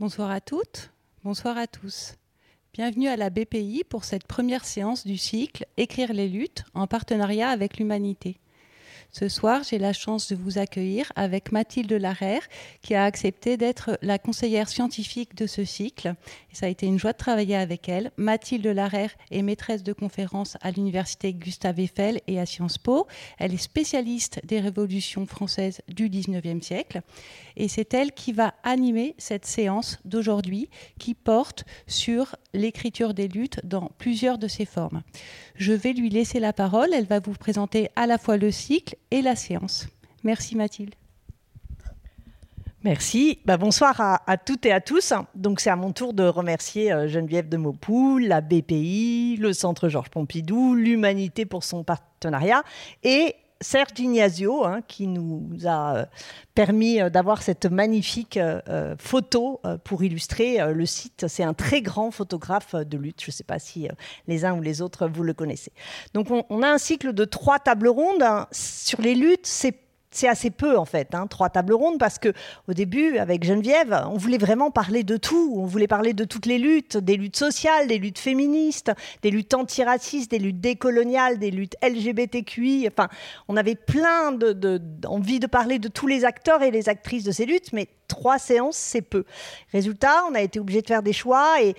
Bonsoir à toutes, bonsoir à tous. Bienvenue à la BPI pour cette première séance du cycle Écrire les luttes en partenariat avec l'humanité. Ce soir, j'ai la chance de vous accueillir avec Mathilde Larère, qui a accepté d'être la conseillère scientifique de ce cycle. Ça a été une joie de travailler avec elle. Mathilde Larère est maîtresse de conférences à l'université Gustave Eiffel et à Sciences Po. Elle est spécialiste des révolutions françaises du 19e siècle. Et c'est elle qui va animer cette séance d'aujourd'hui qui porte sur l'écriture des luttes dans plusieurs de ses formes. Je vais lui laisser la parole. Elle va vous présenter à la fois le cycle et la séance. Merci Mathilde. Merci. Bah, bonsoir à, toutes et à tous. Donc c'est à mon tour de remercier euh, Geneviève de Maupoul, la BPI, le Centre Georges Pompidou, l'Humanité pour son partenariat et Serge Ignazio, hein, qui nous a euh, permis euh, d'avoir cette magnifique euh, photo pour illustrer le site. C'est un très grand photographe de lutte. Je ne sais pas si les uns ou les autres vous le connaissez. Donc on, a un cycle de trois tables rondes hein. sur les luttes. C'est c'est assez peu en fait, hein, trois tables rondes, parce que au début, avec Geneviève, on voulait vraiment parler de tout. On voulait parler de toutes les luttes, des luttes sociales, des luttes féministes, des luttes antiracistes, des luttes décoloniales, des luttes LGBTQI. Enfin, on avait plein de, de, envie de parler de tous les acteurs et les actrices de ces luttes, mais trois séances, c'est peu. Résultat, on a été obligé de faire des choix et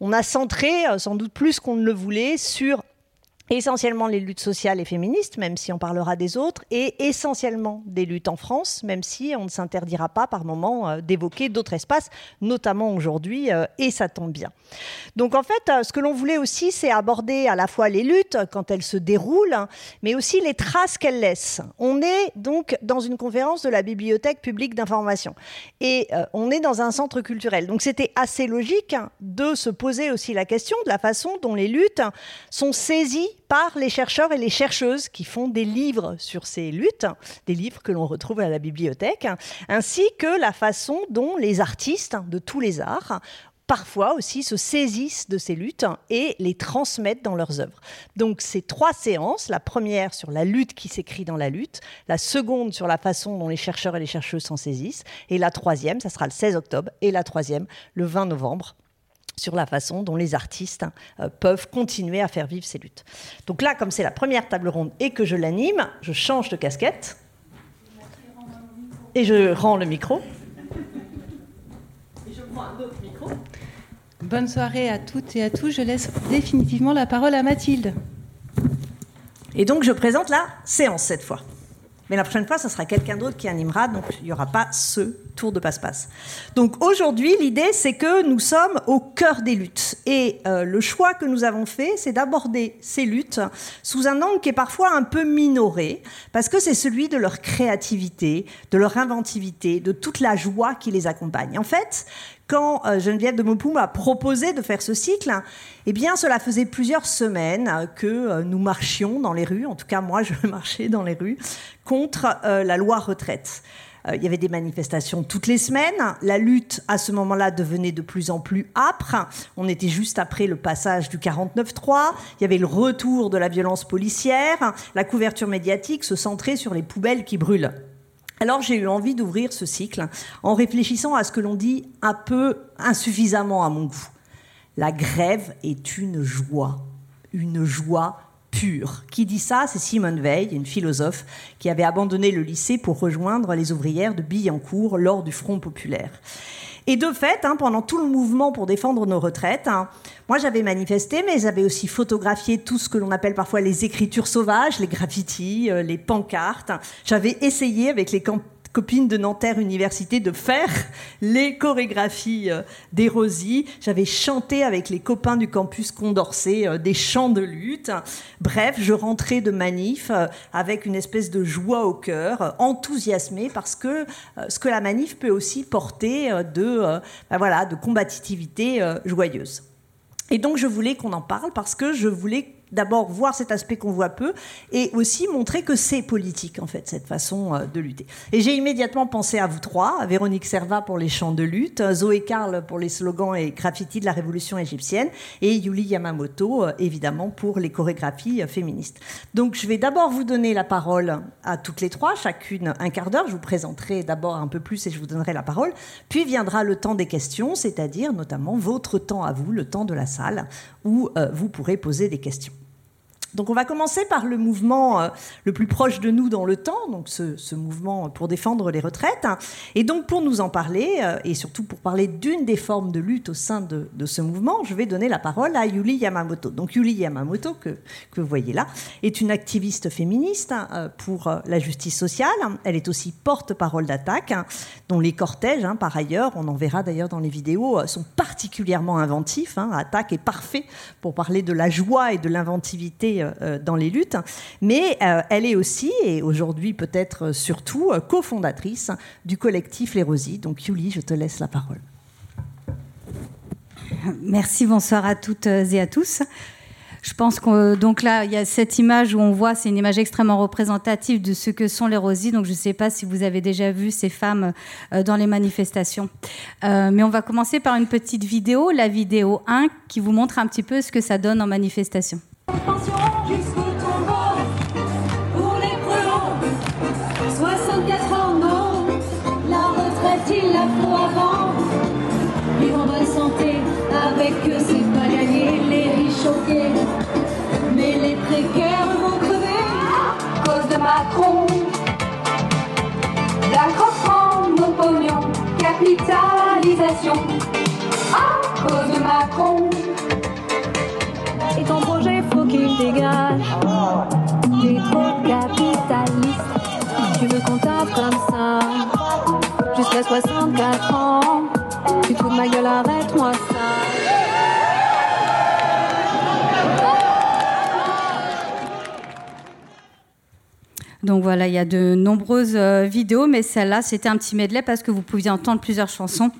on a centré, euh, sans doute plus qu'on ne le voulait, sur essentiellement les luttes sociales et féministes, même si on parlera des autres, et essentiellement des luttes en France, même si on ne s'interdira pas par moment euh, d'évoquer d'autres espaces, notamment aujourd'hui, euh, et ça tombe bien. Donc en fait, euh, ce que l'on voulait aussi, c'est aborder à la fois les luttes quand elles se déroulent, mais aussi les traces qu'elles laissent. On est donc dans une conférence de la Bibliothèque publique d'information, et on est dans un centre culturel. Donc c'était assez logique de se poser aussi la question de la façon dont les luttes sont saisies par les chercheurs et les chercheuses qui font des livres sur ces luttes, des livres que l'on retrouve à la bibliothèque, ainsi que la façon dont les artistes de tous les arts parfois aussi se saisissent de ces luttes et les transmettent dans leurs œuvres. Donc ces trois séances, la première sur la lutte qui s'écrit dans la lutte, la seconde sur la façon dont les chercheurs et les chercheuses s'en saisissent, et la troisième, ça sera le 16 octobre, et la troisième le 20 novembre sur la façon dont les artistes euh, peuvent continuer à faire vivre ces luttes. Donc là, comme c'est la première table ronde et que je l'anime, je change de casquette et je rends le micro. Et je prends un autre micro. Bonne soirée à toutes et à tous. Je laisse définitivement la parole à Mathilde. Et donc je présente la séance cette fois. Mais la prochaine fois, ce sera quelqu'un d'autre qui animera, donc il n'y aura pas ce tour de passe-passe. Donc aujourd'hui, l'idée, c'est que nous sommes au cœur des luttes. Et euh, le choix que nous avons fait, c'est d'aborder ces luttes sous un angle qui est parfois un peu minoré, parce que c'est celui de leur créativité, de leur inventivité, de toute la joie qui les accompagne. En fait, quand euh, Geneviève de Maupou m'a proposé de faire ce cycle, eh bien, cela faisait plusieurs semaines que euh, nous marchions dans les rues, en tout cas moi je marchais dans les rues, contre la loi retraite. Euh, il y avait des manifestations toutes les semaines. La lutte, à ce moment-là, devenait de plus en plus âpre. On était juste après le passage du 49-3. Il y avait le retour de la violence policière. La couverture médiatique se centrait sur les poubelles qui brûlent. Alors j'ai eu envie d'ouvrir ce cycle en réfléchissant à ce que l'on dit un peu insuffisamment à mon goût. La grève est une joie, une joie pure. Qui dit ça? C'est Simone Veil, une philosophe qui avait abandonné le lycée pour rejoindre les ouvrières de Billancourt lors du Front populaire. Et de fait, hein, pendant tout le mouvement pour défendre nos retraites, hein, moi j'avais manifesté, mais j'avais aussi photographié tout ce que l'on appelle parfois les écritures sauvages, les graffitis, euh, les pancartes. J'avais essayé avec les, copine de Nanterre Université de faire les chorégraphies euh, des. J'avais chanté avec les copains du campus Condorcet euh, des chants de lutte. Bref, je rentrais de manif euh, avec une espèce de joie au cœur, enthousiasmée parce que ce que la manif peut aussi porter de, ben voilà, de combativité joyeuse. Et donc je voulais qu'on en parle parce que je voulais d'abord voir cet aspect qu'on voit peu et aussi montrer que c'est politique en fait cette façon euh, de lutter. Et j'ai immédiatement pensé à vous trois, à Véronique Serva pour les chants de lutte, Zoé Karl pour les slogans et graffitis de la révolution égyptienne et Yuli Yamamoto euh, évidemment pour les chorégraphies euh, féministes. Donc je vais d'abord vous donner la parole à toutes les trois, chacune un quart d'heure. Je vous présenterai d'abord un peu plus et je vous donnerai la parole. Puis viendra le temps des questions, c'est-à-dire notamment votre temps à vous, le temps de la salle où vous pourrez poser des questions. Donc on va commencer par le mouvement euh, le plus proche de nous dans le temps, donc ce, mouvement pour défendre les retraites. Et donc pour nous en parler, euh, et surtout pour parler d'une des formes de lutte au sein de, ce mouvement, je vais donner la parole à Yuli Yamamoto. Donc Yuli Yamamoto, que, que vous voyez là, est une activiste féministe hein, euh, pour la justice sociale. Elle est aussi porte-parole d'attaque, hein, dont les cortèges, hein, par ailleurs, on en verra d'ailleurs dans les vidéos, sont particulièrement inventifs. Attaque est parfait pour parler de la joie et de l'inventivité euh, euh, dans les luttes, mais euh, elle est aussi, et aujourd'hui peut-être surtout, cofondatrice du collectif Les Rosies. Donc Yuli, je te laisse la parole. Merci, bonsoir à toutes et à tous. Je pense que donc là, il y a cette image où on voit, c'est une image extrêmement représentative de ce que sont les rosies. Donc je ne sais pas si vous avez déjà vu ces femmes dans les manifestations. mais on va commencer par une petite vidéo, la vidéo 1, qui vous montre un petit peu ce que ça donne en manifestation. Jusqu'au tombeau pour les préaux. 64 ans, non, la retraite il la faut avant. Vivre en bonne santé, avec c'est pas gagné, les riches choqués. Mais les précaires vont crever à cause de Macron. D'accroissement nos pognons, capitalisation à cause de Macron. Et ton projet qu'il dégage. T'es trop capitaliste, tu veux qu'on tape comme ça. Jusqu'à 64 ans, tu trouves ma gueule, arrête-moi ça. Donc voilà, il y a de nombreuses euh, vidéos, mais celle-là, c'était un petit medley parce que vous pouviez entendre plusieurs chansons.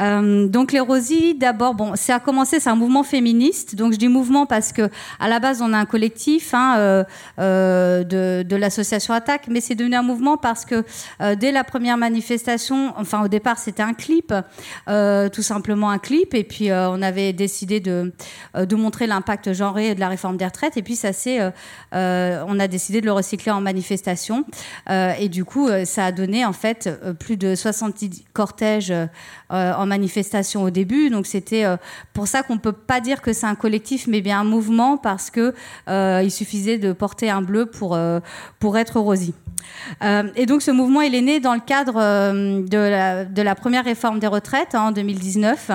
Euh, donc les Rosies, d'abord, bon, c'est à commencer, c'est un mouvement féministe. Donc je dis mouvement parce que à la base on a un collectif hein, euh, euh, de, l'association Attaque, mais c'est devenu un mouvement parce que dès la première manifestation, enfin au départ c'était un clip, tout simplement un clip, et puis on avait décidé de, montrer l'impact genré de la réforme des retraites, et puis ça c'est, on a décidé de le recycler en manifestation, et du coup ça a donné en fait plus de 70 cortèges manifestation au début. Donc c'était euh, pour ça qu'on peut pas dire que c'est un collectif, mais bien un mouvement parce que euh, il suffisait de porter un bleu pour euh, pour être Rosie. et donc ce mouvement, il est né dans le cadre de la, de, la, première réforme des retraites hein, en 2019,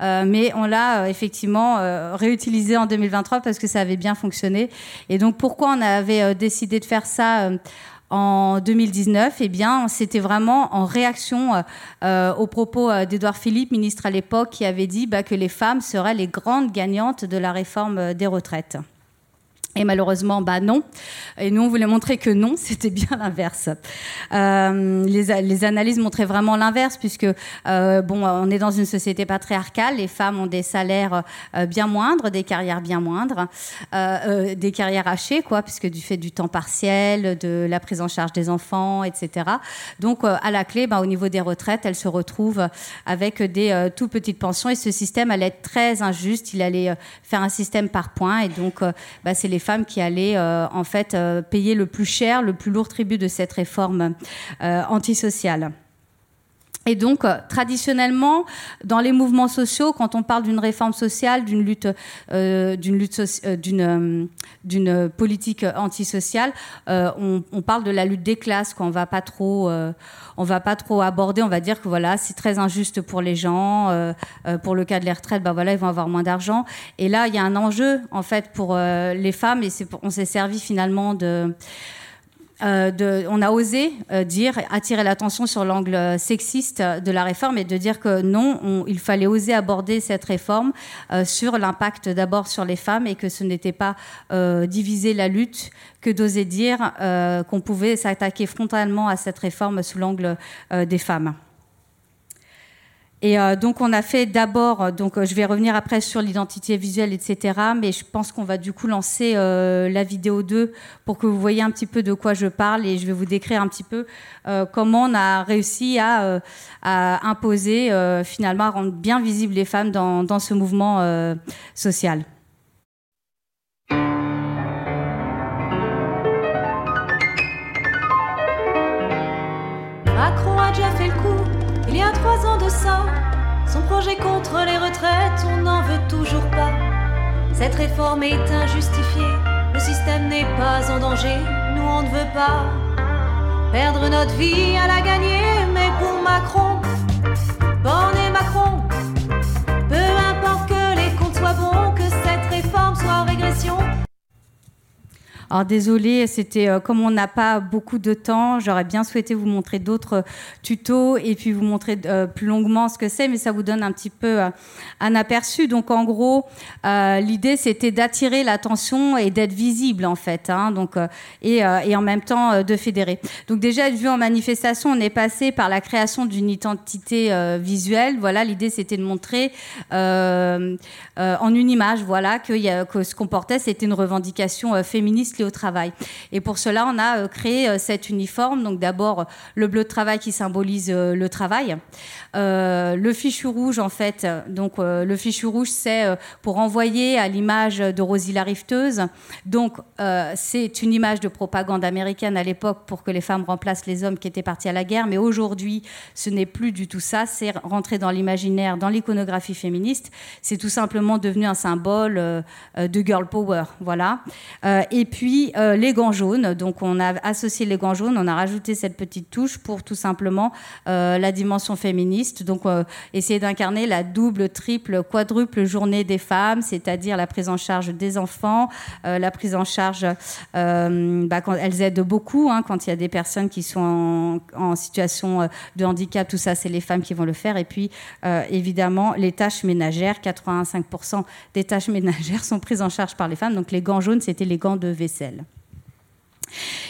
mais on l'a effectivement réutilisé en 2023 parce que ça avait bien fonctionné. Et donc pourquoi on avait décidé de faire ça en 2019, eh bien, c'était vraiment en réaction euh, euh, aux propos euh, d'Edouard Philippe, ministre à l'époque, qui avait dit bah, que les femmes seraient les grandes gagnantes de la réforme des retraites. Et malheureusement, bah non. Et nous, on voulait montrer que non, c'était bien l'inverse. Euh, les, analyses montraient vraiment l'inverse, puisque euh, bon, on est dans une société patriarcale. Les femmes ont des salaires euh, bien moindres, des carrières bien moindres, des carrières hachées, quoi, puisque du fait du temps partiel, de la prise en charge des enfants, etc. Donc, à la clé, bah, au niveau des retraites, elles se retrouvent avec des tout petites pensions. Et ce système allait être très injuste. Il allait faire un système par points. Et donc, bah, c'est les femmes qui allaient euh, en fait euh, payer le plus cher, le plus lourd tribut de cette réforme euh, antisociale. Et donc, traditionnellement, dans les mouvements sociaux, quand on parle d'une réforme sociale, d'une lutte, d'une lutte, d'une, d'une politique antisociale, on, on, parle de la lutte des classes. Qu'on va pas trop, on va pas trop aborder. On va dire que voilà, c'est très injuste pour les gens. Euh, euh, pour le cas de les retraites, bah voilà, ils vont avoir moins d'argent. Et là, il y a un enjeu en fait pour euh, les femmes, et on s'est servi finalement de euh, on a osé euh, dire, attirer l'attention sur l'angle sexiste de la réforme et de dire que non, il fallait oser aborder cette réforme euh, sur l'impact d'abord sur les femmes et que ce n'était pas diviser la lutte que d'oser dire qu'on pouvait s'attaquer frontalement à cette réforme sous l'angle des femmes. Et euh, donc on a fait d'abord, euh, donc euh, je vais revenir après sur l'identité visuelle, etc. Mais je pense qu'on va du coup lancer la vidéo 2 pour que vous voyez un petit peu de quoi je parle et je vais vous décrire un petit peu comment on a réussi à, imposer finalement à rendre bien visibles les femmes dans, dans ce mouvement social. Son projet contre les retraites, on n'en veut toujours pas. Cette réforme est injustifiée, le système n'est pas en danger, nous on ne veut pas perdre notre vie à la gagner, mais pour Macron, bon et Macron, peu importe que les comptes soient bons, alors désolé, c'était euh, comme on n'a pas beaucoup de temps, j'aurais bien souhaité vous montrer d'autres tutos et puis vous montrer euh, plus longuement ce que c'est, mais ça vous donne un petit peu euh, un aperçu. Donc en gros, l'idée c'était d'attirer l'attention et d'être visible en fait, hein, et, en même temps de fédérer. Donc déjà vu en manifestation, on est passé par la création d'une identité visuelle. Voilà, l'idée c'était de montrer en une image, voilà, que ce qu'on portait c'était une revendication féministe au travail. Et pour cela, on a euh, créé euh, cet uniforme. Donc d'abord, le bleu de travail qui symbolise euh, le travail. le fichu rouge, en fait, donc le fichu rouge, c'est pour envoyer à l'image de Rosie la rifteuse. Donc c'est une image de propagande américaine à l'époque pour que les femmes remplacent les hommes qui étaient partis à la guerre. Mais aujourd'hui, ce n'est plus du tout ça. C'est rentré dans l'imaginaire, dans l'iconographie féministe. C'est tout simplement devenu un symbole de girl power. Voilà. et puis puis euh, les gants jaunes. Donc on a associé les gants jaunes, on a rajouté cette petite touche pour tout simplement euh, la dimension féministe. Donc euh, essayer d'incarner la double, triple, quadruple journée des femmes, c'est-à-dire la prise en charge des enfants, la prise en charge, bah, elles aident beaucoup, hein, quand il y a des personnes qui sont en, en situation de handicap, tout ça c'est les femmes qui vont le faire. Et puis évidemment les tâches ménagères, 85% des tâches ménagères sont prises en charge par les femmes. Donc les gants jaunes, c'était les gants de vaisselle vaisselle.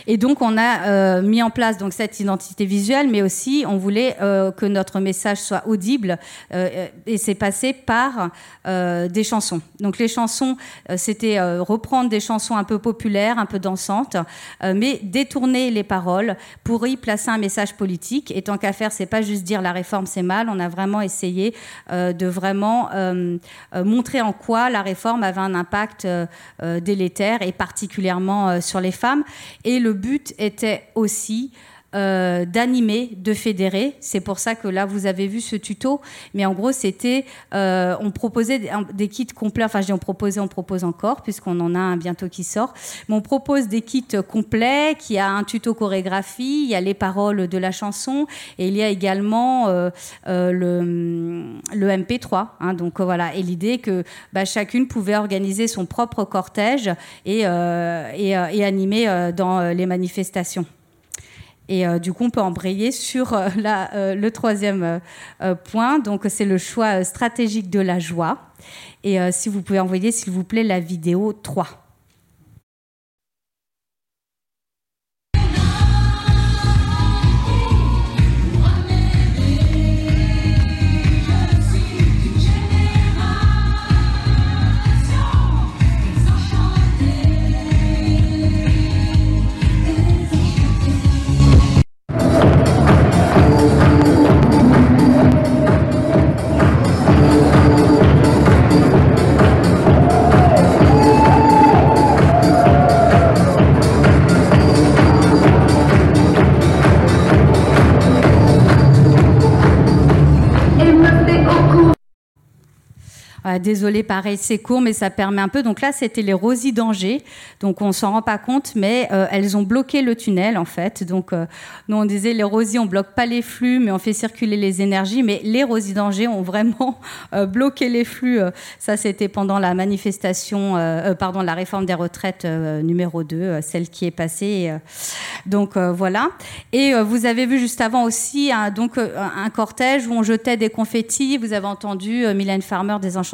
Et donc, on a euh, mis en place donc, cette identité visuelle, mais aussi, on voulait euh, que notre message soit audible. Euh, et c'est passé par des chansons. Donc, les chansons, c'était reprendre des chansons un peu populaires, un peu dansantes, mais détourner les paroles pour y placer un message politique. Et tant qu'à faire, c'est pas juste dire la réforme, c'est mal. On a vraiment essayé de vraiment montrer en quoi la réforme avait un impact délétère et particulièrement sur les femmes. Et le but était aussi euh, d'animer, de fédérer. C'est pour ça que là, vous avez vu ce tuto. Mais en gros, c'était, euh, on proposait des, kits complets. Enfin, je dis on on propose encore, puisqu'on en a un bientôt qui sort. Mais on propose des kits complets, qui a un tuto chorégraphie, il y a les paroles de la chanson, et il y a également euh, le, le, MP3. Hein. donc voilà. Et l'idée que bah, chacune pouvait organiser son propre cortège et, et animer dans les manifestations. Et euh, du coup, on peut embrayer sur euh, euh, le troisième point. Donc, c'est le choix stratégique de la joie. Et si vous pouvez envoyer, s'il vous plaît, la vidéo 3. Désolé, pareil, c'est court, mais ça permet un peu. Donc là, c'était les Rosy d'Angers. Donc on s'en rend pas compte, mais euh, elles ont bloqué le tunnel en fait. Donc euh, nous on disait les Rosy, on bloque pas les flux, mais on fait circuler les énergies. Mais les Rosy d'Angers ont vraiment euh, bloqué les flux. ça, c'était pendant la manifestation, pardon, la réforme des retraites numéro 2, celle qui est passée. donc voilà. Et vous avez vu juste avant aussi un, donc un cortège où on jetait des confettis. Vous avez entendu Mylène Farmer des Enchantés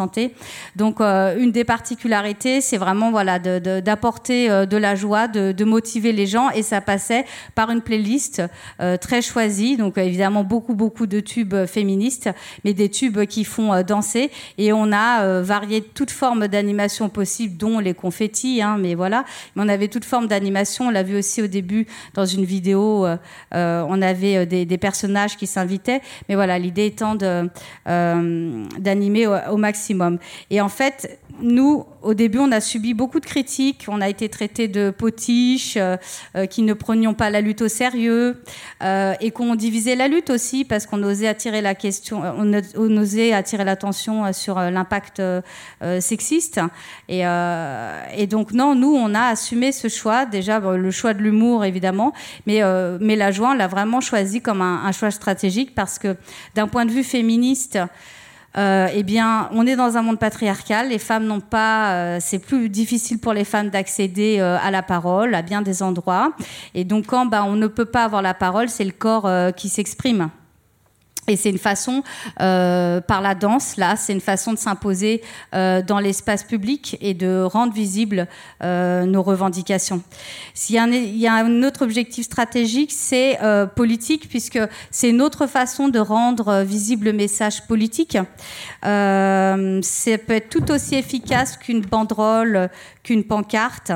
Donc, une des particularités, c'est vraiment voilà, d'apporter de, la joie, de, motiver les gens. Et ça passait par une playlist très choisie. Donc, évidemment, beaucoup, beaucoup de tubes féministes, mais des tubes qui font danser. Et on a varié toutes formes d'animation possibles, dont les confettis. Hein, mais voilà. On avait toutes formes d'animation. On l'a vu aussi au début dans une vidéo. on avait des, personnages qui s'invitaient. Mais voilà, l'idée étant euh, d'animer au, maximum. Et en fait, nous, au début, on a subi beaucoup de critiques. On a été traités de potiches, euh, euh, qui ne prenions pas la lutte au sérieux, et qu'on divisait la lutte aussi parce qu'on osait attirer la question, on, osait attirer l'attention sur l'impact sexiste. Et, donc non, nous, on a assumé ce choix. Déjà, le choix de l'humour, évidemment, mais la joie, on l'a vraiment choisi comme un choix stratégique parce que d'un point de vue féministe, euh, eh bien, on est dans un monde patriarcal. Les femmes n'ont pas, euh, c'est plus difficile pour les femmes d'accéder euh, à la parole à bien des endroits. Et donc, quand bah, on ne peut pas avoir la parole, c'est le corps qui s'exprime. Et c'est une façon, euh, par la danse, là, c'est une façon de s'imposer euh, dans l'espace public et de rendre visibles euh, nos revendications. Il y a un autre objectif stratégique, c'est politique, puisque c'est une autre façon de rendre visible le message politique. ça peut être tout aussi efficace qu'une banderole, qu'une pancarte.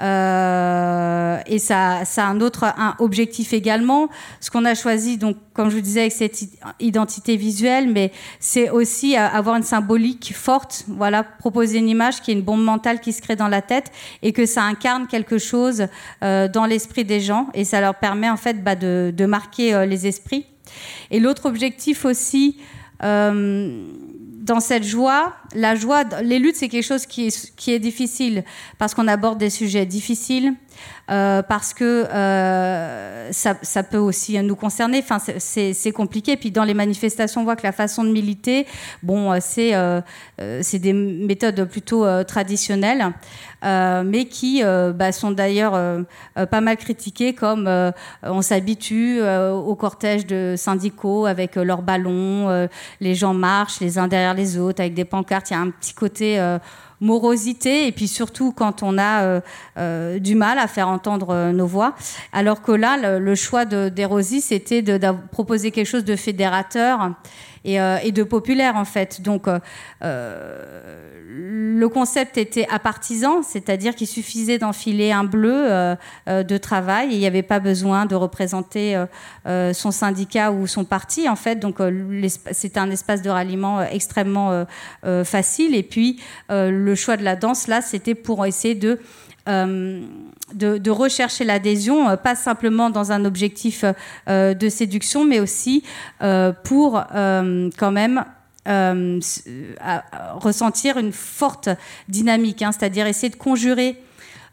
Euh, et ça, a un autre objectif également. Ce qu'on a choisi, donc, comme je vous disais, avec cette identité visuelle, mais c'est aussi avoir une symbolique forte. Voilà, proposer une image qui est une bombe mentale qui se crée dans la tête et que ça incarne quelque chose euh, dans l'esprit des gens et ça leur permet en fait bah, de, marquer euh, les esprits. Et l'autre objectif aussi. Euh, dans cette joie, la joie, les luttes, c'est quelque chose qui est, qui est difficile parce qu'on aborde des sujets difficiles, euh, parce que euh, ça, peut aussi nous concerner. Enfin, c'est compliqué. Puis dans les manifestations, on voit que la façon de militer, bon, euh, c'est euh, des méthodes plutôt traditionnelles, mais qui bah, sont d'ailleurs pas mal critiquées, comme on s'habitue au cortège de syndicaux avec leurs ballons, les gens marchent les uns derrière les autres avec des pancartes. Il y a un petit côté morosité et puis surtout quand on a euh, euh, du mal à faire entendre euh, nos voix. Alors que là, le, choix d'Erosi, c'était de, de, proposer quelque chose de fédérateur euh, et, de populaire en fait. Donc euh, euh, le concept était apartisan, c'est-à-dire qu'il suffisait d'enfiler un bleu de travail et il n'y avait pas besoin de représenter son syndicat ou son parti en fait. Donc c'était un espace de ralliement extrêmement facile. Et puis le choix de la danse là, c'était pour essayer de euh, de, rechercher l'adhésion, euh, pas simplement dans un objectif euh, de séduction, mais aussi pour quand même ressentir une forte dynamique, hein, c'est-à-dire essayer de conjurer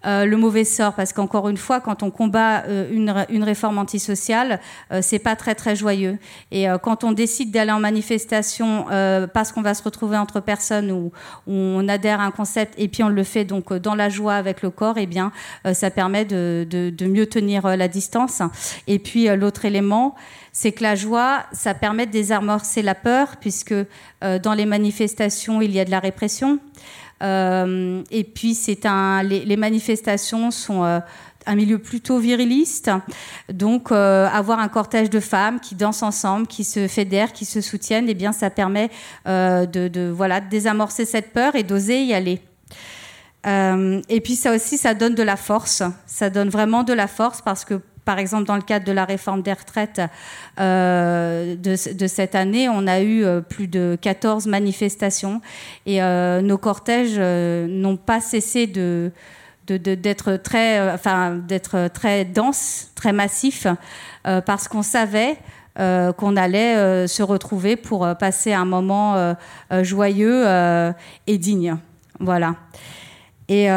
euh, le mauvais sort, parce qu'encore une fois, quand on combat euh, une, réforme antisociale, euh, c'est pas très très joyeux. Et quand on décide d'aller en manifestation parce qu'on va se retrouver entre personnes où, on adhère à un concept et puis on le fait donc dans la joie avec le corps, et eh bien ça permet de, mieux tenir la distance. Et puis l'autre élément, c'est que la joie, ça permet de désamorcer la peur, puisque dans les manifestations, il y a de la répression. Euh, et puis, c'est un, les, manifestations sont euh, un milieu plutôt viriliste. Donc, euh, avoir un cortège de femmes qui dansent ensemble, qui se fédèrent, qui se soutiennent, eh bien, ça permet de, voilà, de désamorcer cette peur et d'oser y aller. et puis, ça aussi, ça donne de la force. Ça donne vraiment de la force parce que par exemple, dans le cadre de la réforme des retraites euh, de, cette année, on a eu euh, plus de 14 manifestations et euh, nos cortèges n'ont pas cessé de d'être très, enfin, d'être très dense, très massif, parce qu'on savait qu'on allait se retrouver pour passer un moment joyeux et digne. Voilà. Et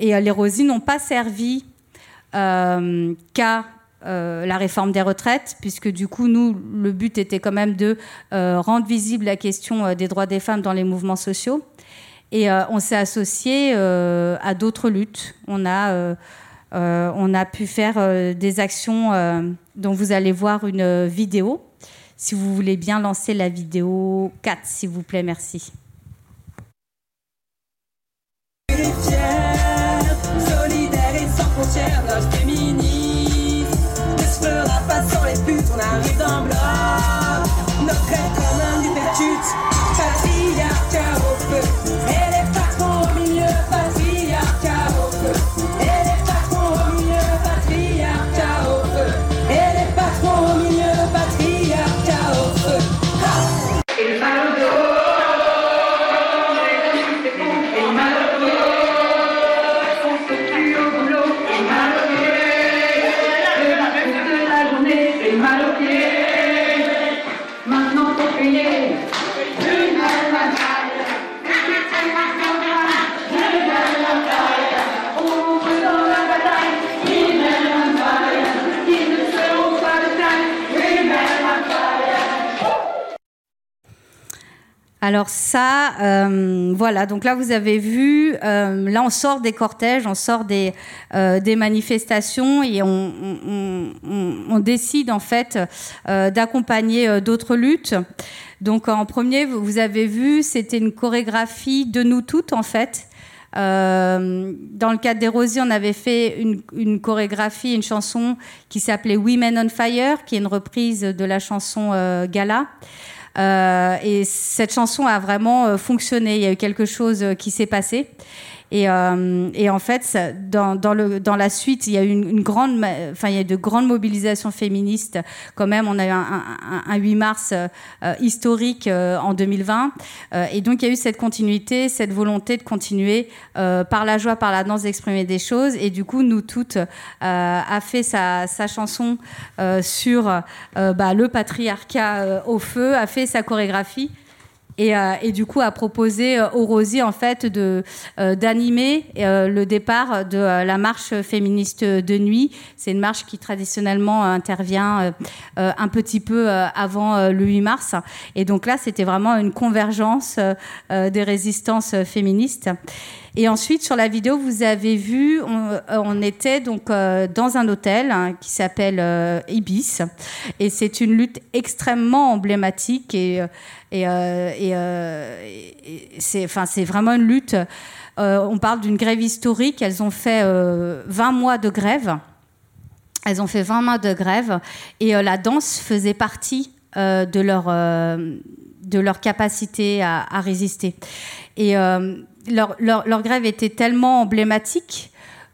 et euh, les rosiers n'ont pas servi euh, qu'à euh, la réforme des retraites, puisque du coup, nous, le but était quand même de rendre visible la question des droits des femmes dans les mouvements sociaux. Et on s'est associé à d'autres luttes. On a, on a pu faire des actions dont vous allez voir une vidéo si vous voulez bien lancer la vidéo 4, s'il vous plaît, merci. Frontières, notre féministe ne se fera pas sans les putes, on arrive d'un bloc. Notre rêve comme un hypertute, Alors ça, euh, voilà, donc là vous avez vu, euh, là on sort des cortèges, on sort des, euh, manifestations et on, décide en fait euh, d'accompagner d'autres luttes. Donc en premier, vous avez vu, c'était une chorégraphie de nous toutes en fait. Dans le cadre des Rosiers, on avait fait une, une chorégraphie, une chanson qui s'appelait Women on Fire, qui est une reprise de la chanson Gala. Euh, et cette chanson a vraiment euh, fonctionné. Il y a eu quelque chose euh, qui s'est passé. Et, euh, et en fait, dans, dans, le, dans la suite, il y a eu une, grande, enfin, il y a eu de grandes mobilisations féministes. Quand même, on a eu un, un- un 8 mars euh, historique euh, en 2020. Euh, et donc, il y a eu cette continuité, cette volonté de continuer euh, par la joie, par la danse, d'exprimer des choses. Et du coup, nous toutes euh, a fait sa, sa chanson sur bah, le patriarcat au feu, a fait sa chorégraphie. Et, euh, et du coup a proposé euh, aux Rosiers en fait de euh, d'animer le départ de la marche féministe de nuit. C'est une marche qui traditionnellement intervient un petit peu avant le 8 mars. Et donc là, c'était vraiment une convergence des résistances féministes. Et ensuite, sur la vidéo, vous avez vu, on, euh, on était donc euh, dans un hôtel hein, qui s'appelle euh, Ibis, et c'est une lutte extrêmement emblématique et euh, et, euh, euh, c'est, vraiment une lutte. On parle d'une grève historique. Elles ont fait euh, 20 mois de grève. Elles ont fait 20 mois de grève et la danse faisait partie de, leur, de leur capacité à, à résister. Et euh, leur, grève était tellement emblématique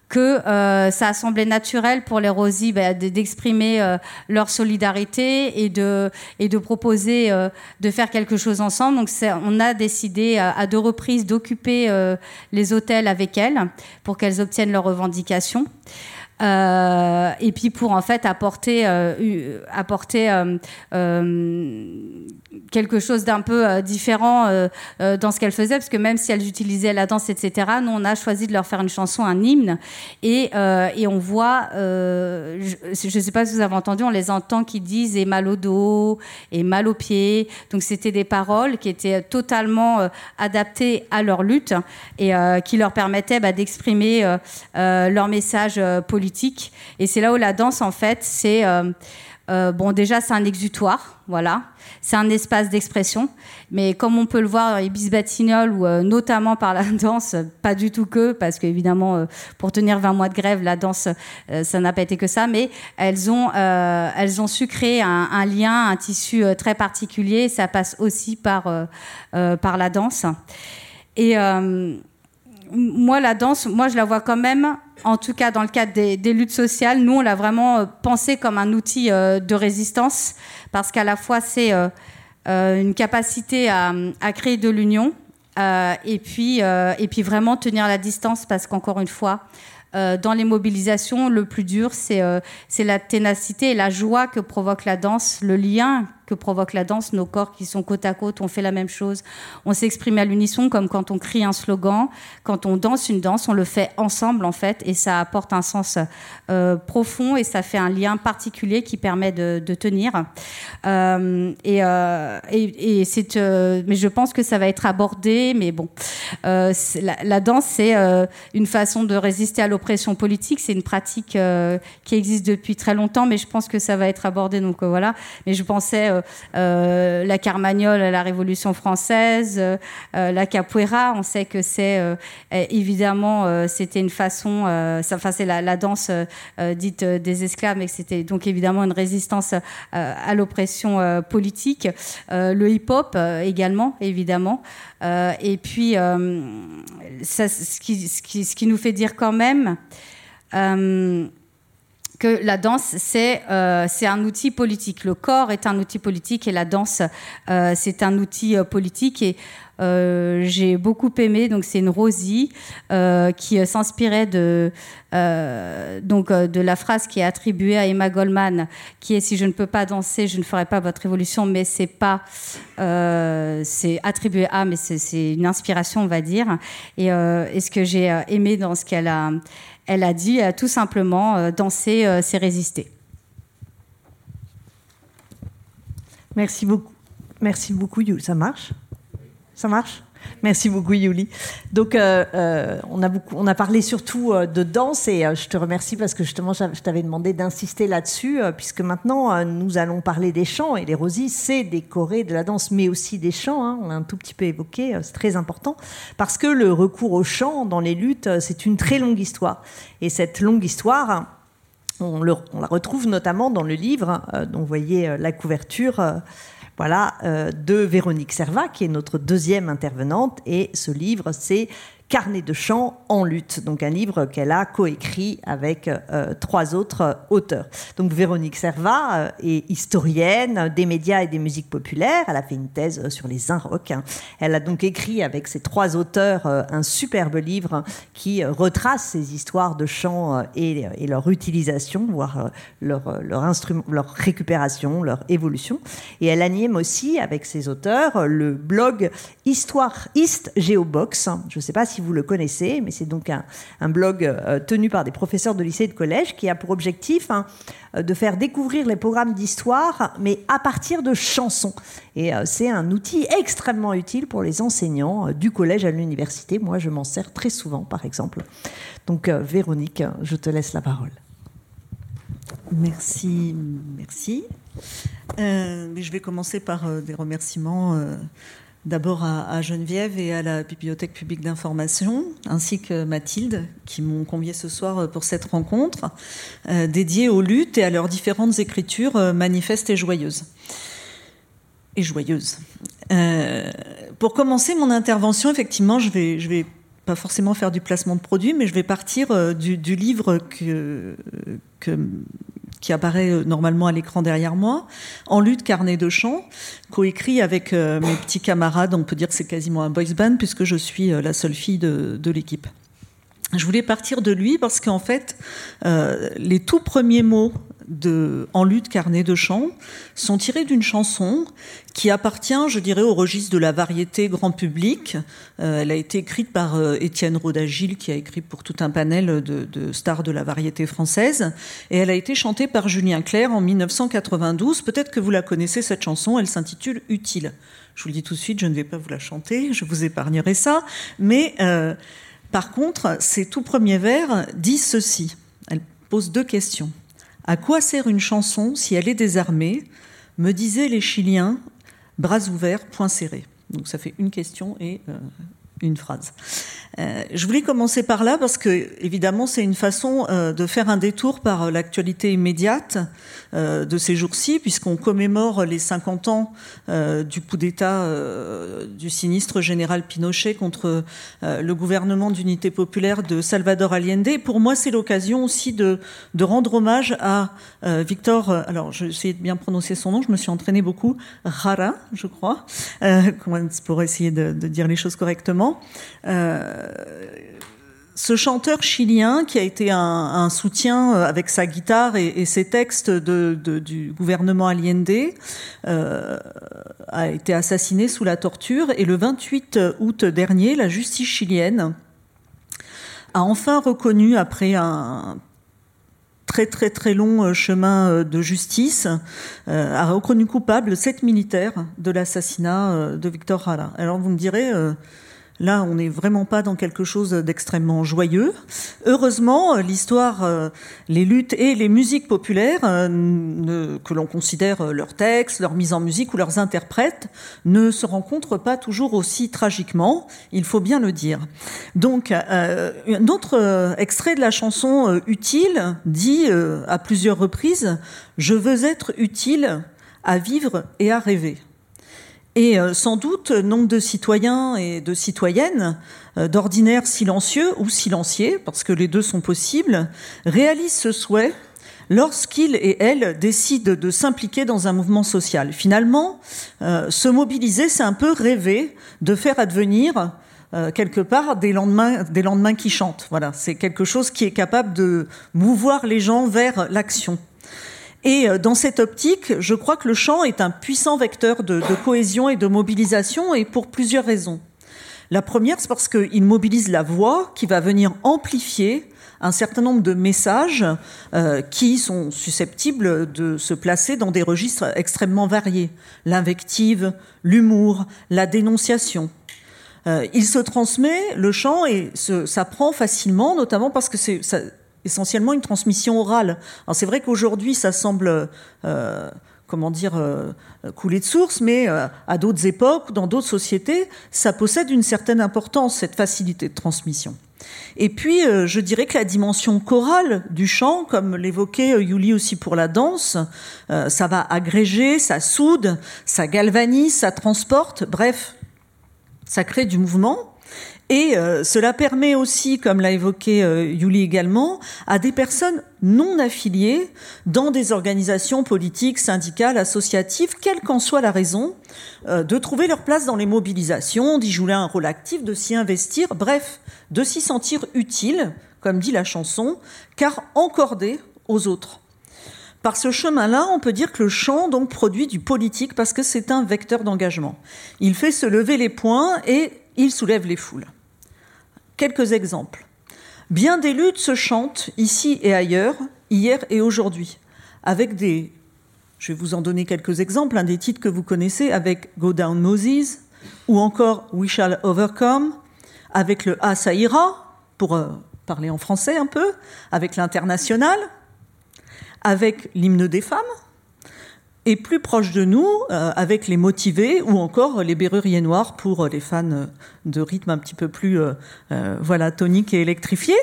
que euh, ça a semblé naturel pour les Rosies bah, de- d'exprimer euh, leur solidarité et de, proposer euh, de faire quelque chose ensemble. Donc on a décidé à, deux reprises d'occuper les hôtels avec elles pour qu'elles obtiennent leurs revendications. Et puis pour en fait apporter, apporter quelque chose d'un peu euh, différent euh, euh, dans ce qu'elles faisaient, parce que même si elles utilisaient la danse, etc., nous on a choisi de leur faire une chanson, un hymne, et, on voit, je ne sais pas si vous avez entendu, on les entend qui disent et mal au dos, et mal aux pieds, donc c'était des paroles qui étaient totalement adaptées à leur lutte et qui leur permettaient bah, d'exprimer leur message politique. Et c'est là où la danse, en fait, c'est euh, bon, déjà c'est un exutoire, voilà, c'est un espace d'expression, mais comme on peut le voir dans les ou euh, notamment par la danse, pas du tout que, parce qu'évidemment euh, pour tenir 20 mois de grève, la danse euh, ça n'a pas été que ça, mais elles ont elles ont su créer un, lien, un tissu très particulier. Ça passe aussi par par la danse. Et moi, la danse, moi, je la vois quand même, en tout cas dans le cadre des, luttes sociales, nous, on l'a vraiment euh, pensé comme un outil euh, de résistance, parce qu'à la fois, c'est euh, une capacité à, créer de l'union, et, puis, et puis vraiment tenir la distance, parce qu'encore une fois, dans les mobilisations, le plus dur, c'est la ténacité et la joie que provoque la danse, le lien que provoque la danse, nos corps qui sont côte à côte, on fait la même chose, on s'exprime à l'unisson comme quand on crie un slogan, quand on danse une danse, on le fait ensemble en fait, et ça apporte un sens euh, profond et ça fait un lien particulier qui permet de, tenir. Euh, et, euh, et, et c'est, mais je pense que ça va être abordé, mais bon, la, la danse c'est une façon de résister à l'oppression politique, c'est une pratique qui existe depuis très longtemps, mais je pense que ça va être abordé, donc voilà. Mais je pensais euh, la carmagnole à la Révolution française, la capoeira. On sait que c'est évidemment c'était une façon, enfin c'est la, la, danse dite des esclaves, mais c'était donc évidemment une résistance à l'oppression politique. le hip-hop également, évidemment. et puis, ce, qui, nous fait dire quand même que la danse, c'est euh, un outil politique. Le corps est un outil politique et la danse, euh, c'est un outil euh, politique. Et euh, j'ai beaucoup aimé, donc c'est une Rosie qui s'inspirait de, donc, de la phrase qui est attribuée à Emma Goldman, qui est Si je ne peux pas danser, je ne ferai pas votre révolution, mais c'est pas. c'est attribué à, mais c'est une inspiration, on va dire. Et, et ce que j'ai aimé dans ce qu'elle a elle a dit euh, tout simplement euh, danser, euh, c'est résister. Merci beaucoup. Merci beaucoup. Ça marche? Ça marche? Merci beaucoup, Yuli. Donc, on, a beaucoup, on a parlé surtout de danse et je te remercie parce que justement, je t'avais demandé d'insister là-dessus, puisque maintenant, nous allons parler des chants et les Rosies, c'est décoré de la danse, mais aussi des chants. Hein. on a un tout petit peu évoqué, c'est très important, parce que le recours au chant dans les luttes, c'est une très longue histoire. Et cette longue histoire, on, la retrouve notamment dans le livre euh, dont vous voyez euh, la couverture. Euh, voilà, de Véronique Servat, qui est notre deuxième intervenante. Et ce livre, c'est Carnet de chant en lutte, donc un livre qu'elle a coécrit avec euh, trois autres auteurs. Donc Véronique Servat euh, est historienne des médias et des musiques populaires. Elle a fait une thèse sur les Inrocks. Elle a donc écrit avec ces trois auteurs euh, un superbe livre qui retrace ces histoires de chants et, leur utilisation, voire leur, leur, instrument, leur récupération, leur évolution. Et elle anime aussi avec ses auteurs le blog Histoire East Geobox. Je ne sais pas si si vous le connaissez, mais c'est donc un, blog euh, tenu par des professeurs de lycée et de collège qui a pour objectif hein, euh, de faire découvrir les programmes d'histoire, mais à partir de chansons. Et euh, c'est un outil extrêmement utile pour les enseignants du collège à l'université. Moi, je m'en sers très souvent, par exemple. Donc, Véronique, je te laisse la parole. Merci, merci. je vais commencer par des remerciements d'abord à, Geneviève et à la Bibliothèque publique d'information, ainsi que Mathilde, qui m'ont convié ce soir pour cette rencontre, euh, dédiée aux luttes et à leurs différentes écritures euh, manifestes et joyeuses. Et joyeuses. Euh, pour commencer mon intervention, effectivement, je vais, vais pas forcément faire du placement de produit, mais je vais partir du, livre que qui apparaît euh, normalement à l'écran derrière moi, En lutte, carnet de chant, coécrit avec euh, mes petits camarades. On peut dire que c'est quasiment un boys band puisque je suis euh, la seule fille de, de l'équipe. Je voulais partir de lui parce qu'en fait, les tout premiers mots de En lutte, carnet de chant sont tirés d'une chanson qui appartient, je dirais, au registre de la variété grand public. Euh, elle a été écrite par euh, Étienne Rodagil, qui a écrit pour tout un panel de, stars de la variété française, et elle a été chantée par Julien Clerc en 1992. Peut-être que vous la connaissez, cette chanson, elle s'intitule Utile. Je vous le dis tout de suite, je ne vais pas vous la chanter, je vous épargnerai ça, mais euh, par contre, ces tout premiers vers disent ceci. Elle pose deux questions. À quoi sert une chanson si elle est désarmée? Me disaient les Chiliens, bras ouverts, poings serrés. Donc ça fait une question et euh, une phrase. Euh, je voulais commencer par là parce que, évidemment, c'est une façon euh, de faire un détour par euh, l'actualité immédiate de ces jours-ci, puisqu'on commémore les 50 ans du coup d'État du sinistre général Pinochet contre le gouvernement d'unité populaire de Salvador Allende. pour moi, c'est l'occasion aussi de, rendre hommage à Victor, alors je vais essayer de bien prononcer son nom, je me suis entraîné beaucoup, Rara, je crois, pour essayer de, dire les choses correctement. Euh, ce chanteur chilien qui a été un, soutien euh, avec sa guitare et, ses textes du gouvernement Allende euh, a été assassiné sous la torture et le 28 août dernier, la justice chilienne a enfin reconnu, après un très très très long chemin de justice, a reconnu coupable sept militaires de l'assassinat de Victor Jara. Alors vous me direz Là, on n'est vraiment pas dans quelque chose d'extrêmement joyeux. Heureusement, l'histoire, euh, les luttes et les musiques populaires, euh, que l'on considère leurs textes, leur mise en musique ou leurs interprètes, ne se rencontrent pas toujours aussi tragiquement, il faut bien le dire. Donc, euh, un autre extrait de la chanson Utile dit à plusieurs reprises Je veux être utile à vivre et à rêver. Et euh, sans doute, nombre de citoyens et de citoyennes, euh, d'ordinaire silencieux ou silenciés, parce que les deux sont possibles, réalisent ce souhait lorsqu'ils et elles décident de s'impliquer dans un mouvement social. Finalement, euh, se mobiliser, c'est un peu rêver de faire advenir quelque part des lendemains, des lendemains qui chantent. Voilà, c'est quelque chose qui est capable de mouvoir les gens vers l'action. Et euh, dans cette optique, je crois que le chant est un puissant vecteur de, cohésion et de mobilisation, et pour plusieurs raisons. La première, c'est parce qu'il mobilise la voix qui va venir amplifier un certain nombre de messages euh, qui sont susceptibles de se placer dans des registres extrêmement variés. L'invective, l'humour, la dénonciation. Euh, il se transmet, le chant, et s'apprend facilement, notamment parce que c'est essentiellement une transmission orale. Alors c'est vrai qu'aujourd'hui, ça semble, euh, comment dire, euh, couler de source, mais euh, à d'autres époques, dans d'autres sociétés, ça possède une certaine importance, cette facilité de transmission. Et puis, je dirais que la dimension chorale du chant, comme l'évoquait Yuli aussi pour la danse, ça va agréger, ça soude, ça galvanise, ça transporte, bref, ça crée du mouvement. Et euh, cela permet aussi, comme l'a évoqué euh, Yuli également, à des personnes non affiliées dans des organisations politiques, syndicales, associatives, quelle qu'en soit la raison, euh, de trouver leur place dans les mobilisations, d'y jouer un rôle actif, de s'y investir, bref, de s'y sentir utile, comme dit la chanson, car encordé aux autres. Par ce chemin-là, on peut dire que le chant donc produit du politique parce que c'est un vecteur d'engagement. Il fait se lever les poings et il soulève les foules. Quelques exemples. Bien des luttes se chantent ici et ailleurs, hier et aujourd'hui, avec des. Je vais vous en donner quelques exemples, un des titres que vous connaissez, avec Go Down Moses, ou encore We Shall Overcome, avec le A Saïra, pour euh, parler en français un peu, avec l'international, avec l'hymne des femmes, et plus proche de nous euh, avec les motivés ou encore les berruriers noirs pour les fans de rythme un petit peu plus euh, euh, voilà tonique et électrifié.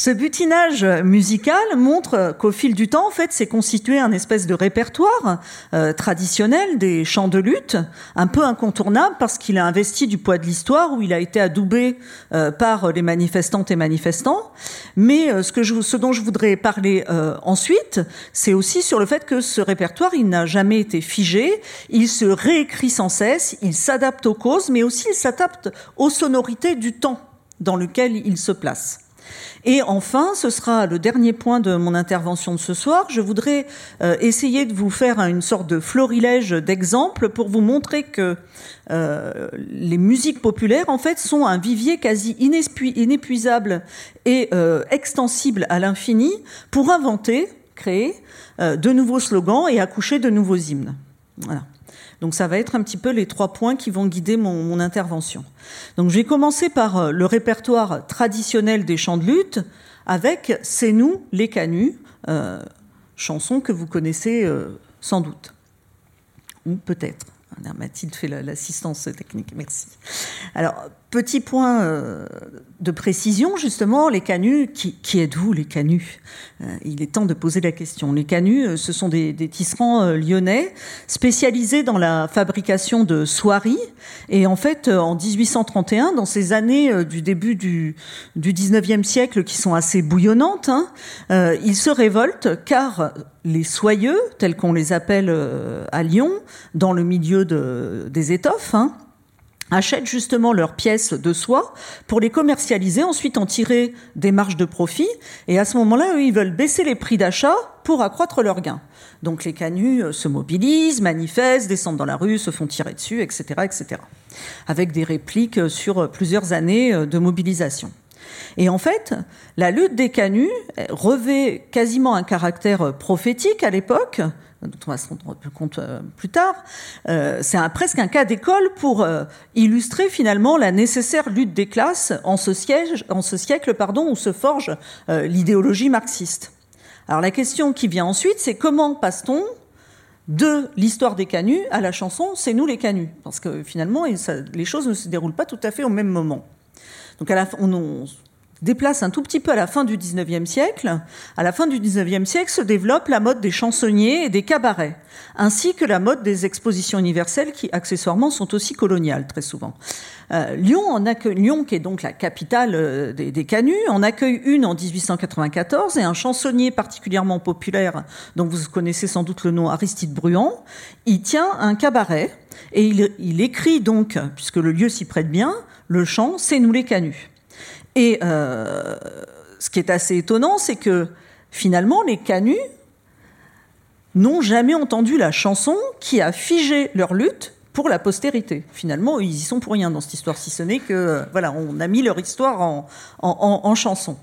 Ce butinage musical montre qu'au fil du temps, en fait, c'est constitué un espèce de répertoire euh, traditionnel des chants de lutte, un peu incontournable parce qu'il a investi du poids de l'histoire, où il a été adoubé euh, par les manifestantes et manifestants. Mais euh, ce, que je, ce dont je voudrais parler ensuite, c'est aussi sur le fait que ce répertoire, il n'a jamais été figé, il se réécrit sans cesse, il s'adapte aux causes, mais aussi il s'adapte aux sonorités du temps dans lequel il se place. Et enfin, ce sera le dernier point de mon intervention de ce soir. Je voudrais euh, essayer de vous faire une sorte de florilège d'exemples pour vous montrer que euh, les musiques populaires, en fait, sont un vivier quasi inépuisable et euh, extensible à l'infini pour inventer, créer de nouveaux slogans et accoucher de nouveaux hymnes. Voilà. Donc ça va être un petit peu les trois points qui vont guider mon, intervention. Donc je vais commencer par euh, le répertoire traditionnel des chants de lutte avec C'est nous les canuts, euh, chanson que vous connaissez euh, sans doute, ou peut-être. Mathilde fait l'assistance technique, merci. Alors, petit point euh, de précision, justement, les canuts, qui, êtes-vous les canuts? Euh, Il est temps de poser la question. Les canuts, euh, ce sont des, tisserands lyonnais spécialisés dans la fabrication de soieries. Et en fait, en 1831, dans ces années du début du, du 19e siècle qui sont assez bouillonnantes, hein, ils se révoltent car les soyeux, tels qu'on les appelle à Lyon, dans le milieu de, des étoffes, hein, achètent justement leurs pièces de soie pour les commercialiser, ensuite en tirer des marges de profit. Et à ce moment-là, eux, ils veulent baisser les prix d'achat pour accroître leurs gains. Donc les canuts euh, se mobilisent, manifestent, descendent dans la rue, se font tirer dessus, etc., etc. Avec des répliques euh, sur euh, plusieurs années de mobilisation. Et en fait, la lutte des canuts revêt quasiment un caractère prophétique à l'époque, dont on va se rendre compte euh, plus tard, euh, c'est presque un cas d'école pour euh, illustrer finalement la nécessaire lutte des classes en ce, siècle pardon, où se forge l'idéologie marxiste. Alors la question qui vient ensuite, c'est comment passe-t-on de l'histoire des canuts à la chanson C'est nous les canuts Parce que finalement, les choses ne se déroulent pas tout à fait au même moment. Donc on déplace un tout petit peu à la fin du 19e siècle. À la fin du 19e siècle se développe la mode des chansonniers et des cabarets, ainsi que la mode des expositions universelles qui, accessoirement, sont aussi coloniales très souvent. Euh, Lyon, accueille, Lyon, qui est donc la capitale euh, des, canuts, en accueille une en 1894 et un chansonnier particulièrement populaire, dont vous connaissez sans doute le nom Aristide Bruand, il tient un cabaret et il, il écrit donc, puisque le lieu s'y prête bien, le chant C'est nous les canuts. Et euh, ce qui est assez étonnant, c'est que finalement, les canuts n'ont jamais entendu la chanson qui a figé leur lutte pour la postérité. Finalement, ils y sont pour rien dans cette histoire, si ce n'est que voilà, on a mis leur histoire en, en, en chanson.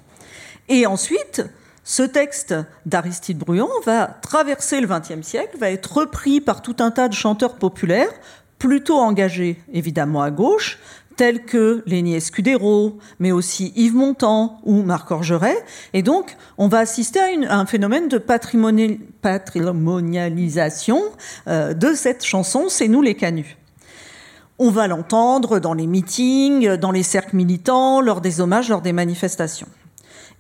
Et ensuite, ce texte d'Aristide Bruand va traverser le XXe siècle, va être repris par tout un tas de chanteurs populaires, plutôt engagés évidemment à gauche, tels que Léni Escudero, mais aussi Yves Montand ou Marc Orgeret. Et donc, on va assister à, un phénomène de patrimonialisation euh, de cette chanson C'est nous les canuts. On va l'entendre dans les meetings, dans les cercles militants, lors des hommages, lors des manifestations.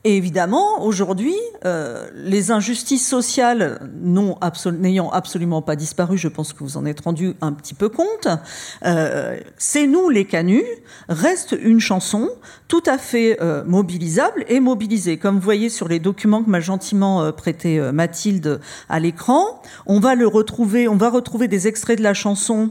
Et évidemment, aujourd'hui, euh, les injustices sociales n'ayant absolu absolument pas disparu, je pense que vous en êtes rendu un petit peu compte, euh, C'est nous les canuts reste une chanson tout à fait euh, mobilisable et mobilisée. Comme vous voyez sur les documents que m'a gentiment prêté Mathilde à l'écran, on va le retrouver, on va retrouver des extraits de la chanson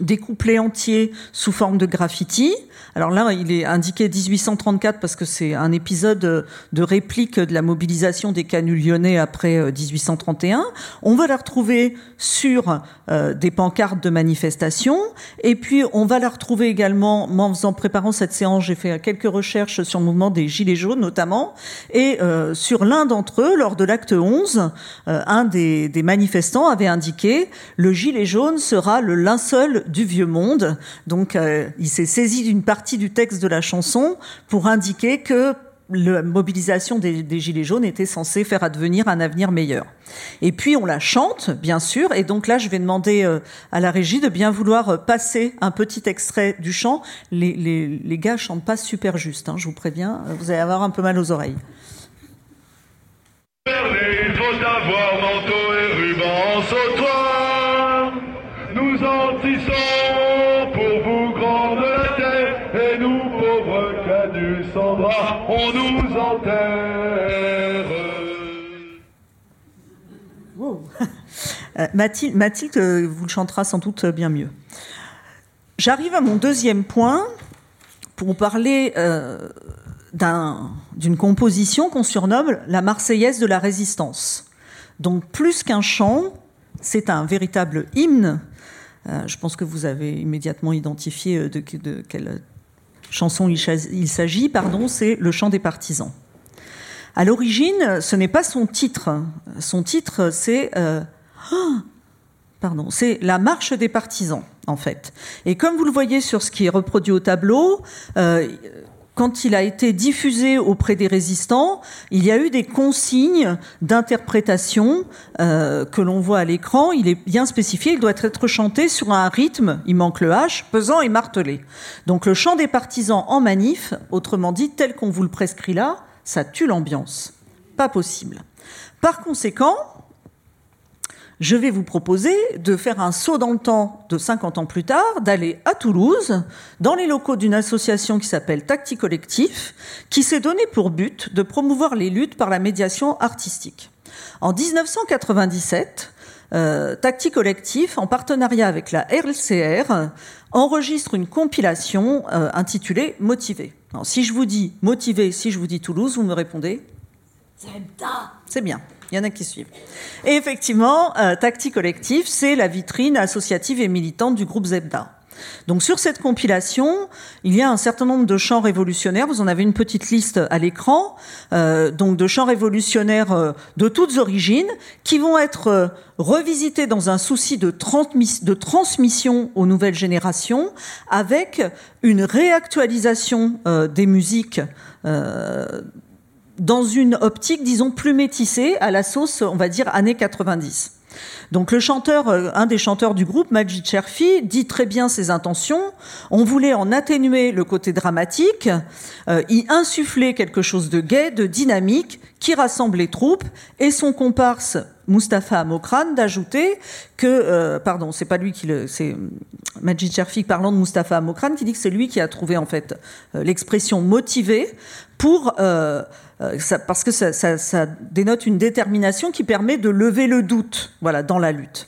des couplets entiers sous forme de graffiti. Alors là, il est indiqué 1834 parce que c'est un épisode de réplique de la mobilisation des canuts lyonnais après 1831. Euh, on va la retrouver sur euh, des pancartes de manifestation. Et puis, on va la retrouver également, en faisant, préparant cette séance, j'ai fait quelques recherches sur le mouvement des Gilets jaunes notamment. Et euh, sur l'un d'entre eux, lors de l'acte 11, euh, un des, des manifestants avait indiqué le gilet jaune sera le linceul du vieux monde. Donc, euh, il s'est saisi d'une partie du texte de la chanson pour indiquer que la mobilisation des, Gilets jaunes était censée faire advenir un avenir meilleur. Et puis on la chante, bien sûr, et donc là je vais demander euh, à la régie de bien vouloir euh, passer un petit extrait du chant. Les, les, les gars chantent pas super juste, hein, je vous préviens, vous allez avoir un peu mal aux oreilles. Il faut avoir manteau et ruban on nous enterre. Euh, Mathilde, euh, vous le chantera sans doute bien mieux. J'arrive à mon deuxième point pour parler euh, d'une composition qu'on surnomme la Marseillaise de la résistance. Donc plus qu'un chant, c'est un véritable hymne. Euh, je pense que vous avez immédiatement identifié de, quelle chanson il, s'agit. Pardon, c'est le chant des partisans. À l'origine, ce n'est pas son titre. Son titre, c'est euh, oh, pardon, c'est la marche des partisans, en fait. Et comme vous le voyez sur ce qui est reproduit au tableau, euh, quand il a été diffusé auprès des résistants, il y a eu des consignes d'interprétation euh, que l'on voit à l'écran. Il est bien spécifié, il doit être chanté sur un rythme, il manque le H, pesant et martelé. Donc le chant des partisans en manif, autrement dit, tel qu'on vous le prescrit là, ça tue l'ambiance. Pas possible. Par conséquent, je vais vous proposer de faire un saut dans le temps de 50 ans plus tard, d'aller à Toulouse, dans les locaux d'une association qui s'appelle Tacti Collectif, qui s'est donné pour but de promouvoir les luttes par la médiation artistique. En 1997, euh, Tacti Collectif, en partenariat avec la RLCR, enregistre une compilation euh, intitulée Motivé. Si je vous dis Motivé, si je vous dis Toulouse, vous me répondez C'est bien. Il y en a qui suivent. Et effectivement, euh, Tacti Collectif, c'est la vitrine associative et militante du groupe Zebda. Donc sur cette compilation, il y a un certain nombre de chants révolutionnaires. Vous en avez une petite liste à l'écran, euh, donc de chants révolutionnaires euh, de toutes origines, qui vont être euh, revisités dans un souci de, transmis- de transmission aux nouvelles générations, avec une réactualisation des musiques. Dans une optique, disons, plus métissée, à la sauce, on va dire, années 90. Donc le chanteur, euh, un des chanteurs du groupe, Majid Cherfi, dit très bien ses intentions. On voulait en atténuer le côté dramatique, euh, y insuffler quelque chose de gai, de dynamique, qui rassemble les troupes, et son comparse Mustapha Amokran d'ajouter que, euh, pardon, c'est pas lui qui le, c'est Majid Cherfi parlant de Mustapha Amokran qui dit que c'est lui qui a trouvé en fait l'expression motivée pour euh, euh, ça- parce que ça, ça- ça dénote une détermination qui permet de lever le doute, voilà, dans la lutte.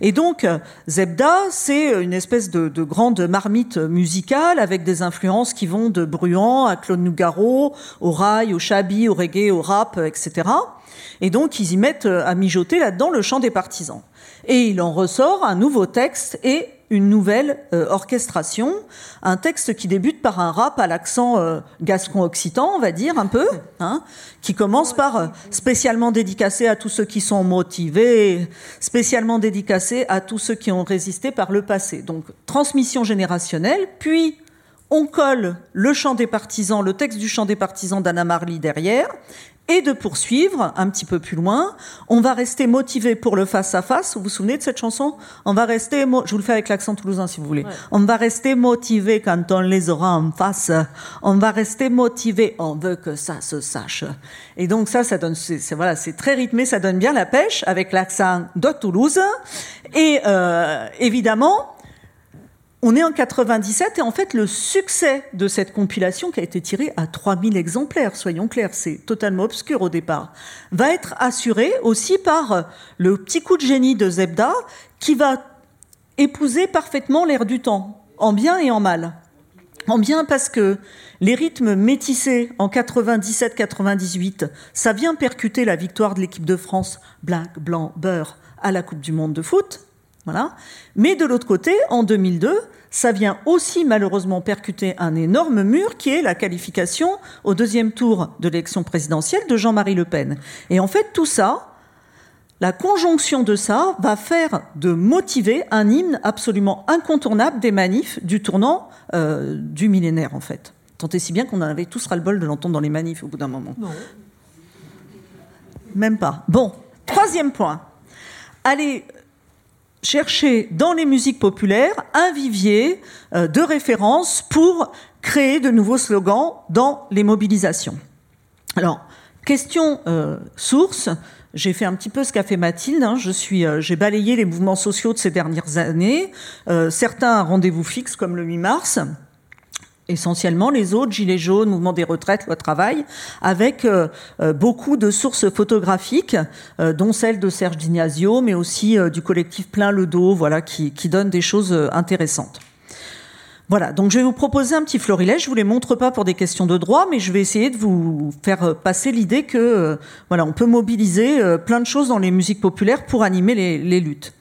Et donc, euh, Zebda, c'est une espèce de, de grande marmite musicale avec des influences qui vont de Bruant à Claude Nougaro, au rail, au shabi, au reggae, au rap, euh, etc. Et donc, ils y mettent euh, à mijoter là-dedans le chant des partisans. Et il en ressort un nouveau texte et une nouvelle euh, orchestration, un texte qui débute par un rap à l'accent euh, gascon-occitan, on va dire un peu, hein, qui commence par euh, spécialement dédicacé à tous ceux qui sont motivés, spécialement dédicacé à tous ceux qui ont résisté par le passé. Donc transmission générationnelle, puis on colle le chant des partisans, le texte du chant des partisans d'Anna Marley derrière, et de poursuivre un petit peu plus loin. On va rester motivé pour le face-à-face. Vous vous souvenez de cette chanson? On va rester, je vous le fais avec l'accent toulousain si vous voulez. On va rester motivé quand on les aura en face. On va rester motivé. On veut que ça se sache. Et donc ça, ça donne, c'est c'est- voilà, c'est très rythmé, ça donne bien la pêche avec l'accent de Toulouse. Et euh, évidemment, on est en 97 et en fait le succès de cette compilation qui a été tirée à 3000 exemplaires, soyons clairs, c'est totalement obscur au départ, va être assuré aussi par le petit coup de génie de Zebda qui va épouser parfaitement l'air du temps, en bien et en mal. En bien parce que les rythmes métissés en 97-98, ça vient percuter la victoire de l'équipe de France black, blanc, beurre à la Coupe du Monde de foot. Voilà. Mais de l'autre côté, en 2002, ça vient aussi malheureusement percuter un énorme mur qui est la qualification au deuxième tour de l'élection présidentielle de Jean-Marie Le Pen. Et en fait, tout ça, la conjonction de ça va faire de motiver un hymne absolument incontournable des manifs du tournant euh, du millénaire, en fait. Tant et si bien qu'on en avait tous ras-le-bol de l'entendre dans les manifs au bout d'un moment. Même pas. Bon, troisième point. Allez chercher dans les musiques populaires un vivier euh, de référence pour créer de nouveaux slogans dans les mobilisations. Alors, question euh, source. J'ai fait un petit peu ce qu'a fait Mathilde. hein. Je suis, euh, j'ai balayé les mouvements sociaux de ces dernières années. Euh, certains rendez-vous fixe, comme le 8 mars essentiellement les autres, Gilets jaunes, mouvement des retraites, loi travail, avec euh, euh, beaucoup de sources photographiques, euh, dont celle de Serge Dignasio, mais aussi du collectif Plein le dos, voilà, qui, qui donne des choses intéressantes. Voilà, donc je vais vous proposer un petit florilège. Je vous les montre pas pour des questions de droit, mais je vais essayer de vous faire passer l'idée que voilà, on peut mobiliser plein de choses dans les musiques populaires pour animer les luttes.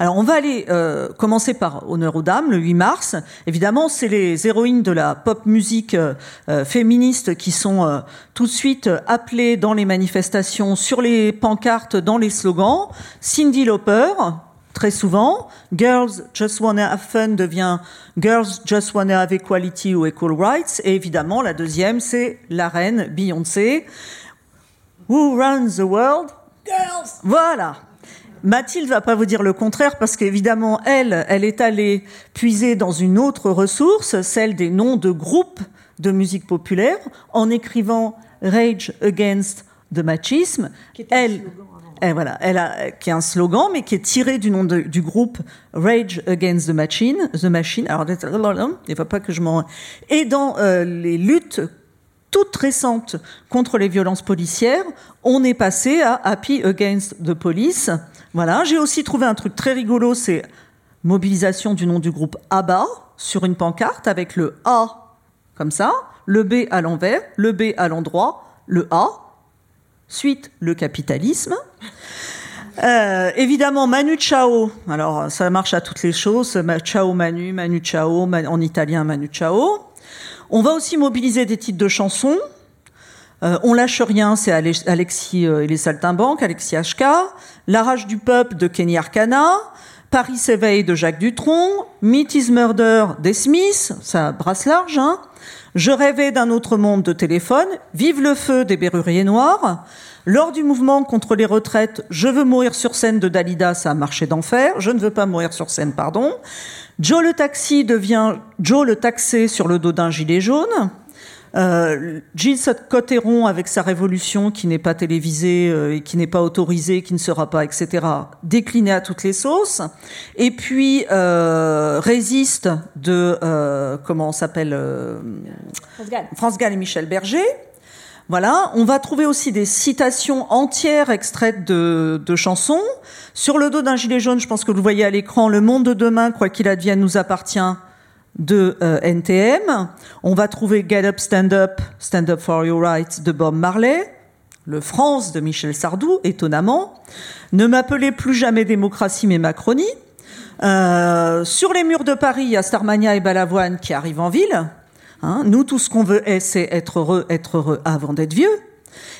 Alors on va aller euh, commencer par Honneur aux dames, le 8 mars. Évidemment, c'est les héroïnes de la pop musique euh, euh, féministe qui sont euh, tout de suite appelées dans les manifestations, sur les pancartes, dans les slogans. Cindy Lauper, très souvent. Girls Just Wanna Have Fun devient Girls Just Wanna Have Equality ou Equal Rights. Et évidemment, la deuxième, c'est la reine Beyoncé. Who runs the world? Girls! Voilà. Mathilde va pas vous dire le contraire parce qu'évidemment, elle, elle est allée puiser dans une autre ressource, celle des noms de groupes de musique populaire, en écrivant Rage Against the Machisme. Elle, et voilà, elle a, qui est un slogan, mais qui est tiré du nom de- du groupe Rage Against the Machine. The Machine. Alors, il faut pas que je m'en. Et dans euh, les luttes toutes récentes contre les violences policières, on est passé à Happy Against the Police. Voilà. J'ai aussi trouvé un truc très rigolo, c'est mobilisation du nom du groupe ABBA sur une pancarte avec le A comme ça, le B à l'envers, le B à l'endroit, le A, suite le capitalisme. Euh, évidemment, Manu Chao. Alors, ça marche à toutes les choses. Ciao Manu, Manu Chao, en italien Manu Chao. On va aussi mobiliser des titres de chansons. Euh, on lâche rien, c'est Ale- Alexis euh, et les Saltimbanques, Alexis HK. La rage du peuple de Kenny Arcana. Paris s'éveille de Jacques Dutronc. Meet is Murder des Smiths. Ça brasse large, hein. Je rêvais d'un autre monde de téléphone. Vive le feu des Berruriers Noirs. Lors du mouvement contre les retraites, je veux mourir sur scène de Dalida, ça a marché d'enfer. Je ne veux pas mourir sur scène, pardon. Joe le taxi devient Joe le taxé sur le dos d'un gilet jaune. Euh, Gilles Cotteron avec sa révolution qui n'est pas télévisée euh, et qui n'est pas autorisée, qui ne sera pas, etc., décliné à toutes les sauces. Et puis euh, Résiste de euh, comment on s'appelle euh, France Gall et Michel Berger. Voilà, on va trouver aussi des citations entières extraites de, de chansons. Sur le dos d'un gilet jaune, je pense que vous le voyez à l'écran, Le monde de demain, quoi qu'il advienne, nous appartient de euh, NTM. On va trouver Get Up, Stand Up, Stand Up for Your Rights de Bob Marley. Le France de Michel Sardou, étonnamment. Ne m'appelez plus jamais démocratie mais Macronie. Euh, sur les murs de Paris, il y a Starmania et Balavoine qui arrivent en ville. Hein, nous, tout ce qu'on veut, est- c'est être heureux, être heureux avant d'être vieux.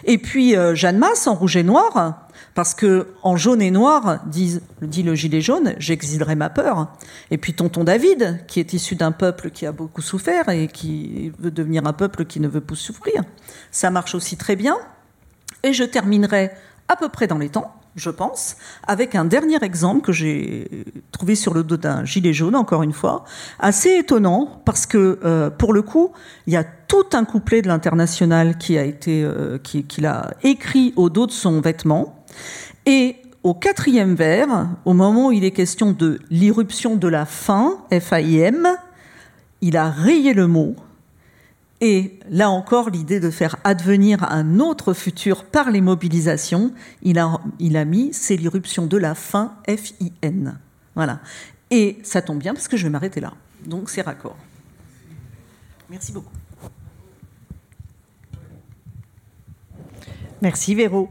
Et puis euh, Jeanne Masse en rouge et noir, parce que en jaune et noir, dit, dit le gilet jaune, j'exilerai ma peur. Et puis Tonton David, qui est issu d'un peuple qui a beaucoup souffert et qui veut devenir un peuple qui ne veut plus souffrir. Ça marche aussi très bien. Et je terminerai à peu près dans les temps, je pense, avec un dernier exemple que j'ai trouvé sur le dos d'un gilet jaune, encore une fois, assez étonnant, parce que euh, pour le coup, il y a tout un couplet de l'international qui a été, euh, qui- qu'il a écrit au dos de son vêtement, et au quatrième vers, au moment où il est question de l'irruption de la faim, F-A-I-M, il a rayé le mot et là encore, l'idée de faire advenir un autre futur par les mobilisations, il a, il a mis c'est l'irruption de la fin F-I-N. Voilà. Et ça tombe bien parce que je vais m'arrêter là. Donc c'est raccord. Merci beaucoup. Merci Véro.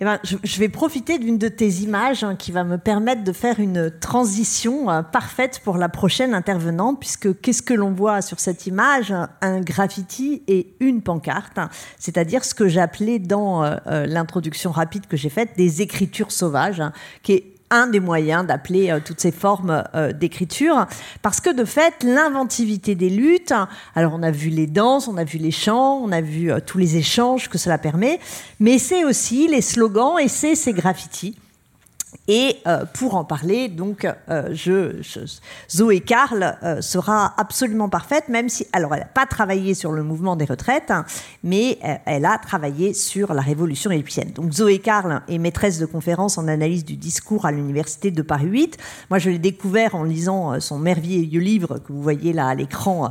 Eh ben, je, je vais profiter d'une de tes images hein, qui va me permettre de faire une transition euh, parfaite pour la prochaine intervenante, puisque qu'est-ce que l'on voit sur cette image? Un graffiti et une pancarte, hein, c'est-à-dire ce que j'appelais dans euh, euh, l'introduction rapide que j'ai faite des écritures sauvages, hein, qui est un des moyens d'appeler euh, toutes ces formes euh, d'écriture, parce que de fait, l'inventivité des luttes, alors on a vu les danses, on a vu les chants, on a vu euh, tous les échanges que cela permet, mais c'est aussi les slogans et c'est ces graffitis. Et euh, pour en parler, donc, euh, Zoé Carl euh, sera absolument parfaite, même si, alors, elle n'a pas travaillé sur le mouvement des retraites, hein, mais elle a travaillé sur la révolution égyptienne. Donc, Zoé Carl est maîtresse de conférences en analyse du discours à l'université de Paris 8. Moi, je l'ai découvert en lisant son merveilleux livre que vous voyez là à l'écran,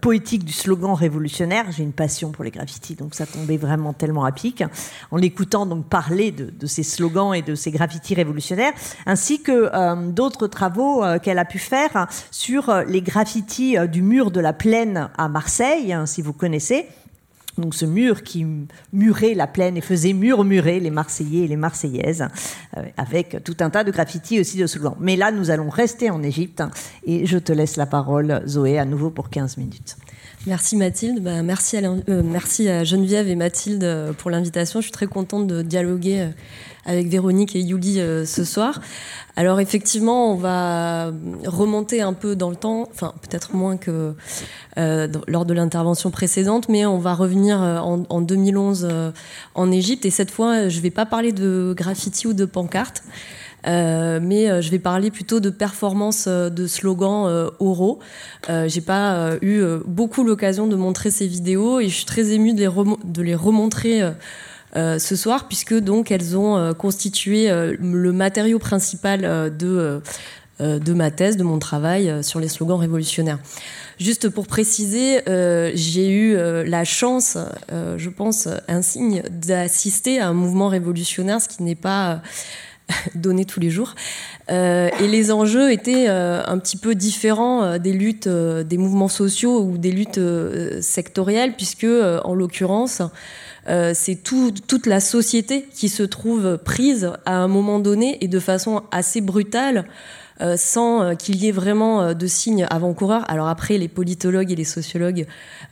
poétique du slogan révolutionnaire. J'ai une passion pour les graffitis, donc ça tombait vraiment tellement à pic. En l'écoutant donc parler de, de ces slogans et de ces graffitis révolutionnaires, ainsi que euh, d'autres travaux euh, qu'elle a pu faire sur euh, les graffitis du mur de la plaine à Marseille, hein, si vous connaissez. Donc ce mur qui murait la plaine et faisait murmurer les Marseillais et les Marseillaises, avec tout un tas de graffitis aussi de slogans. Mais là, nous allons rester en Égypte et je te laisse la parole, Zoé, à nouveau pour 15 minutes. Merci Mathilde, Bah, merci, à, merci à Geneviève et Mathilde pour l'invitation. Je suis très contente de dialoguer avec Véronique et Yuli euh, ce soir. Alors effectivement, on va remonter un peu dans le temps, enfin peut-être moins que euh, lors de l'intervention précédente, mais on va revenir euh, en, en 2011 euh, en Égypte. Et cette fois, je ne vais pas parler de graffiti ou de pancarte. Mais je vais parler plutôt de performances de slogans oraux. J'ai pas eu beaucoup l'occasion de montrer ces vidéos et je suis très émue de les, remontrer ce soir puisque donc elles ont euh, constitué euh, le matériau principal euh, de euh, euh, de ma thèse, de mon travail euh, sur les slogans révolutionnaires. Juste pour préciser, euh, j'ai eu euh, la chance, euh, je pense, insigne d'assister à un mouvement révolutionnaire, ce qui n'est pas donnée tous les jours. Euh, et les enjeux étaient euh, un petit peu différents euh, des luttes, des mouvements sociaux ou des luttes sectorielles, puisque en l'occurrence, c'est tout, toute la société qui se trouve prise à un moment donné et de façon assez brutale euh, sans euh, qu'il y ait vraiment euh, de signes avant-coureurs. Alors après, les politologues et les sociologues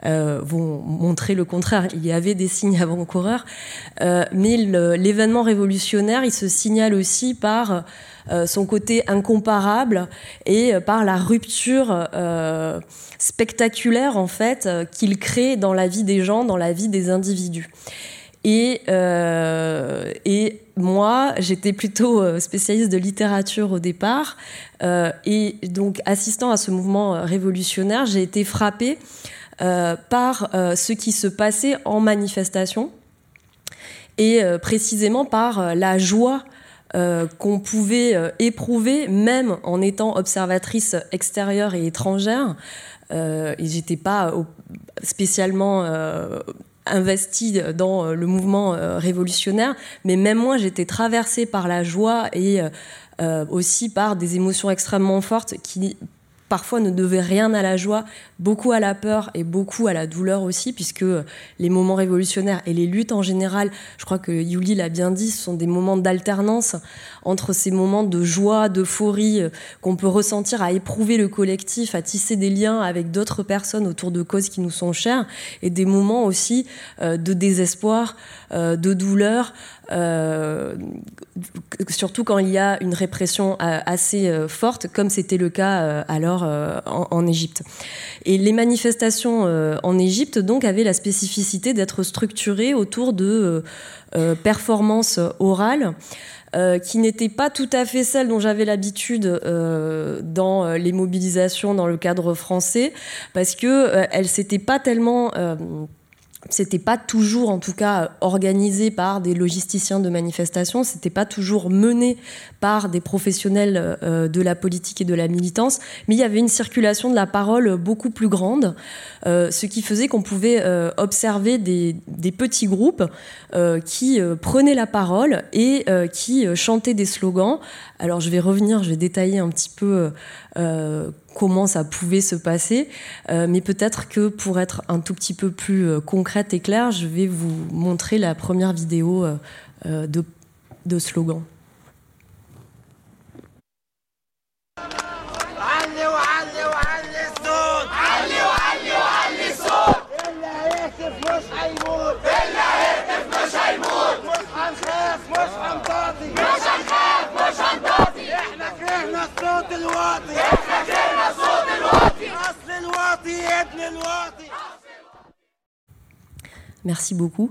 vont montrer le contraire. Il y avait des signes avant-coureurs, mais l'événement révolutionnaire, il se signale aussi par son côté incomparable et par la rupture spectaculaire en fait qu'il crée dans la vie des gens, dans la vie des individus. Et, euh, et moi, j'étais plutôt euh, spécialiste de littérature au départ. Euh, et donc, assistant à ce mouvement révolutionnaire, j'ai été frappée euh, par euh, ce qui se passait en manifestation et précisément par la joie qu'on pouvait éprouver, même en étant observatrice extérieure et étrangère. et j'étais pas spécialement investi dans euh, le mouvement euh, révolutionnaire, mais même moi j'étais traversée par la joie et euh, aussi par des émotions extrêmement fortes qui parfois ne devait rien à la joie, beaucoup à la peur et beaucoup à la douleur aussi, puisque les moments révolutionnaires et les luttes en général, je crois que Yuli l'a bien dit, ce sont des moments d'alternance entre ces moments de joie, d'euphorie euh, qu'on peut ressentir à éprouver le collectif, à tisser des liens avec d'autres personnes autour de causes qui nous sont chères, et des moments aussi euh, de désespoir, euh, de douleur, surtout quand il y a une répression assez forte, comme c'était le cas alors en, Égypte. Et les manifestations en Égypte donc avaient la spécificité d'être structurées autour de performances orales. Euh, qui n'étaient pas tout à fait celles dont j'avais l'habitude euh, dans les mobilisations dans le cadre français, parce que euh, elles s'étaient pas tellement c'était pas toujours, en tout cas, organisé par des logisticiens de manifestations, c'était pas toujours mené par des professionnels euh, de la politique et de la militance, mais il y avait une circulation de la parole beaucoup plus grande, euh, ce qui faisait qu'on pouvait euh, observer des, des, petits groupes qui prenaient la parole et qui chantaient des slogans. Alors je vais revenir, je vais détailler un petit peu comment ça pouvait se passer. Euh, mais peut-être que pour être un tout petit peu plus euh, concrète et claire, je vais vous montrer la première vidéo euh, de slogan. Merci beaucoup.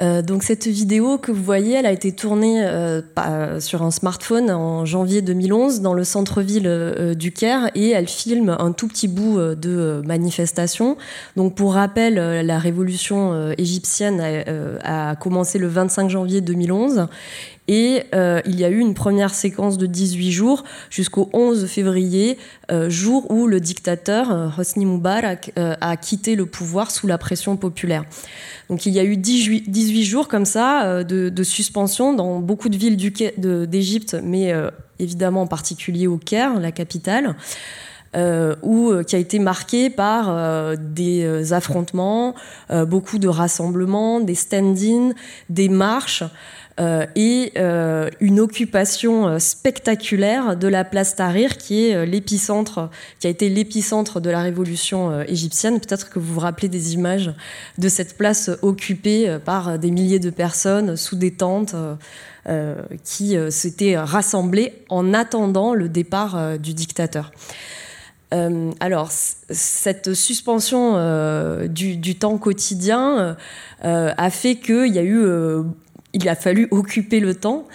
Euh, donc cette vidéo que vous voyez, elle a été tournée euh, sur un smartphone en janvier 2011 dans le centre-ville euh, du Caire et elle filme un tout petit bout euh, de manifestation. Donc pour rappel, euh, la révolution égyptienne a, a, commencé le 25 janvier 2011 et euh, il y a eu une première séquence de 18 jours jusqu'au 11 février, euh, jour où le dictateur euh, Hosni Moubarak euh, a quitté le pouvoir sous la pression populaire. Donc il y a eu 18, 18 jours comme ça de, suspension dans beaucoup de villes d'Égypte, mais évidemment en particulier au Caire, la capitale. Euh, où, qui a été marqué par euh, des affrontements, euh, beaucoup de rassemblements, des stand-in, des marches euh, et euh, une occupation euh, spectaculaire de la place Tahrir, qui est l'épicentre, qui a été l'épicentre de la révolution égyptienne. Peut-être que vous vous rappelez des images de cette place occupée par des milliers de personnes sous des tentes. Euh, qui euh, s'étaient rassemblés en attendant le départ euh, du dictateur. Alors, cette suspension du, du, temps quotidien a fait qu'il y a eu il a fallu occuper le temps.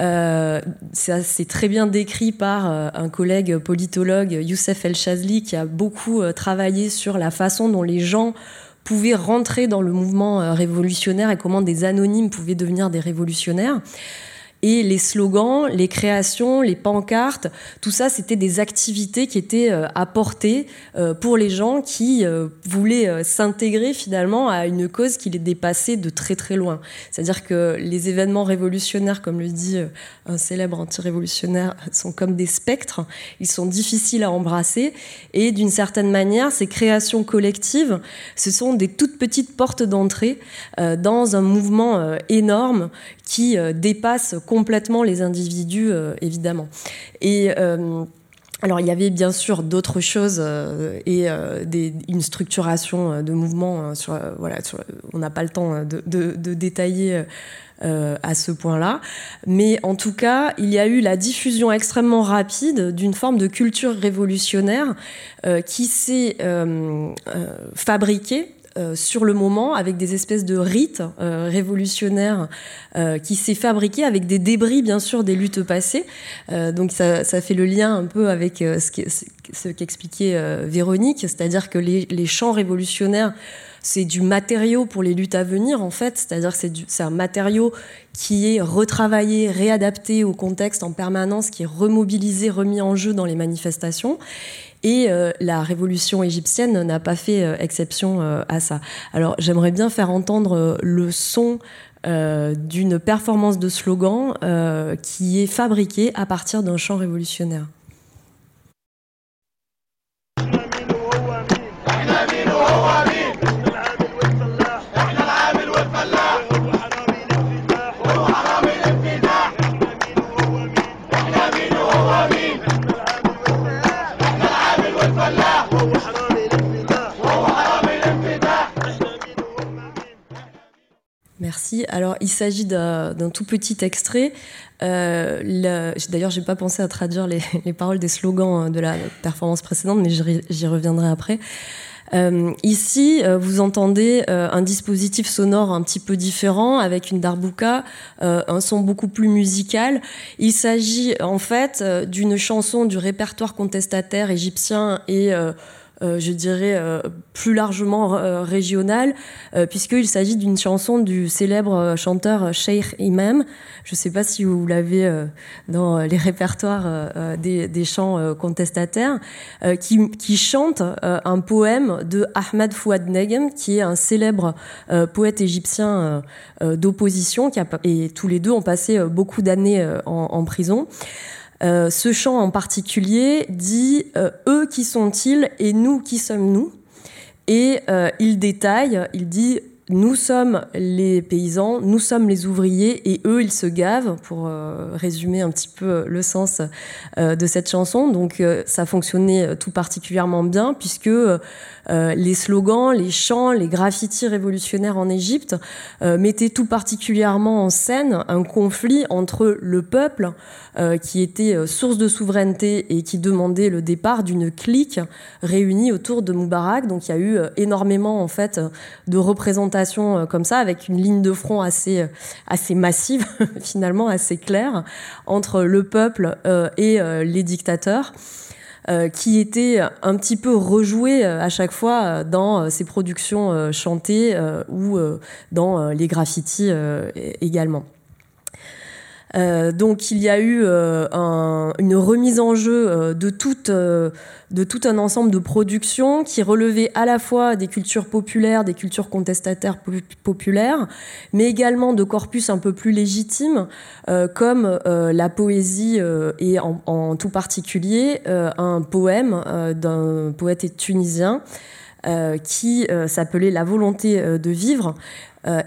Euh, c'est très bien décrit par euh, un collègue politologue, Youssef El Chazli, qui a beaucoup euh, travaillé sur la façon dont les gens pouvaient rentrer dans le mouvement euh, révolutionnaire et comment des anonymes pouvaient devenir des révolutionnaires. Et les slogans, les créations, les pancartes, tout ça, c'était des activités qui étaient apportées pour les gens qui voulaient s'intégrer finalement à une cause qui les dépassait de très très loin. C'est-à-dire que les événements révolutionnaires, comme le dit un célèbre anti-révolutionnaire, sont comme des spectres. Ils sont difficiles à embrasser et d'une certaine manière, ces créations collectives, ce sont des toutes petites portes d'entrée euh, dans un mouvement euh, énorme qui euh, dépasse complètement les individus, évidemment. Et alors il y avait bien sûr d'autres choses et une structuration de mouvement. Sur, voilà, on n'a pas le temps de, détailler euh, à ce point-là. Mais en tout cas, il y a eu la diffusion extrêmement rapide d'une forme de culture révolutionnaire euh, qui s'est euh, sur le moment avec des espèces de rites révolutionnaires qui s'est fabriqué avec des débris bien sûr des luttes passées. donc ça, ça, fait le lien un peu avec ce qu'expliquait Véronique, c'est-à-dire que les, les chants révolutionnaires c'est du matériau pour les luttes à venir, en fait. C'est-à-dire que c'est un matériau qui est retravaillé, réadapté au contexte en permanence, qui est remobilisé, remis en jeu dans les manifestations. Et euh, la révolution égyptienne n'a pas fait euh, exception euh, à ça. Alors j'aimerais bien faire entendre le son d'une performance de slogan qui est fabriquée à partir d'un chant révolutionnaire. Merci. Alors, il s'agit d'un tout petit extrait. Euh, D'ailleurs, j'ai pas pensé à traduire les, les, paroles des slogans de la performance précédente, mais j'y reviendrai après. Euh, ici, euh, vous entendez euh, un dispositif sonore un petit peu différent avec une darbuka, un son beaucoup plus musical. Il s'agit en fait d'une chanson du répertoire contestataire égyptien et je dirais, euh, plus largement euh, régional, puisqu'il s'agit d'une chanson du célèbre chanteur Sheikh Imam. Je ne sais pas si vous l'avez dans les répertoires des, des, chants contestataires, qui, qui, chante un poème de Ahmad Fouad Negem, qui est un célèbre poète égyptien d'opposition, et tous les deux ont passé beaucoup d'années en, en prison. Euh, ce chant en particulier dit euh, eux qui sont-ils et nous qui sommes-nous? Et euh, il détaille, il dit nous sommes les paysans, nous sommes les ouvriers et eux ils se gavent pour résumer un petit peu le sens de cette chanson. Donc ça fonctionnait tout particulièrement bien puisque euh, les slogans, les chants, les graffitis révolutionnaires en Égypte euh, mettaient tout particulièrement en scène un conflit entre le peuple euh, qui était source de souveraineté et qui demandait le départ d'une clique réunie autour de Moubarak. Donc il y a eu énormément en fait de représentations comme ça avec une ligne de front assez assez massive finalement assez claire entre le peuple et les dictateurs. Euh, qui était un petit peu rejoué euh, à chaque fois euh, dans ses productions chantées ou dans les graffitis également. Euh, donc il y a eu euh, un, une remise en jeu euh, de, tout un ensemble de productions qui relevaient à la fois des cultures populaires, des cultures contestataires populaires, mais également de corpus un peu plus légitimes, comme la poésie et en, tout particulier un poème d'un poète tunisien. qui s'appelait La volonté de vivre,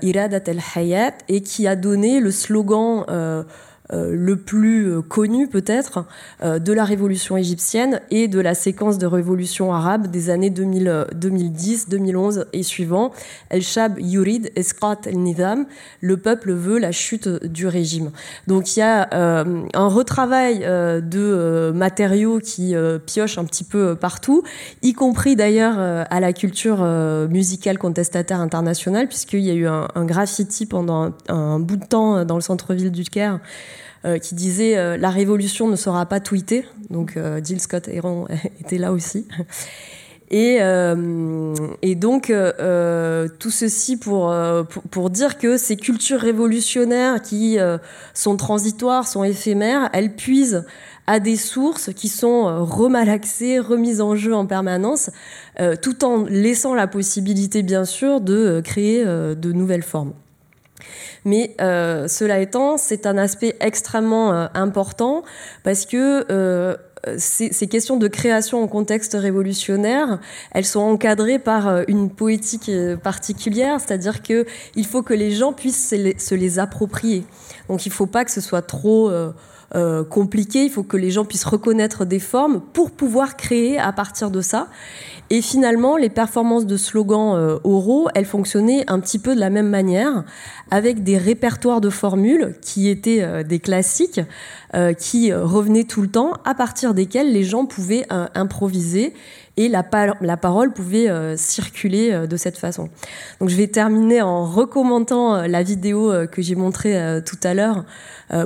Iradat el Hayat, et qui a donné le slogan euh, euh, le plus connu peut-être de la révolution égyptienne et de la séquence de révolution arabe des années 2000, 2010, 2011 et suivants. El Shab Yurid Esqat el Nidam, le peuple veut la chute du régime. Donc il y a un retravail de matériaux qui piochent un petit peu partout, y compris d'ailleurs à la culture musicale contestataire internationale, puisqu'il y a eu un, graffiti pendant un, bout de temps dans le centre-ville du Caire euh, qui disait euh, la révolution ne sera pas tweetée. Donc euh, Jill Scott Heron était là aussi. Et, euh, et donc, euh, tout ceci pour, euh, pour, pour, dire que ces cultures révolutionnaires qui euh, sont transitoires, sont éphémères, elles puisent à des sources qui sont euh, remalaxées, remises en jeu en permanence, euh, tout en laissant la possibilité, bien sûr, de créer de nouvelles formes. Mais euh, cela étant, c'est un aspect extrêmement euh, important parce que euh, ces, questions de création en contexte révolutionnaire, elles sont encadrées par une poétique particulière, c'est-à-dire que il faut que les gens puissent se les, approprier. Donc il ne faut pas que ce soit trop euh, il faut que les gens puissent reconnaître des formes pour pouvoir créer à partir de ça. Et finalement, les performances de slogans euh, oraux, elles fonctionnaient un petit peu de la même manière, avec des répertoires de formules qui étaient euh, des classiques, euh, qui revenaient tout le temps, à partir desquels les gens pouvaient euh, improviser et la, par la parole pouvait euh, circuler euh, de cette façon. Donc je vais terminer en recommandant euh, la vidéo que j'ai montrée tout à l'heure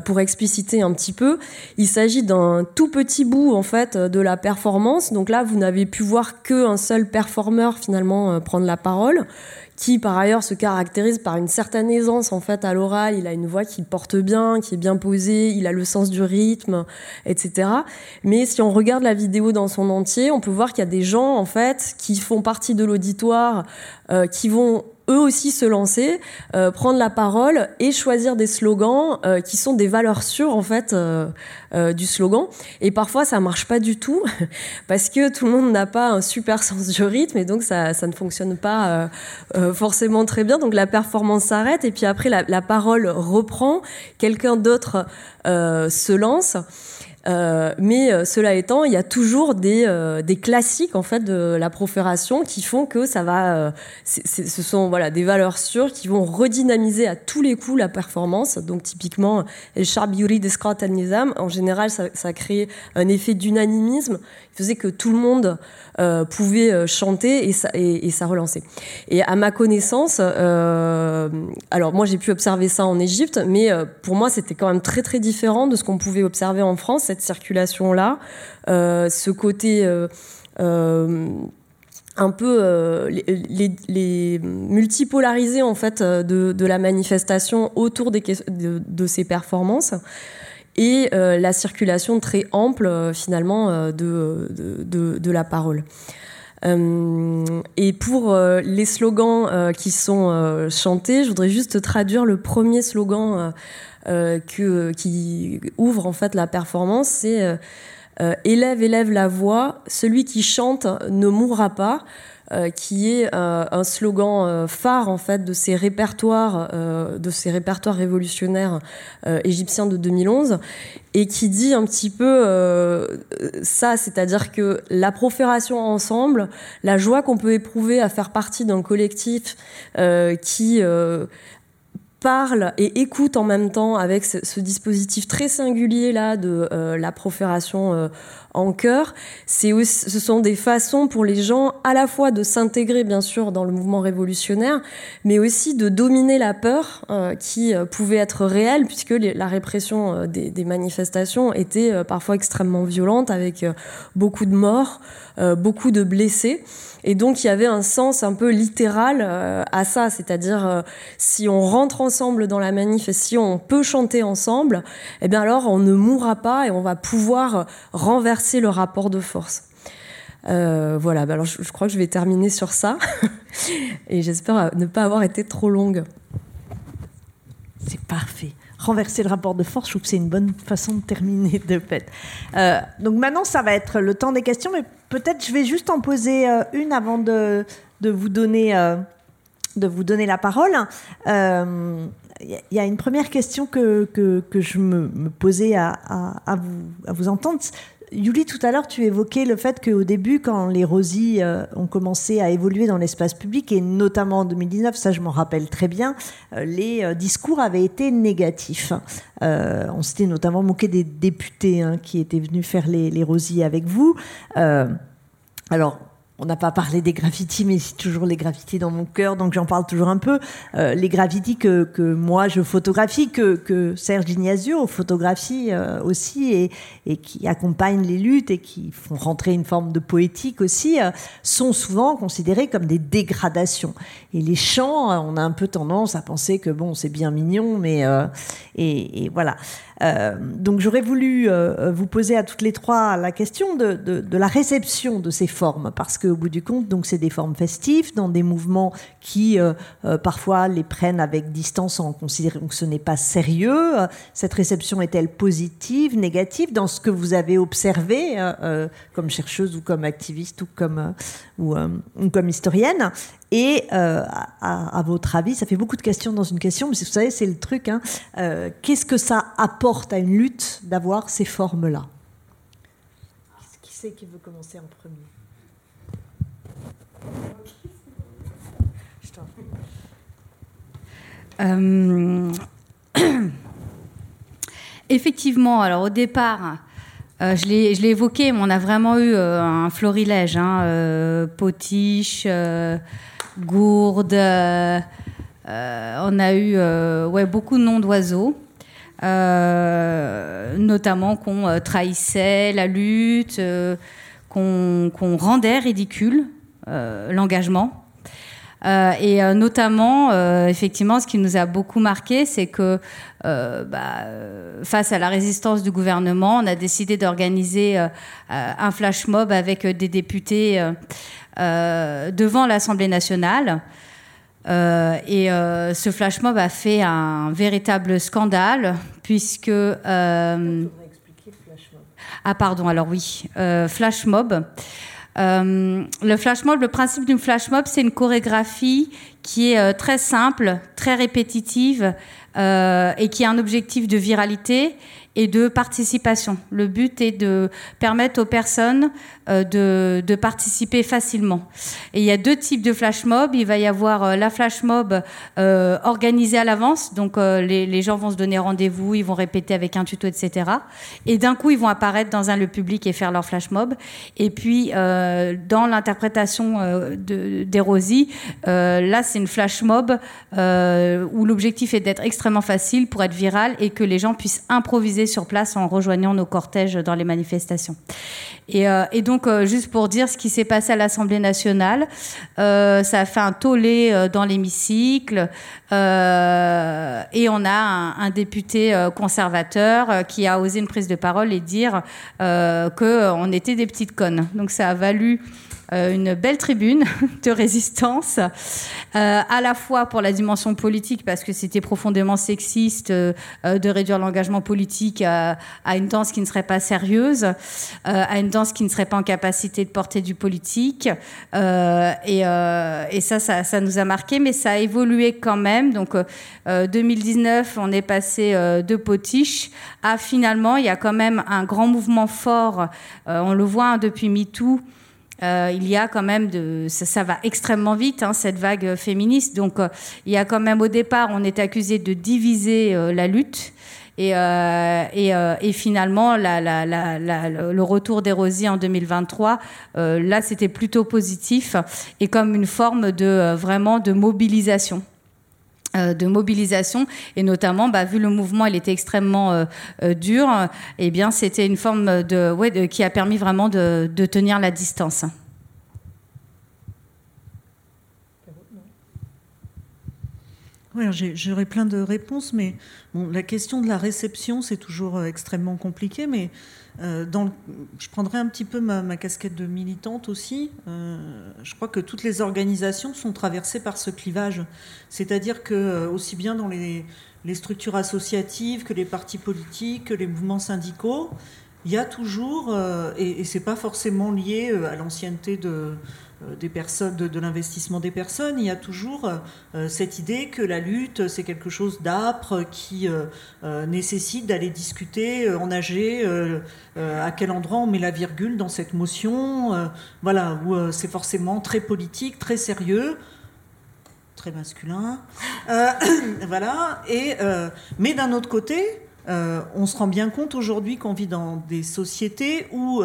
pour expliciter un petit peu. Il s'agit d'un tout petit bout en fait de la performance. Donc là, vous n'avez pu voir qu'un seul performeur finalement prendre la parole qui par ailleurs se caractérise par une certaine aisance en fait à l'oral. Il a une voix qui porte bien, qui est bien posée, il a le sens du rythme, etc. Mais si on regarde la vidéo dans son entier, on peut voir qu'il y a des gens en fait qui font partie de l'auditoire, euh, qui vont eux aussi se lancer, euh, prendre la parole et choisir des slogans euh, qui sont des valeurs sûres en fait euh, du slogan. Et parfois ça marche pas du tout parce que tout le monde n'a pas un super sens du rythme et donc ça, ça ne fonctionne pas forcément très bien. Donc la performance s'arrête et puis après la parole reprend, quelqu'un d'autre se lance. Euh, mais euh, cela étant, il y a toujours des, euh, des classiques en fait de la profération qui font que ça va. Euh, ce sont voilà des valeurs sûres qui vont redynamiser à tous les coups la performance. Donc typiquement, el Yuri Deskrat en général, ça, ça crée un effet d'unanimisme qui faisait que tout le monde euh, pouvait chanter et ça, relançait. Et à ma connaissance, euh, alors moi j'ai pu observer ça en Égypte, mais pour moi c'était quand même très très différent de ce qu'on pouvait observer en France cette circulation-là, euh, ce côté euh, euh, un peu euh, les, les, en fait de, la manifestation autour des, de, de ces performances et euh, la circulation très ample euh, finalement de, de, de, la parole. Euh, et pour les slogans qui sont chantés, je voudrais juste traduire le premier slogan euh, que, qui ouvre en fait la performance, c'est euh, euh, élève, élève la voix, celui qui chante ne mourra pas. Euh, qui est euh, un slogan euh, phare en fait de ces répertoires de ces répertoires révolutionnaires égyptiens de 2011 et qui dit un petit peu ça c'est-à-dire que la profération ensemble la joie qu'on peut éprouver à faire partie d'un collectif qui parle et écoute en même temps avec ce, dispositif très singulier là de euh, la profération euh, en aussi, ce sont des façons pour les gens à la fois de s'intégrer bien sûr dans le mouvement révolutionnaire, mais aussi de dominer la peur euh, qui pouvait être réelle puisque la répression des, manifestations était parfois extrêmement violente avec beaucoup de morts, beaucoup de blessés. Et donc il y avait un sens un peu littéral euh, à ça, c'est-à-dire euh, si on rentre ensemble dans la manif et si on peut chanter ensemble, eh bien alors on ne mourra pas et on va pouvoir renverser le rapport de force. Euh, voilà, bah alors je, je, crois que je vais terminer sur ça et j'espère ne pas avoir été trop longue. C'est parfait renverser le rapport de force, je trouve que c'est une bonne façon de terminer de fait. Euh, donc maintenant, ça va être le temps des questions, mais peut-être je vais juste en poser euh, une avant de, de vous donner euh, de vous donner la parole. Il y a une première question que, que, que je me, me posais à, à, à, vous, à vous entendre. Yuli, tout à l'heure, tu évoquais le fait qu'au début, quand les Rosy euh, ont commencé à évoluer dans l'espace public, et notamment en 2019, ça je m'en rappelle très bien, euh, les euh, discours avaient été négatifs. Euh, on s'était notamment moqué des députés hein, qui étaient venus faire les, les avec vous. Alors, on n'a pas parlé des graffitis, mais c'est toujours les graffitis dans mon cœur, donc j'en parle toujours un peu. Euh, les graffitis que, que, moi je photographie, que, Serge Ignazio photographie euh, aussi, et, et, qui accompagnent les luttes et qui font rentrer une forme de poétique aussi, euh, sont souvent considérés comme des dégradations. Et les chants, on a un peu tendance à penser que bon, c'est bien mignon, mais et, voilà. Euh, donc j'aurais voulu euh, vous poser à toutes les trois la question de, de, de la réception de ces formes, parce qu'au bout du compte, donc c'est des formes festives dans des mouvements qui euh, euh parfois les prennent avec distance en considérant que ce n'est pas sérieux. Cette réception est-elle positive, négative dans ce que vous avez observé euh, comme chercheuse ou comme activiste ou comme ou, ou comme historienne. Et euh, à, votre avis, ça fait beaucoup de questions dans une question, mais vous savez, c'est le truc. Hein, euh, Qu'est-ce que ça apporte à une lutte d'avoir ces formes-là? Qui c'est qui veut commencer en premier? Euh, effectivement, alors au départ, euh, je l'ai évoqué, mais on a vraiment eu euh, un florilège, hein, euh, potiche, gourde, on a eu ouais, beaucoup de noms d'oiseaux. notamment qu'on trahissait la lutte, qu'on qu rendait ridicule l'engagement. Et notamment, effectivement, ce qui nous a beaucoup marqué, c'est que bah, face à la résistance du gouvernement, on a décidé d'organiser un flash mob avec des députés devant l'Assemblée nationale. Euh, et euh, ce flash mob a fait un véritable scandale puisque euh, ah pardon alors oui. Flash mob. Euh, le flash mob, le principe d'une flash mob, c'est une chorégraphie qui est euh, très simple, très répétitive euh, et qui a un objectif de viralité et de participation. Le but est de permettre aux personnes euh, de, de, participer facilement. Et il y a deux types de flash mob. Il va y avoir euh, la flash mob euh, organisée à l'avance, donc les, gens vont se donner rendez-vous, ils vont répéter avec un tuto, etc. Et d'un coup, ils vont apparaître dans un lieu public et faire leur flash mob. Et puis, dans l'interprétation d'Erosi, là, c'est une flash mob où l'objectif est d'être extrêmement facile pour être viral et que les gens puissent improviser sur place en rejoignant nos cortèges dans les manifestations. Et, euh, donc, euh, juste pour dire ce qui s'est passé à l'Assemblée nationale, euh, ça a fait un tollé dans l'hémicycle et on a un, un député conservateur qui a osé une prise de parole et dire qu'on était des petites connes. Donc, ça a valu une belle tribune de résistance, euh, à la fois pour la dimension politique, parce que c'était profondément sexiste euh, de réduire l'engagement politique à, une danse qui ne serait pas sérieuse, à une danse qui ne serait pas en capacité de porter du politique. et, et ça, ça, ça, nous a marqué, mais ça a évolué quand même. Donc, 2019, on est passé de potiche à finalement, il y a quand même un grand mouvement fort, on le voit hein, depuis MeToo, euh, il y a quand même de ça, va extrêmement vite hein, cette vague féministe. Donc euh, il y a quand même au départ on est accusé de diviser euh, la lutte. Et, finalement la, la, la, le retour d'Erosie en 2023 euh, là c'était plutôt positif et comme une forme de vraiment de mobilisation de mobilisation et notamment bah, vu le mouvement il était extrêmement euh, euh, dur et eh bien c'était une forme de, qui a permis vraiment de, tenir la distance Ouais, J'aurais plein de réponses, mais la question de la réception, c'est toujours extrêmement compliqué. Mais euh, je prendrai un petit peu ma, casquette de militante aussi. Euh, je crois que toutes les organisations sont traversées par ce clivage. C'est-à-dire que, euh, aussi bien dans les, structures associatives que les partis politiques, que les mouvements syndicaux, il y a toujours, euh, et, et c'est pas forcément lié à l'ancienneté de des personnes, de, l'investissement des personnes, il y a toujours euh, cette idée que la lutte, c'est quelque chose d'âpre qui euh, euh, nécessite d'aller discuter, euh, ennager, euh, à quel endroit on met la virgule dans cette motion, voilà, où c'est forcément très politique, très sérieux très masculin, voilà. Et mais d'un autre côté, on se rend bien compte aujourd'hui qu'on vit dans des sociétés où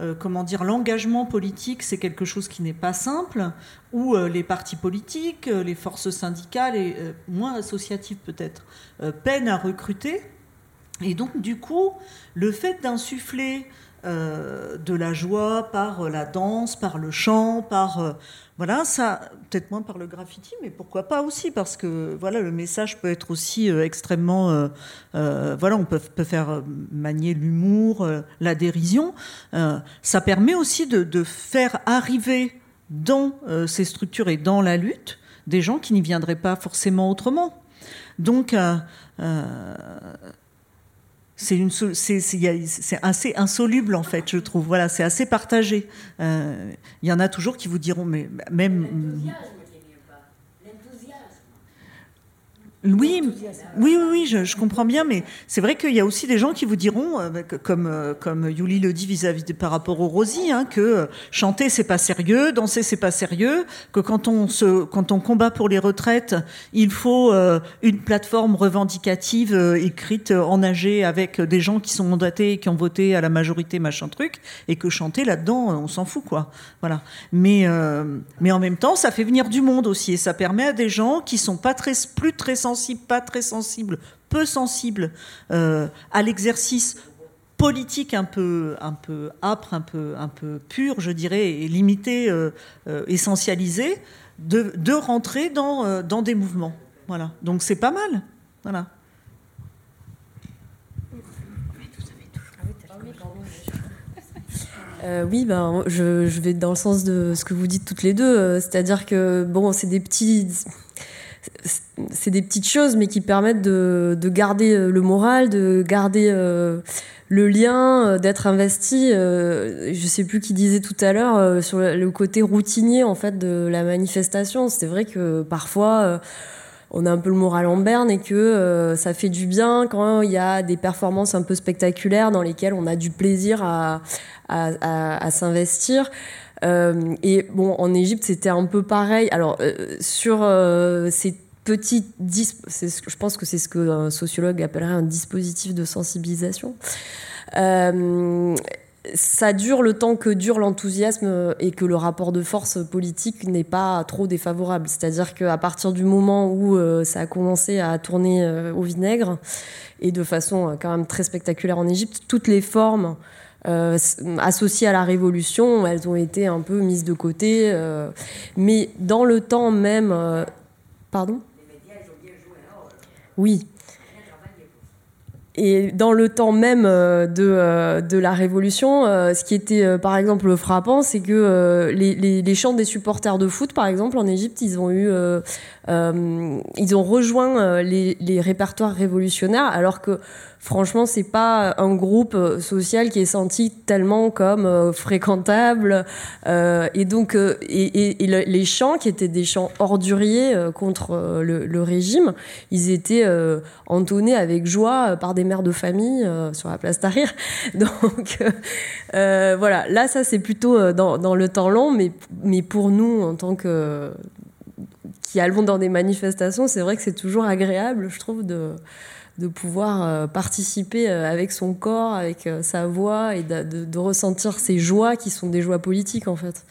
euh, comment dire, l'engagement politique, c'est quelque chose qui n'est pas simple, où euh, les partis politiques, euh, les forces syndicales et moins associatives peut-être peinent à recruter. Et donc, du coup, le fait d'insuffler euh, de la joie par euh, la danse, par le chant, par euh, voilà, ça, peut-être moins par le graffiti, mais pourquoi pas aussi, parce que voilà, le message peut être aussi extrêmement, voilà, on peut, peut faire manier l'humour, la dérision. Ça permet aussi de, de faire arriver dans ces structures et dans la lutte des gens qui n'y viendraient pas forcément autrement. Donc, c'est assez insoluble en fait je trouve. Voilà c'est assez partagé. Euh, il y en a toujours qui vous diront mais même oui, oui, oui, je, comprends bien, mais c'est vrai qu'il y a aussi des gens qui vous diront, euh, que- comme, euh, comme Yuli le dit vis-à-vis par rapport au Rosie, hein, que euh, chanter c'est pas sérieux, danser c'est pas sérieux, que quand on se, quand on combat pour les retraites, il faut une plateforme revendicative écrite en âgé avec des gens qui sont mandatés et qui ont voté à la majorité machin truc, et que chanter là-dedans, on s'en fout quoi. Voilà. Mais mais en même temps, ça fait venir du monde aussi, et ça permet à des gens qui sont pas très, plus très sensibles, pas très sensibles, peu sensibles euh, à l'exercice politique un peu, un peu âpre, un peu, un peu pur, je dirais, et limité, euh, euh, essentialisé, de, rentrer dans, dans des mouvements. Voilà. Donc c'est pas mal. Voilà. Oui, ben, je, je vais dans le sens de ce que vous dites toutes les deux. C'est-à-dire que, bon, c'est des petits. C'est des petites choses, mais qui permettent de, de garder euh, le moral, de garder euh, le lien, euh, d'être investi. euh, je sais plus qui disait tout à l'heure sur le, côté routinier en fait de la manifestation. C'est vrai que parfois. on a un peu le moral en berne et que ça fait du bien quand il y a des performances un peu spectaculaires dans lesquelles on a du plaisir à s'investir. Euh, et bon, en Égypte, c'était un peu pareil. Alors, euh, sur euh, ces que- je pense que c'est ce qu'un sociologue appellerait un dispositif de sensibilisation. Ça dure le temps que dure l'enthousiasme et que le rapport de force politique n'est pas trop défavorable. C'est-à-dire qu'à partir du moment où ça a commencé à tourner au vinaigre, et de façon quand même très spectaculaire en Égypte, toutes les formes euh, associées à la révolution, elles ont été un peu mises de côté. euh, mais dans le temps même... euh, pardon? Oui. Et dans le temps même de, la Révolution, ce qui était par exemple frappant, c'est que les, les, les chants des supporters de foot, par exemple, en Égypte, ils ont eu, ils ont rejoint euh, les, répertoires révolutionnaires, alors que franchement, c'est pas un groupe euh, social qui est senti tellement comme euh, fréquentable. Euh, et donc, euh, les chants qui étaient des chants orduriers euh, contre euh, le, régime, ils étaient euh, entonnés avec joie euh, par des mères de famille euh, sur la place Tahrir. Donc, euh, euh, voilà, là, ça, c'est plutôt euh, dans, dans le temps long, mais, mais pour nous, en tant que qui allons dans des manifestations, c'est vrai que c'est toujours agréable, je trouve, de, de pouvoir euh, participer euh, avec son corps, avec euh, sa voix et de, de- de ressentir ces joies qui sont des joies politiques en fait.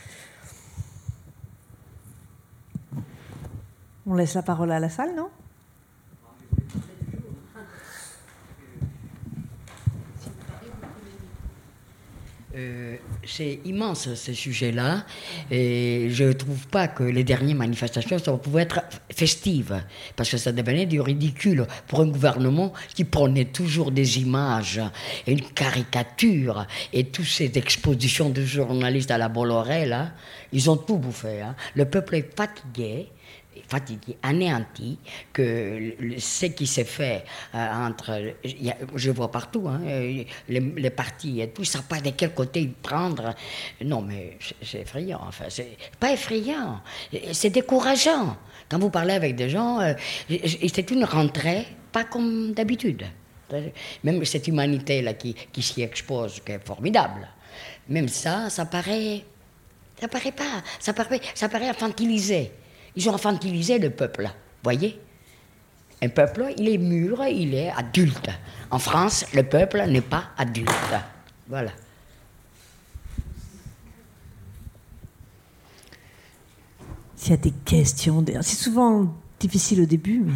On laisse la parole à la salle, non? Euh, c'est immense ce sujet-là et je ne trouve pas que les dernières manifestations ça pouvaient être festives parce que ça devenait du ridicule pour un gouvernement qui prenait toujours des images une caricature et toutes ces expositions de journalistes à la Bolloré là, ils ont tout bouffé. hein. Le peuple est fatigué fatigué, anéanti, que ce qui s'est fait euh, entre, je vois partout, hein, euh, les, les partis et tout, ça pas de quel côté prendre. Non, mais c'est- effrayant, enfin, c'est pas effrayant, c'est décourageant. Quand vous parlez avec des gens, euh, c'est une rentrée pas comme d'habitude. Même cette humanité-là qui, qui s'y expose, qui est formidable. Même ça, ça paraît ça paraît pas, ça paraît, ça paraît infantilisé. Ils ont infantilisé le peuple, voyez Un peuple, il est mûr, il est adulte. En France, le peuple n'est pas adulte. Voilà. S'il y a des questions, c'est souvent difficile au début, mais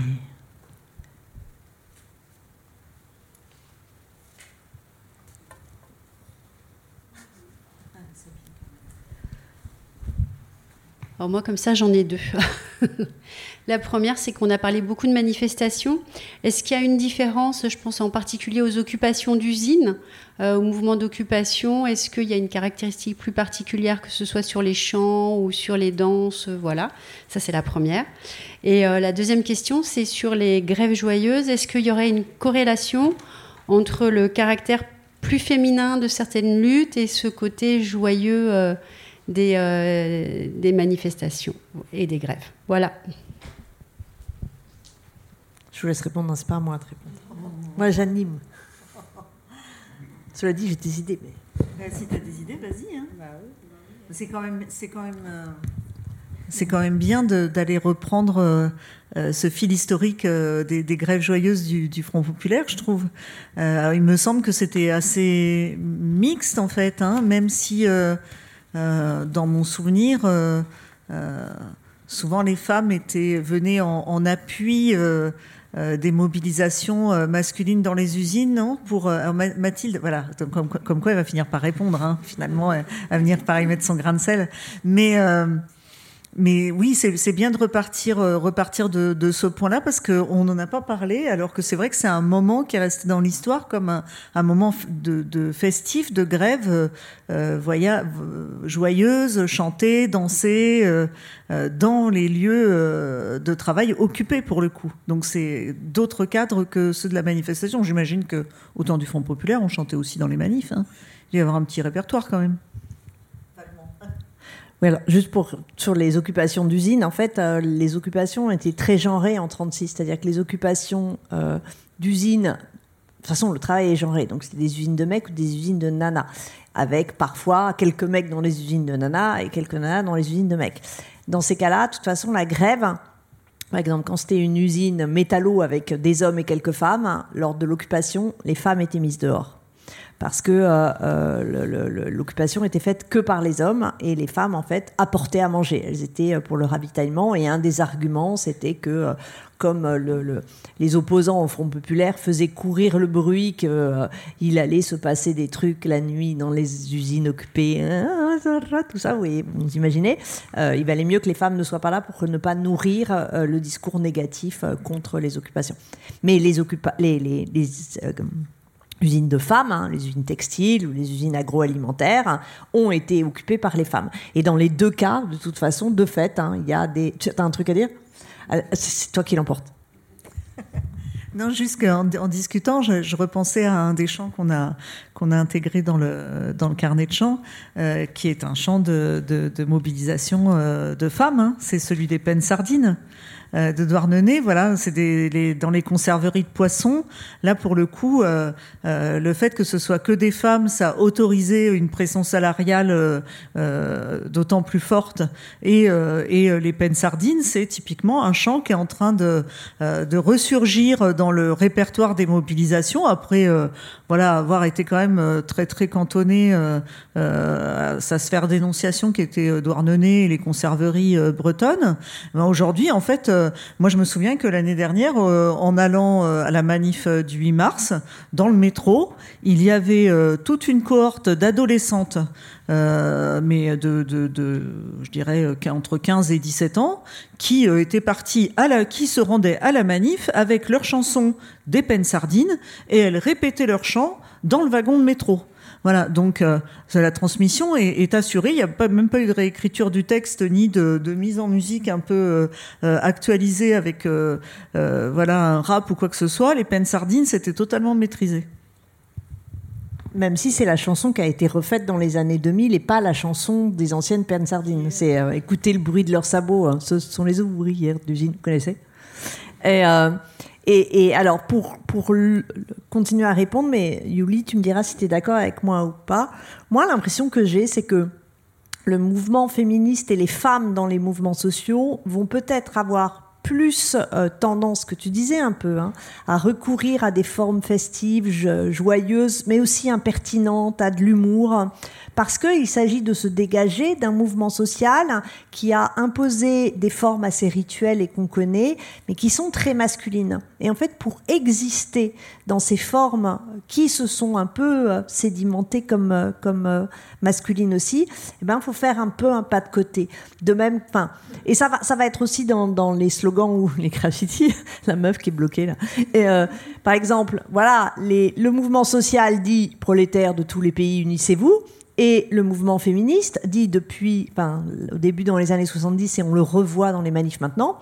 Alors moi, comme ça, j'en ai deux. La première, c'est qu'on a parlé beaucoup de manifestations. Est-ce qu'il y a une différence, je pense en particulier aux occupations d'usines, euh, au mouvement d'occupation? Est-ce qu'il y a une caractéristique plus particulière, que ce soit sur les chants ou sur les danses? Voilà, ça c'est la première. Et euh, la deuxième question, c'est sur les grèves joyeuses. Est-ce qu'il y aurait une corrélation entre le caractère plus féminin de certaines luttes et ce côté joyeux euh, des, euh, des manifestations et des grèves Voilà. Je vous laisse répondre, non, c'est pas à moi de répondre. Moi, j'anime. Cela dit, j'ai des idées, mais. Bah, si tu as des idées, vas-y. hein. C'est quand même, c'est quand même, euh, c'est quand même bien d'aller reprendre euh, ce fil historique euh, des, des grèves joyeuses du, du Front populaire, je trouve. Euh, il me semble que c'était assez mixte en fait, hein, même si euh, dans mon souvenir, euh, euh, souvent les femmes étaient venaient en, appui. des mobilisations masculines dans les usines, non? Pour Mathilde, voilà, comme, quoi elle va finir par répondre, hein, finalement, va venir par y mettre son grain de sel. Mais mais oui, c'est bien de repartir, euh, repartir de, ce point-là parce qu'on n'en a pas parlé, alors que c'est vrai que c'est un moment qui est resté dans l'histoire comme un, moment de, festif, de grève, euh, euh, joyeuse, euh, euh, dans les lieux de travail occupés pour le coup. Donc c'est d'autres cadres que ceux de la manifestation. J'imagine que au temps du Front populaire, on chantait aussi dans les manifs. Hein. Il y avoir un petit répertoire quand même. Oui, alors, juste pour, sur les occupations d'usines, en fait, euh, les occupations étaient très genrées en 36, c'est-à-dire que les occupations euh, d'usines, de toute façon, le travail est genré, donc c'était des usines de mecs ou des usines de nanas, avec parfois quelques mecs dans les usines de nanas et quelques nanas dans les usines de mecs. Dans ces cas-là, de toute façon, la grève, par exemple, quand c'était une usine métallo avec des hommes et quelques femmes, lors de l'occupation, les femmes étaient mises dehors parce que euh, euh, l'occupation était faite que par les hommes et les femmes en fait apportaient à manger. Elles étaient euh, pour le ravitaillement et un des arguments c'était que comme le- le- les opposants au Front populaire faisaient courir le bruit qu'il allait se passer des trucs la nuit dans les usines occupées, hein, tout ça, oui, vous imaginez, il valait mieux que les femmes ne soient pas là pour ne pas nourrir le discours négatif contre les occupations. Mais les, occupa les, usines de femmes, hein, les usines textiles ou les usines agroalimentaires, hein, ont été occupées par les femmes. Et dans les deux cas, de toute façon, de fait, hein, il y a des... Tu as un truc à dire? Euh, C'est toi qui l'emporte. Non, juste qu'en en discutant, je, repensais à un des chants qu'on a, qu'on a intégré dans le, dans le carnet de chants, euh, qui est un chant de, mobilisation euh, de femmes. C'est celui des peines sardines euh, de Douarnenez. Voilà, c'est dans les conserveries de poissons. Là, pour le coup, euh, euh, le fait que ce soit que des femmes, ça a autorisé une pression salariale d'autant plus forte. Et, les peines sardines, c'est typiquement un chant qui est en train de, de ressurgir dans le répertoire des mobilisations après voilà avoir été quand même très très cantonné à sa sphère d'énonciation qui était Douarnenez et les conserveries bretonnes. Ben, Aujourd'hui, en fait, euh, moi je me souviens que l'année dernière, euh, en allant euh, à la manif du 8 mars, dans le métro, il y avait toute une cohorte d'adolescentes mais de, je dirais, entre 15 et 17 ans, qui étaient partis à la, qui se rendaient à la manif avec leur chanson des peines sardines et elles répétaient leur chant dans le wagon de métro. Voilà, donc euh, la transmission est, assurée. Il n'y a pas, même pas eu de réécriture du texte ni de, mise en musique un peu euh, euh, actualisée avec voilà un rap ou quoi que ce soit. Les peines sardines, c'était totalement maîtrisé. Même si c'est la chanson qui a été refaite dans les années 2000 et pas la chanson des anciennes peines sardines. C'est écouter le bruit de leurs sabots. hein. Ce sont les ouvrières d'usine, vous connaissez et, alors, pour, pour continuer à répondre, mais Yuli, tu me diras si tu es d'accord avec moi ou pas. Moi, l'impression que j'ai, c'est que le mouvement féministe et les femmes dans les mouvements sociaux vont peut-être avoir plus euh, tendance, que tu disais un peu, hein, à recourir à des formes festives, jo- joyeuses, mais aussi impertinentes, à de l'humour, parce qu'il s'agit de se dégager d'un mouvement social qui a imposé des formes assez rituelles et qu'on connaît, mais qui sont très masculines. Et en fait, pour exister dans ces formes qui se sont un peu euh, sédimentées comme, euh, comme euh, masculines aussi, eh ben, faut faire un peu un pas de côté. De même, enfin, et ça va, ça va être aussi dans, dans les slogans ou les graffitis, la meuf qui est bloquée là. Et, euh, par exemple, voilà, les, le mouvement social dit prolétaires de tous les pays, unissez-vous. Et le mouvement féministe dit depuis, enfin, au début dans les années 70, et on le revoit dans les manifs maintenant,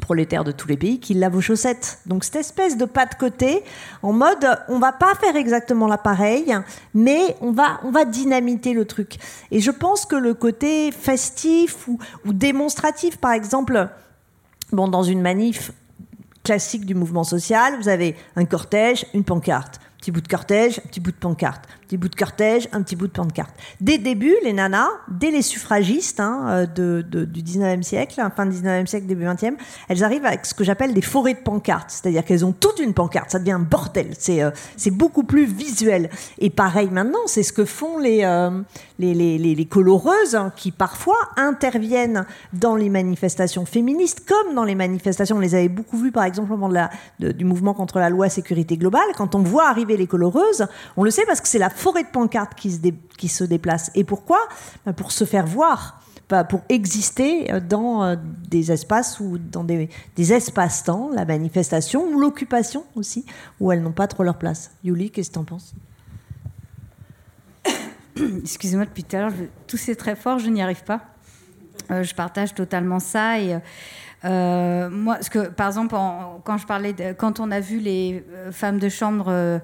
prolétaires de tous les pays, qu'il lave aux chaussettes. Donc cette espèce de pas de côté, en mode, on va pas faire exactement la pareille, mais on va, on va dynamiter le truc. Et je pense que le côté festif ou, ou démonstratif, par exemple, bon, dans une manif classique du mouvement social, vous avez un cortège, une pancarte. Petit bout de cortège, petit bout de pancarte. Petit bout de cortège, un petit bout de pancarte. Dès le début, les nanas, dès les suffragistes hein, euh, du 19e siècle, hein, fin du 19e siècle, début 20e, elles arrivent avec ce que j'appelle des forêts de pancartes. C'est-à-dire qu'elles ont toute une pancarte. Ça devient un bordel. C'est euh, beaucoup plus visuel. Et pareil maintenant, c'est ce que font les, euh, coloreuses hein, qui parfois interviennent dans les manifestations féministes comme dans les manifestations. On les avait beaucoup vues par exemple au moment du mouvement contre la loi sécurité globale. Quand on voit arriver les coloreuses, on le sait parce que c'est la forêt de pancartes qui se, déplace. Et pourquoi? Ben, Pour se faire voir. Pour exister euh, dans euh, des espaces ou dans des, des espaces-temps, la manifestation ou l'occupation aussi, où elles n'ont pas trop leur place. Yuli, qu'est-ce que tu en penses? Excusez-moi, depuis tout à l'heure, je toussais très fort, je n'y arrive pas. Euh, je partage totalement ça. Et euh, moi, parce que, par exemple, quand je parlais, quand on a vu les euh, femmes de chambre euh,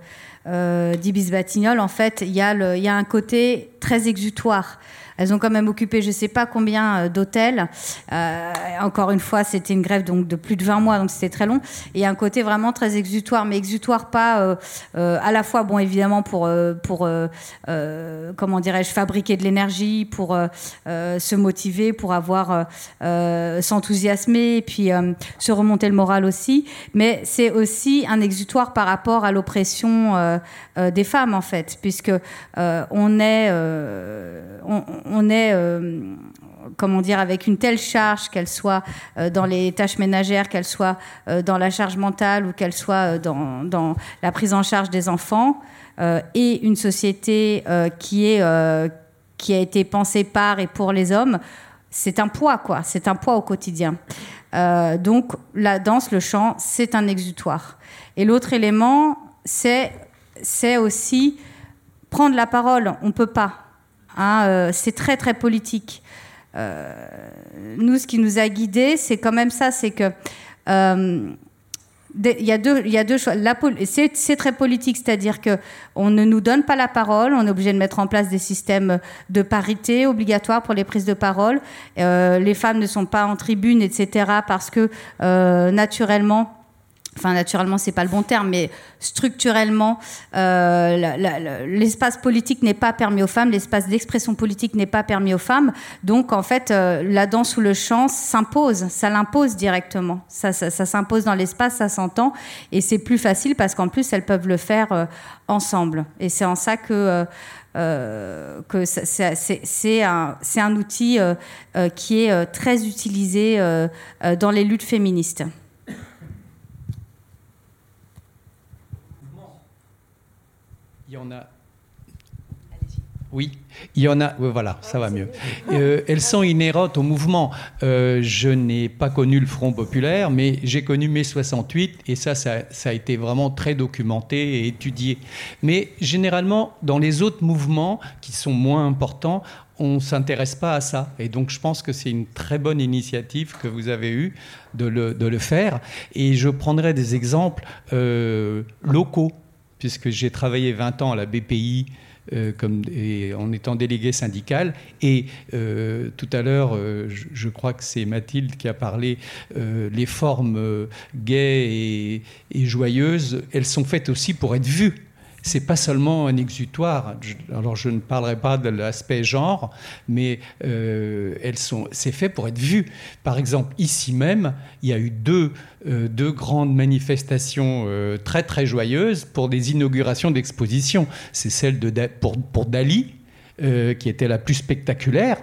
euh, d'Ibis Batignolles, en fait, il y, y a un côté très exutoire. Elles ont quand même occupé je ne sais pas combien euh, d'hôtels. Euh, encore une fois, c'était une grève donc de plus de 20 mois, donc c'était très long. Et un côté vraiment très exutoire, mais exutoire pas euh, euh, à la fois, bon, évidemment, pour, euh, pour euh, comment dirais-je, fabriquer de l'énergie, pour se motiver, pour avoir s'enthousiasmer, et puis se remonter le moral aussi. Mais c'est aussi un exutoire par rapport à l'oppression des femmes, en fait, puisque on est, on, on est euh, comment dire, avec une telle charge, qu'elle soit euh, dans les tâches ménagères, qu'elle soit euh, dans la charge mentale ou qu'elle soit dans, la prise en charge des enfants, et une société qui, est, qui a été pensée par et pour les hommes, c'est un poids, quoi. C'est un poids au quotidien. Donc, la danse, le chant, c'est un exutoire. Et l'autre élément, c'est aussi prendre la parole. On peut pas. Hein, euh, c'est très très politique. Euh, nous, ce qui nous a guidés, c'est quand même ça, c'est que euh, il y a deux, il pol- C'est très politique, c'est-à-dire que on ne nous donne pas la parole, on est obligé de mettre en place des systèmes de parité obligatoires pour les prises de parole. Les femmes ne sont pas en tribune, etc., parce que naturellement enfin naturellement c'est pas le bon terme, mais structurellement, euh, l'espace politique n'est pas permis aux femmes, l'espace d'expression politique n'est pas permis aux femmes. Donc en fait, euh, la danse ou le chant s'impose, ça l'impose directement. Ça, s'impose dans l'espace, ça s'entend, et c'est plus facile parce qu'en plus elles peuvent le faire euh, ensemble. Et c'est en ça que c'est un, outil qui est très utilisé dans les luttes féministes. Il y en a. Oui, il y en a. oui, voilà, ça va mieux. Euh, elles sont inhérentes au mouvement. Euh, je n'ai pas connu le Front populaire, mais j'ai connu mai 68 et ça, ça, ça a été vraiment très documenté et étudié. Mais généralement, dans les autres mouvements qui sont moins importants, on ne s'intéresse pas à ça. Et donc, je pense que c'est une très bonne initiative que vous avez eue de le, de le faire. Et je prendrai des exemples euh, locaux, puisque j'ai travaillé 20 ans à la BPI. euh, en étant délégué syndical. Et euh, tout à l'heure, euh, je, crois que c'est Mathilde qui a parlé, les formes gaies et joyeuses, elles sont faites aussi pour être vues. C'est pas seulement un exutoire. Alors je ne parlerai pas de l'aspect genre, mais euh, elles sont, c'est fait pour être vu. Par exemple, ici même, il y a eu deux, euh, deux grandes manifestations euh, très très joyeuses pour des inaugurations d'expositions. C'est celle de pour, pour Dali, qui était la plus spectaculaire.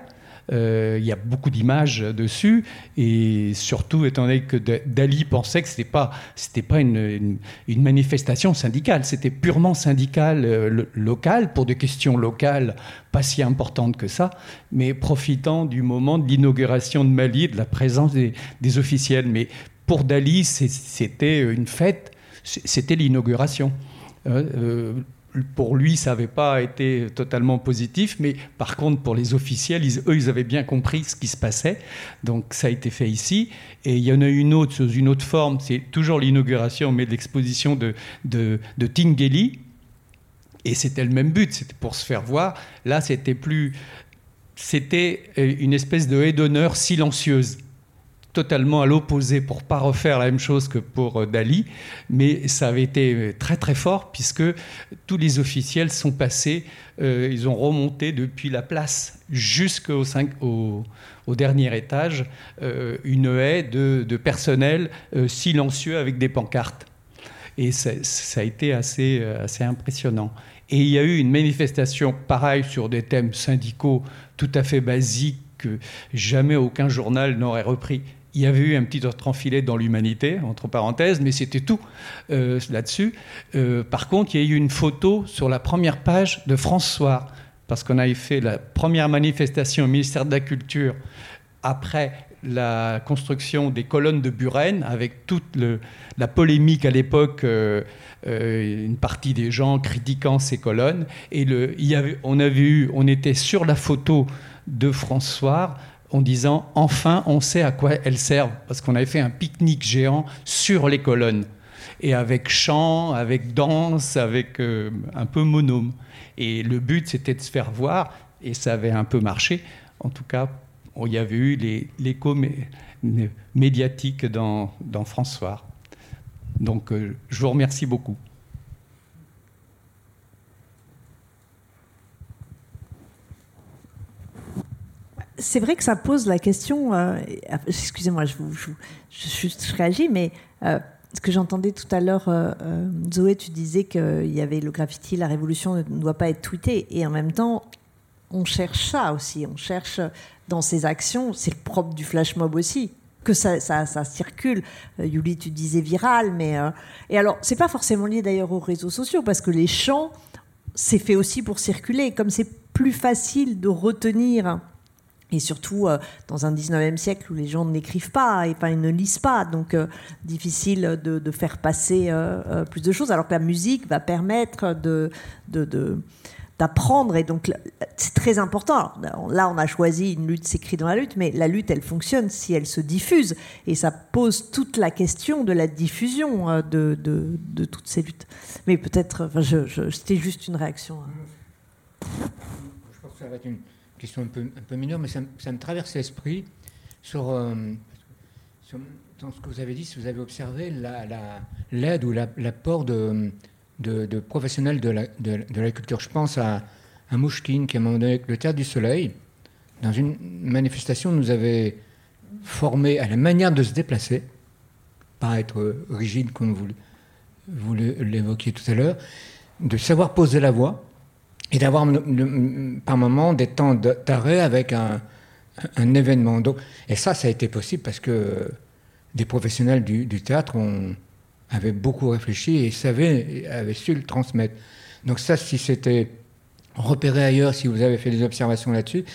Euh, il y a beaucoup d'images dessus et surtout étant donné que Da- Dali pensait que c'était pas c'était pas une, manifestation syndicale, c'était purement syndical euh, lo- local pour des questions locales pas si importantes que ça, mais profitant du moment de l'inauguration de Mali, de la présence des, officiels. Mais pour Dali, c'était une fête, c'était l'inauguration. Euh, pour lui, ça n'avait pas été totalement positif, mais par contre, pour les officiels, eux, ils avaient bien compris ce qui se passait. Donc, ça a été fait ici. Et il y en a une autre, sous une autre forme, c'est toujours l'inauguration, mais de l'exposition de, de, de Tingeli. Et c'était le même but, c'était pour se faire voir. Là, c'était plus. C'était euh, une espèce de haie d'honneur silencieuse totalement à l'opposé pour pas refaire la même chose que pour euh, Dali, mais ça avait été très très fort puisque tous les officiels sont passés, euh, ils ont remonté depuis la place jusqu'au dernier étage euh, une haie de, personnel silencieux avec des pancartes. Et ça, ça a été assez, assez impressionnant. Et il y a eu une manifestation pareille sur des thèmes syndicaux tout à fait basiques que jamais aucun journal n'aurait repris. Il y avait eu un petit autre enfilé dans l'humanité, entre parenthèses, mais c'était tout euh, là-dessus. Euh, par contre, il y a eu une photo sur la première page de France Soir, parce qu'on avait fait la première manifestation au ministère de la Culture après la construction des colonnes de Buren, avec toute la polémique à l'époque, euh, une partie des gens critiquant ces colonnes. Et on était sur la photo de François en disant enfin on sait à quoi elles servent, parce qu'on avait fait un pique-nique géant sur les colonnes et avec chant, avec danse, avec euh, un peu monome. Et le but, c'était de se faire voir, et ça avait un peu marché. En tout cas, il y avait eu l'écho mé- mé- médiatique dans, dans François. Donc, euh, je vous remercie beaucoup. C'est vrai que ça pose la question. euh, Excusez-moi, je, vous, je, je, je- réagis, mais euh, ce que j'entendais tout à l'heure, euh, euh, Zoé, tu disais qu'il y avait le graffiti, la révolution ne doit pas être tweetée. Et en même temps, on cherche ça aussi. On cherche dans ces actions, c'est le propre du flash mob aussi, que ça, ça, ça circule. Euh, Yuli, tu disais viral, mais. euh, et alors, c'est pas forcément lié d'ailleurs aux réseaux sociaux, parce que les chants, c'est fait aussi pour circuler. Comme c'est plus facile de retenir et surtout euh, dans un 19e siècle où les gens n'écrivent pas, et, enfin ils ne lisent pas, donc euh, difficile de, faire passer euh, plus de choses, alors que la musique va permettre de, d'apprendre, et donc c'est très important. Là, on a choisi une lutte s'écrit dans la lutte, mais la lutte, elle fonctionne si elle se diffuse, et ça pose toute la question de la diffusion de, toutes ces luttes. Mais peut-être, enfin, c'était juste une réaction. hein. Je pense que ça va une question un peu, un peu mineure, mais ça, me- traverse l'esprit sur, euh, dans ce que vous avez dit, si vous avez observé la- la- l'aide ou la- l'apport de, de, professionnels de la, de, de. Je pense à, à Mouchkine, qui à un moment donné, le Théâtre du Soleil, dans une manifestation, nous avait formé à la manière de se déplacer, pas être rigide comme vous, vous l'évoquiez tout à l'heure, de savoir poser la voix et d'avoir par moment des temps d'arrêt avec un, événement. Donc, et ça, ça a été possible parce que des professionnels du, du théâtre ont, avaient beaucoup réfléchi et savaient, avaient su le transmettre. Donc ça, si c'était repéré ailleurs, si vous avez fait des observations là-dessus.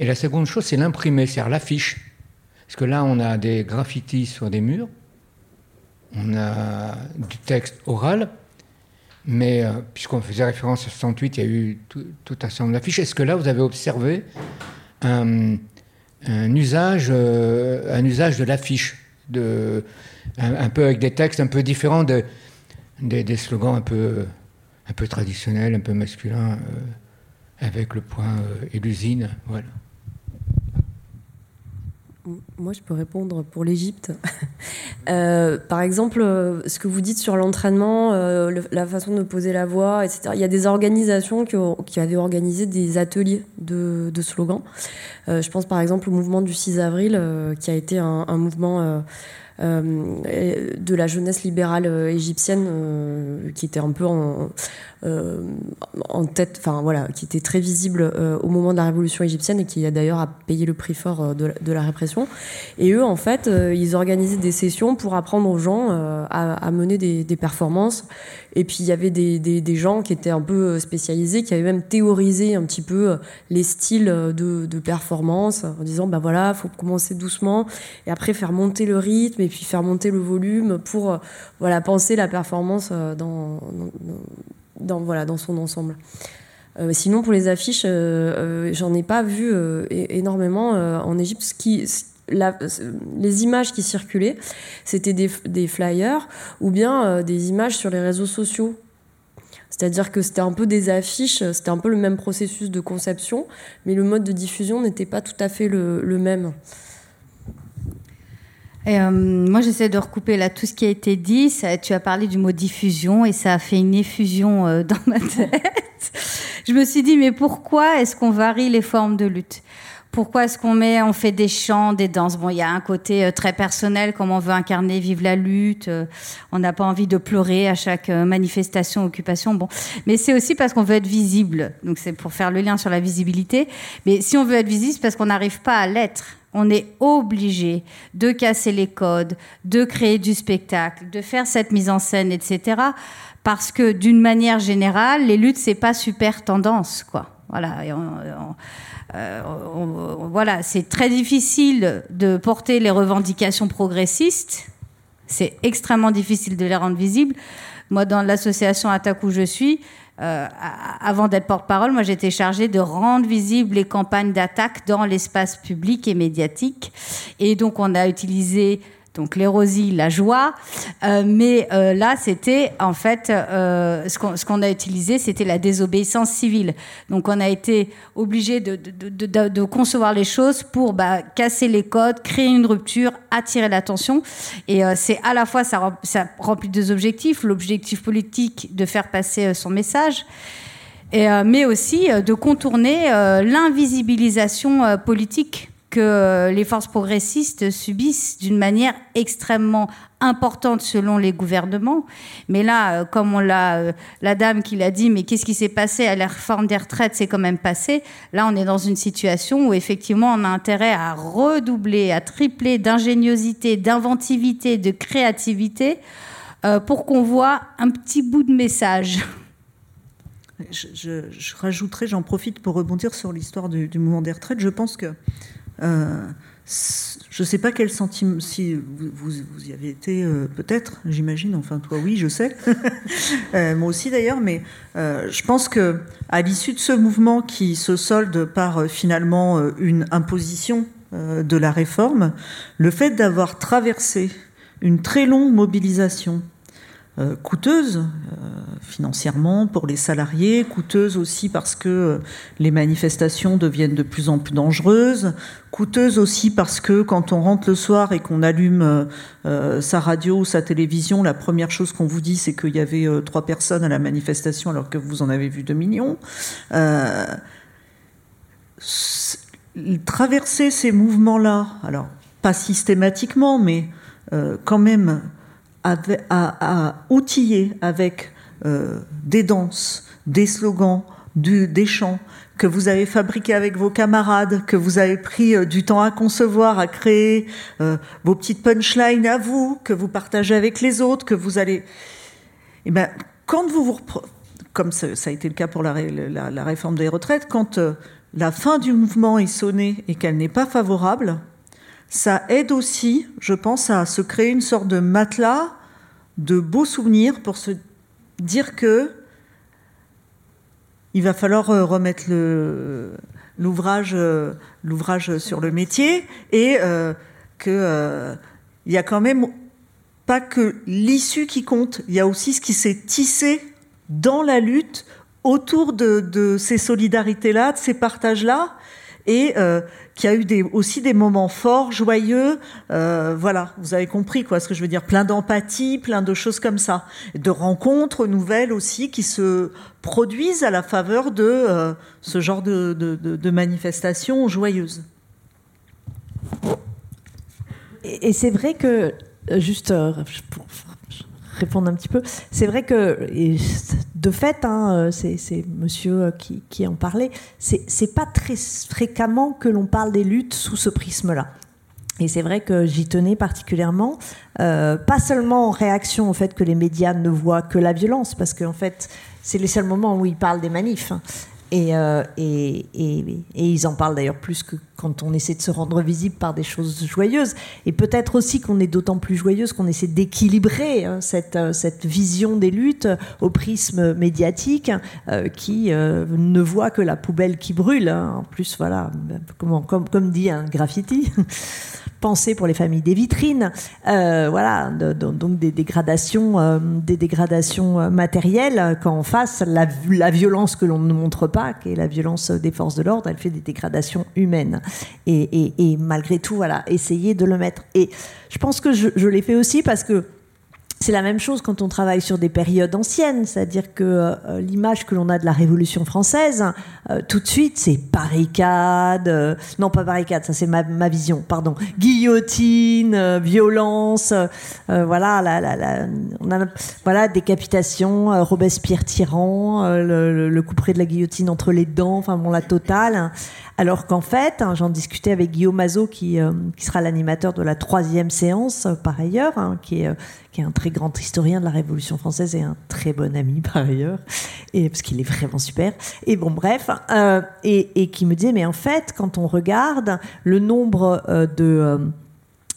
Et la seconde chose, c'est l'imprimer, c'est-à-dire l'affiche. Parce que là, on a des graffitis sur des murs, on a du texte oral, mais euh, puisqu'on faisait référence à 68, il y a eu tout, un certain nombre d'affiches. Est-ce que là, vous avez observé un, un usage, euh, un usage de l'affiche, un, peu avec des textes un peu différents, de, des, slogans un peu, traditionnels, un peu masculins, euh, avec le point euh, et l'usine, voilà. Moi, je peux répondre pour l'Égypte. Euh, par exemple, euh, ce que vous dites sur l'entraînement, euh, la façon de poser la voix, etc. Il y a des organisations qui, avaient organisé des ateliers de, slogans. Je pense par exemple au mouvement du 6 avril, qui a été un, un mouvement de la jeunesse libérale égyptienne, qui était un peu en, en tête, enfin voilà, qui était très visible euh, au moment de la révolution égyptienne et qui a d'ailleurs a payé le prix fort euh, de, la- répression. Et eux, en fait, euh, ils organisaient des sessions pour apprendre aux gens euh, à, à mener des, performances. Et puis il y avait des, gens qui étaient un peu euh, spécialisés, qui avaient même théorisé un petit peu euh, les styles euh, de, performance en disant bah voilà, faut commencer doucement et après faire monter le rythme et puis faire monter le volume pour euh, voilà penser la performance euh, dans, dans- voilà dans son ensemble. Euh, sinon, pour les affiches, euh, euh, j'en ai pas vu énormément en Égypte. Les images qui circulaient, c'était des, flyers ou bien des images sur les réseaux sociaux. C'est-à-dire que c'était un peu des affiches, c'était un peu le même processus de conception, mais le mode de diffusion n'était pas tout à fait le même. Euh, moi, j'essaie de recouper là tout ce qui a été dit. Tu as parlé du mot diffusion et ça a fait une effusion euh, dans ma tête. Je me suis dit, mais pourquoi est-ce qu'on varie les formes de lutte? Pourquoi est-ce qu'on met, on fait des chants, des danses? Bon, il y a un côté euh, très personnel, comme on veut incarner, vive la lutte. on n'a pas envie de pleurer à chaque manifestation, occupation. Bon, mais c'est aussi parce qu'on veut être visible. Donc c'est pour faire le lien sur la visibilité. Mais si on veut être visible, c'est parce qu'on n'arrive pas à l'être. On est obligé de casser les codes, de créer du spectacle, de faire cette mise en scène, etc. Parce que d'une manière générale, les luttes c'est pas super tendance, quoi. Voilà. Euh, voilà, c'est très difficile de porter les revendications progressistes. C'est extrêmement difficile de les rendre visibles. Moi, dans l'association Attaque où je suis, euh, avant d'être porte-parole, moi j'étais chargée de rendre visibles les campagnes d'attaque dans l'espace public et médiatique. Et donc on a utilisé donc l'érosie, la joie, Euh, mais euh, là c'était en fait euh, ce qu'on qu'on a utilisé, c'était la désobéissance civile. Donc on a été obligé de, de, de- de- concevoir les choses pour bah, casser les codes, créer une rupture, attirer l'attention. Et euh, c'est à la fois ça, rem- ça remplit deux objectifs, l'objectif politique de faire passer euh, son message. Et, euh, mais aussi de contourner l'invisibilisation politique que euh, les forces progressistes subissent d'une manière extrêmement importante selon les gouvernements. Mais là, euh, comme euh, la dame qui l'a dit, mais qu'est-ce qui s'est passé à la réforme des retraites C'est quand même passé. Là, on est dans une situation où effectivement, on a intérêt à redoubler, à tripler d'ingéniosité, d'inventivité, de créativité pour qu'on voit un petit bout de message. Je, je- je rajouterai, j'en profite pour rebondir sur l'histoire du, du mouvement des retraites. Je pense que euh, je ne sais pas quel sentiment, si vous, vous- y avez été euh, peut-être, j'imagine, enfin toi oui, je sais, Euh, moi aussi d'ailleurs, mais je pense que à l'issue de ce mouvement qui se solde par finalement une imposition de la réforme, le fait d'avoir traversé une très longue mobilisation euh, coûteuse euh, financièrement pour les salariés, coûteuse aussi parce que euh, les manifestations deviennent de plus en plus dangereuses, coûteuse aussi parce que quand on rentre le soir et qu'on allume sa radio ou sa télévision, la première chose qu'on vous dit c'est qu'il y avait trois personnes à la manifestation alors que vous en avez vu deux millions. Traverser ces mouvements-là, alors pas systématiquement, mais quand même à, outiller avec euh, des danses, des slogans, des chants que vous avez fabriqués avec vos camarades, que vous avez pris euh, du temps à concevoir, à créer, euh, vos petites punchlines à vous, que vous partagez avec les autres, que vous allez... Eh ben, quand vous vous comme ça, a été le cas pour la, la- réforme des retraites, quand la fin du mouvement est sonnée et qu'elle n'est pas favorable, ça aide aussi, je pense, à se créer une sorte de matelas de beaux souvenirs pour se dire que il va falloir euh, remettre euh, l'ouvrage sur le métier et euh, que euh, a quand même pas que l'issue qui compte, il y a aussi ce qui s'est tissé dans la lutte autour de ces solidarités-là, de ces partages-là, et euh, qui a eu aussi des moments forts, joyeux. Euh, voilà, vous avez compris quoi ce que je veux dire. Plein d'empathie, plein de choses comme ça, de rencontres nouvelles aussi qui se produisent à la faveur de euh, ce genre de, manifestations joyeuses. Et, c'est vrai que, euh, juste pour répondre un petit peu, c'est vrai que, de fait, hein, euh, c'est monsieur euh, qui, en parlait, c'est pas très fréquemment que l'on parle des luttes sous ce prisme-là. Et c'est vrai que j'y tenais particulièrement, euh, pas seulement en réaction au fait que les médias ne voient que la violence, parce qu'en fait, c'est les seuls moments où ils parlent des manifs. Et, euh, et, ils en parlent d'ailleurs plus que quand on essaie de se rendre visible par des choses joyeuses. Et peut-être aussi qu'on est d'autant plus joyeuse qu'on essaie d'équilibrer hein, cette, euh, cette vision des luttes au prisme médiatique euh, qui euh, ne voit que la poubelle qui brûle. hein. En plus, voilà, comme dit un graffiti. Pensée pour les familles des vitrines, Euh, voilà, donc des dégradations, euh, des dégradations euh, matérielles. Quand en face, la, violence que l'on ne montre pas, qui est la violence des forces de l'ordre, elle fait des dégradations humaines. Et, malgré tout, voilà, essayer de le mettre. Et je pense que je l'ai fait aussi parce que c'est la même chose quand on travaille sur des périodes anciennes, c'est-à-dire que euh, l'image que l'on a de la Révolution française, euh, tout de suite, c'est barricade, euh, non pas barricade, ça c'est ma, vision, pardon, guillotine, violence, voilà, décapitation, Robespierre tyran, le, le, le couperet de la guillotine entre les dents, enfin bon, la totale. Alors qu'en fait, hein, j'en discutais avec Guillaume Mazot, qui, euh, qui sera l'animateur de la troisième séance, euh, par ailleurs, hein, qui, est, euh, qui est un très grand historien de la Révolution française et un très bon ami, par ailleurs, et, parce qu'il est vraiment super. Et bon, bref, et, et qui me disait, mais en fait, quand on regarde le nombre de-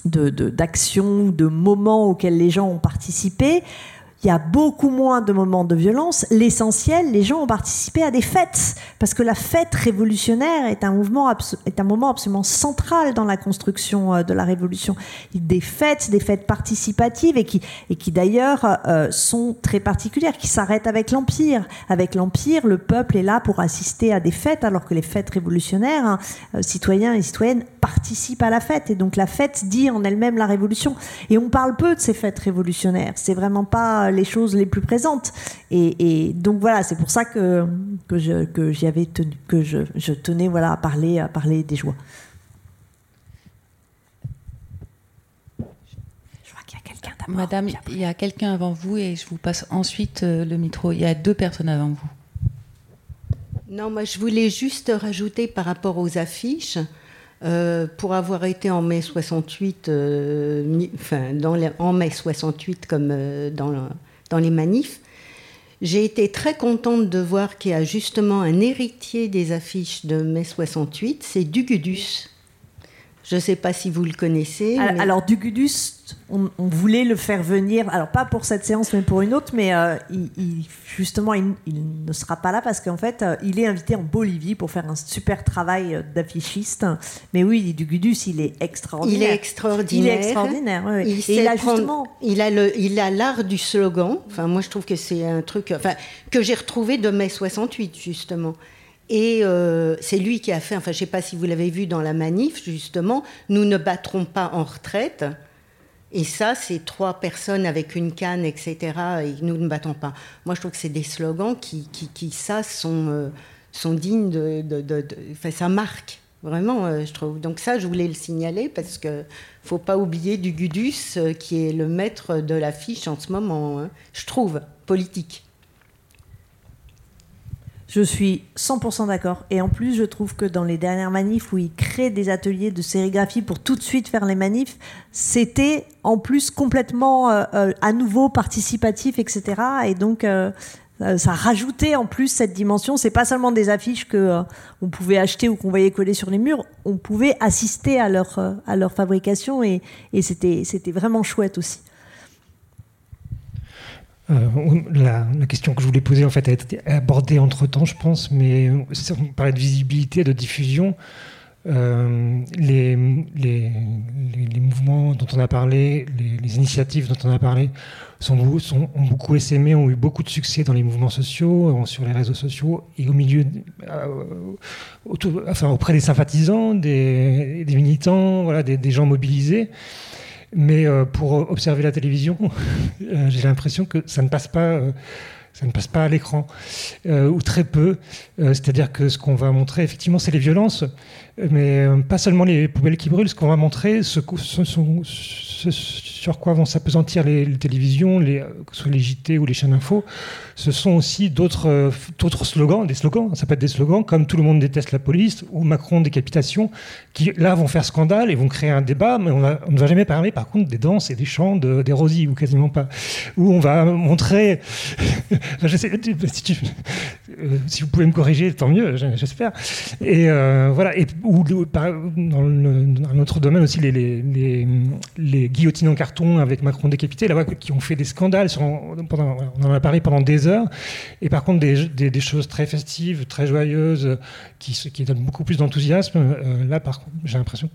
d'actions, de, moments auxquels les gens ont participé, il y a beaucoup moins de moments de violence. L'essentiel, les gens ont participé à des fêtes, parce que la fête révolutionnaire est un mouvement, est un moment absolument central dans la construction euh, de la révolution. Des fêtes, des fêtes participatives et qui, et qui d'ailleurs euh, sont très particulières, qui s'arrêtent avec l'empire. Avec l'empire, le peuple est là pour assister à des fêtes, alors que les fêtes révolutionnaires, hein, euh, citoyens et citoyennes participent à la fête. Et donc la fête dit en elle-même la révolution. Et on parle peu de ces fêtes révolutionnaires. C'est vraiment pas les choses les plus présentes. Et, et donc voilà, c'est pour ça que, que je, que j'y avais tenu, que je, je tenais voilà, à parler, à parler des joies. Madame, il y a quelqu'un avant vous et je vous passe ensuite euh, le micro. Il y a deux personnes avant vous. Non, moi je voulais juste rajouter par rapport aux affiches, euh, pour avoir été en mai 68, euh, enfin en mai 68 comme euh, dans les manifs, j'ai été très contente de voir qu'il y a justement un héritier des affiches de mai 68, c'est Dugudus. Je ne sais pas si vous le connaissez. Alors, mais- alors, Dugudus, on, on voulait le faire venir, alors pas pour cette séance, mais pour une autre, mais euh, il, il- justement, il, il ne sera pas là parce qu'en fait, euh, il est invité en Bolivie pour faire un super travail euh, d'affichiste. Mais oui, Dugudus, il est extraordinaire. Il est extraordinaire. Il est extraordinaire, oui. Il, Et sait il a prendre- justement. il a le, il a l'art du slogan. Enfin, moi, je trouve que c'est un truc, enfin, que j'ai retrouvé de mai 68 justement. Et euh, c'est lui qui a fait. Enfin, je sais pas si vous l'avez vu dans la manif justement. Nous ne battrons pas en retraite. Et ça, c'est trois personnes avec une canne, etc. Et nous ne battons pas. Moi, je trouve que c'est des slogans qui, qui, qui, ça, sont, euh, sont dignes de, de, de- de- Enfin, ça marque vraiment, euh, je trouve. Donc ça, je voulais le signaler parce que faut pas oublier du Gudus, euh, qui est le maître de l'affiche en ce moment. hein. je trouve politique. Je suis 100% d'accord. Et en plus, je trouve que dans les dernières manifs où ils créent des ateliers de sérigraphie pour tout de suite faire les manifs, c'était en plus complètement euh, euh, à nouveau participatif, etc. Et donc, euh, ça rajoutait en plus cette dimension. C'est pas seulement des affiches que on pouvait acheter ou qu'on voyait coller sur les murs. On pouvait assister à leur fabrication et, et c'était vraiment chouette aussi. Euh, la, question que je voulais poser en fait a été abordée entre temps, je pense, mais si on parlait de visibilité, de diffusion. Euh, les, mouvements dont on a parlé, les, initiatives dont on a parlé, sont, ont beaucoup essaimé, ont eu beaucoup de succès dans les mouvements sociaux, euh, sur les réseaux sociaux et au milieu, euh, auprès des sympathisants, des, militants, voilà, des gens mobilisés. Mais euh, pour observer la télévision, euh, j'ai l'impression que ça ne passe pas. euh, ça ne passe pas à l'écran, ou très peu. C'est-à-dire que ce qu'on va montrer, effectivement, c'est les violences, mais pas seulement les poubelles qui brûlent. Ce qu'on va montrer, ce, ce sur quoi vont s'apesantir les, télévisions, euh, que ce soit les JT ou les chaînes info, ce sont aussi d'autres euh, d'autres slogans, des slogans. Ça peut être des slogans comme Tout le monde déteste la police ou Macron décapitation, qui là vont faire scandale et vont créer un débat, mais on, ne va jamais parler par contre des danses et des chants de- des Rosy, ou quasiment pas. Où on va montrer. Euh, si vous pouvez me corriger, tant mieux, j'espère. Et voilà. Et ou, dans, le- dans un autre domaine aussi, les, les, les, les guillotines en carton avec Macron décapité, là-bas, qui ont fait des scandales. On en a parlé pendant des heures. Et par contre, des, choses très festives, très joyeuses, qui, donnent beaucoup plus d'enthousiasme, euh, là, par contre, j'ai l'impression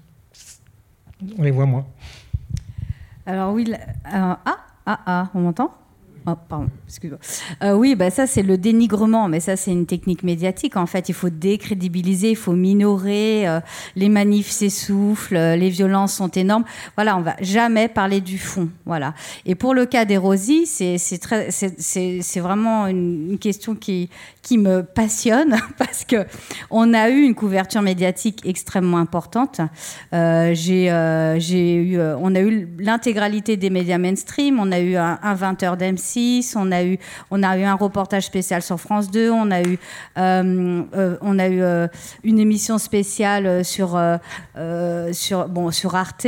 qu'on les voit moins. Alors oui, euh, ah, ah, ah, on m'entend? Oh, pardon, excuse-moi. Euh, oui, bah ça c'est le dénigrement, mais ça c'est une technique médiatique. En fait, il faut décrédibiliser, il faut minorer. euh, les manifs s'essoufflent, euh, les violences sont énormes. Voilà, on va jamais parler du fond. Voilà. Et pour le cas des Rosy, c'est vraiment une, question qui qui me passionne parce que on a eu une couverture médiatique extrêmement importante. J'ai eu, on a eu l'intégralité des médias mainstream. On a eu un, un 20h d'M6. On a eu, on a eu un reportage spécial sur France 2. On a eu, euh, euh, on a eu euh, une émission spéciale sur, sur, bon, sur Arte.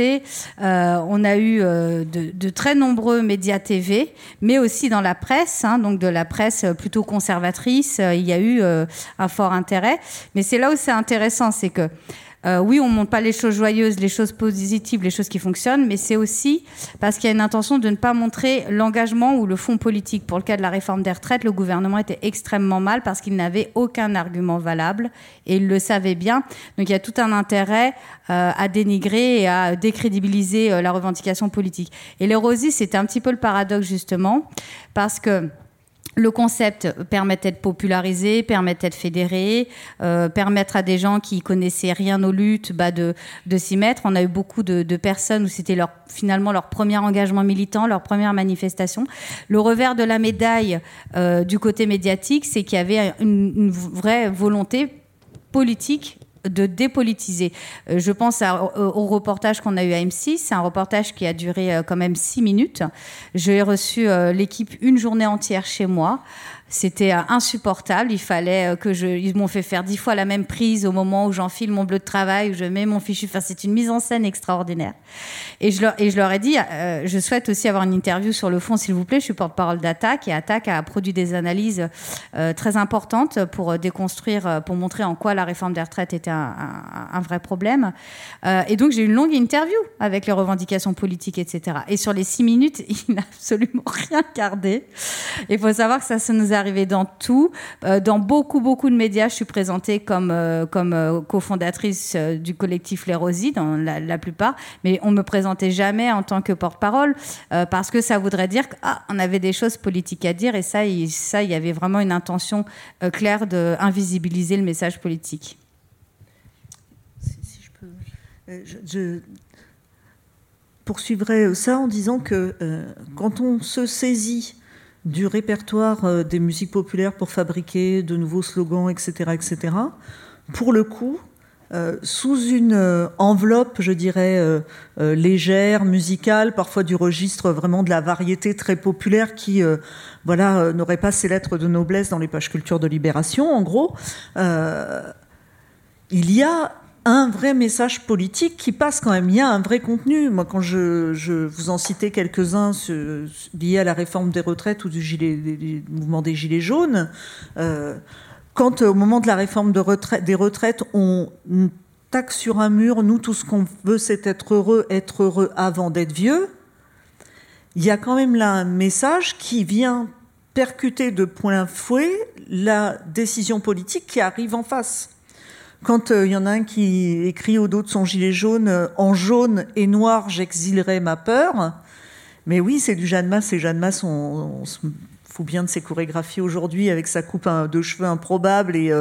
On a eu de, très nombreux médias TV, mais aussi dans la presse, hein, donc de la presse plutôt conservatrice. Il y a eu un fort intérêt. Mais c'est là où c'est intéressant, c'est que euh, oui, on ne montre pas les choses joyeuses, les choses positives, les choses qui fonctionnent, mais c'est aussi parce qu'il y a une intention de ne pas montrer l'engagement ou le fond politique. Pour le cas de la réforme des retraites, le gouvernement était extrêmement mal parce qu'il n'avait aucun argument valable et il le savait bien. Donc il y a tout un intérêt euh, à dénigrer et à décrédibiliser euh, la revendication politique. Et les Rosy, c'était un petit peu le paradoxe justement parce que le concept permettait de populariser, permettait de fédérer, euh, permettre à des gens qui connaissaient rien aux luttes bah, de, de s'y mettre. On a eu beaucoup de, de personnes où c'était leur, finalement leur premier engagement militant, leur première manifestation. Le revers de la médaille euh, du côté médiatique, c'est qu'il y avait une, une vraie volonté politique de dépolitiser. Euh, je pense au, au reportage qu'on a eu à M6. C'est un reportage qui a duré euh, quand même six minutes. J'ai reçu euh, l'équipe une journée entière chez moi. C'était euh, insupportable. Il fallait euh, que je. Ils m'ont fait faire dix fois la même prise au moment où j'enfile mon bleu de travail, où je mets mon fichu. Enfin, c'est une mise en scène extraordinaire. Et je leur, et je leur ai dit, euh, je souhaite aussi avoir une interview sur le fond, s'il vous plaît. Je suis porte-parole d'Attaque et Attaque a produit des analyses très importantes pour déconstruire, pour montrer en quoi la réforme des retraites était un, vrai problème. Et donc j'ai eu une longue interview avec les revendications politiques, etc. Et sur les six minutes, il n'a absolument rien gardé. Il faut savoir que ça, ça nous est arrivé dans tout. Euh, dans beaucoup, beaucoup de médias, je suis présentée comme, euh, comme euh, cofondatrice du collectif Les dans la, plupart. Mais on me présentait jamais en tant que porte-parole parce que ça voudrait dire qu'on avait des choses politiques à dire. Et ça, il, ça, y avait vraiment une intention claire d'invisibiliser le message politique. Euh, je, je poursuivrai ça en disant que quand on se saisit du répertoire euh, des musiques populaires pour fabriquer de nouveaux slogans, etc., etc., pour le coup, euh, sous une euh, enveloppe, je dirais, légère, musicale, parfois du registre vraiment de la variété très populaire qui, voilà, n'aurait pas ses lettres de noblesse dans les pages culture de Libération, en gros, il y a un vrai message politique qui passe quand même. Il y a un vrai contenu. Moi, quand je, vous en citais quelques-uns liés à la réforme des retraites ou du, mouvement des Gilets jaunes, euh, quand euh, au moment de la réforme des retraites, on taque sur un mur, nous, tout ce qu'on veut, c'est être heureux, être heureux avant d'être vieux, il y a quand même là un message qui vient percuter de plein fouet la décision politique qui arrive en face. Quand il y en a un qui écrit au dos de son gilet jaune En jaune et noir, j'exilerai ma peur. Mais oui, c'est du Jeanne Masse, et Jeanne Masse, on, se fout bien de ses chorégraphies aujourd'hui avec sa coupe de cheveux improbable, et,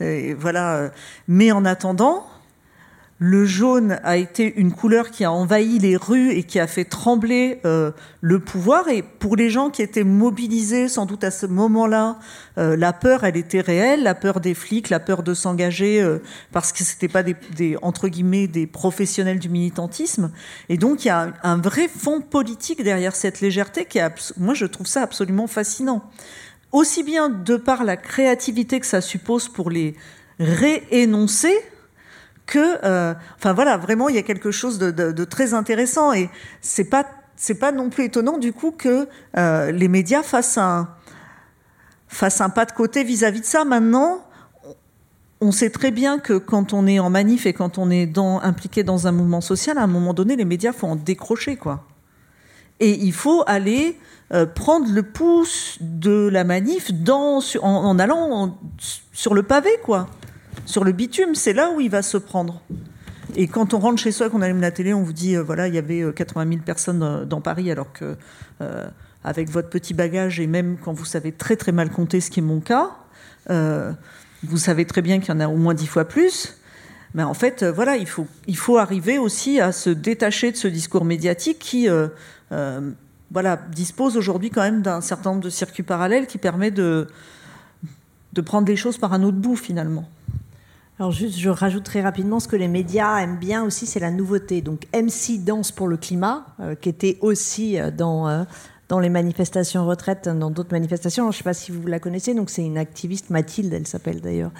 et voilà. Mais en attendant, le jaune a été une couleur qui a envahi les rues et qui a fait trembler euh, le pouvoir. Et pour les gens qui étaient mobilisés, sans doute à ce moment-là, euh, la peur, elle était réelle, la peur des flics, la peur de s'engager euh, parce que c'était pas des, des, entre guillemets des professionnels du militantisme. Et donc il y a un, vrai fond politique derrière cette légèreté qui, est, moi, je trouve ça absolument fascinant. Aussi bien de par la créativité que ça suppose pour les réénoncer que, euh, enfin voilà, vraiment, il y a quelque chose de, très intéressant et c'est pas c'est pas non plus étonnant du coup que euh, les médias fassent un fassent un pas de côté vis-à-vis -vis de ça. Maintenant, on sait très bien que quand on est en manif et quand on est dans, impliqué dans un mouvement social, à un moment donné, les médias faut en décrocher quoi. Et il faut aller euh, prendre le pouce de la manif dans, en, allant sur le pavé quoi sur le bitume, c'est là où il va se prendre. Et quand on rentre chez soi, qu'on allume la télé, on vous dit, euh, voilà, il y avait 80 000 personnes dans, Paris, alors que euh, avec votre petit bagage, et même quand vous savez très très mal compter, ce qui est mon cas, euh, vous savez très bien qu'il y en a au moins dix fois plus. Mais en fait, euh, voilà, il faut, arriver aussi à se détacher de ce discours médiatique qui, euh, voilà, dispose aujourd'hui quand même d'un certain nombre de circuits parallèles qui permet de prendre les choses par un autre bout finalement. Alors juste, je rajouterai rapidement ce que les médias aiment bien aussi, c'est la nouveauté. Donc MC Danse pour le climat, euh, qui était aussi euh, dans, euh, dans les manifestations retraite, dans d'autres manifestations. je ne sais pas si vous la connaissez, donc c'est une activiste, Mathilde, elle s'appelle d'ailleurs,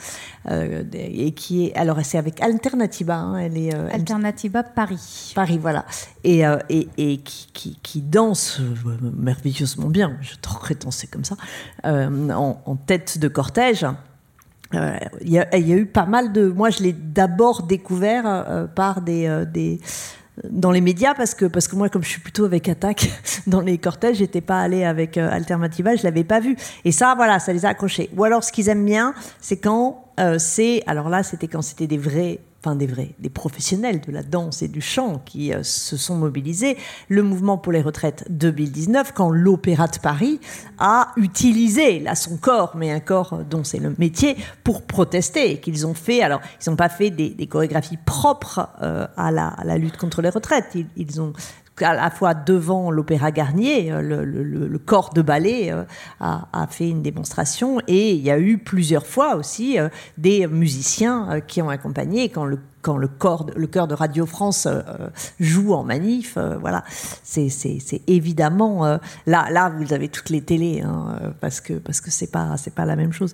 euh, et qui est, alors c'est avec Alternativa, hein, elle est... Alternativa Paris. Paris, voilà. Et, et, et qui, qui, qui, danse merveilleusement bien, je trouverais danser comme ça, en, en tête de cortège. Euh, il, y a, eu pas mal de. Moi, je l'ai d'abord découvert euh, par euh, des, dans les médias parce que parce que moi, comme je suis plutôt avec Attaque dans les cortèges, j'étais pas allée avec Alternativa, je l'avais pas vu. Et ça, voilà, ça les a accrochés. Ou alors, ce qu'ils aiment bien, c'est quand c'est. Alors là, c'était quand c'était des vrais des vrais, des professionnels de la danse et du chant qui euh, se sont mobilisés. Le mouvement pour les retraites 2019, quand l'Opéra de Paris a utilisé là son corps, mais un corps dont c'est le métier, pour protester qu'ils ont fait. Alors, ils n'ont pas fait des, chorégraphies propres euh, à, la, lutte contre les retraites. Ils ont à la fois devant l'Opéra Garnier, le, le, corps de ballet euh, a, fait une démonstration et il y a eu plusieurs fois aussi euh, des musiciens euh, qui ont accompagné quand le quand le corps, le chœur de Radio France euh, joue en manif, euh, voilà, c'est évidemment euh, là, là vous avez toutes les télés, hein, parce que parce que c'est pas c'est pas la même chose.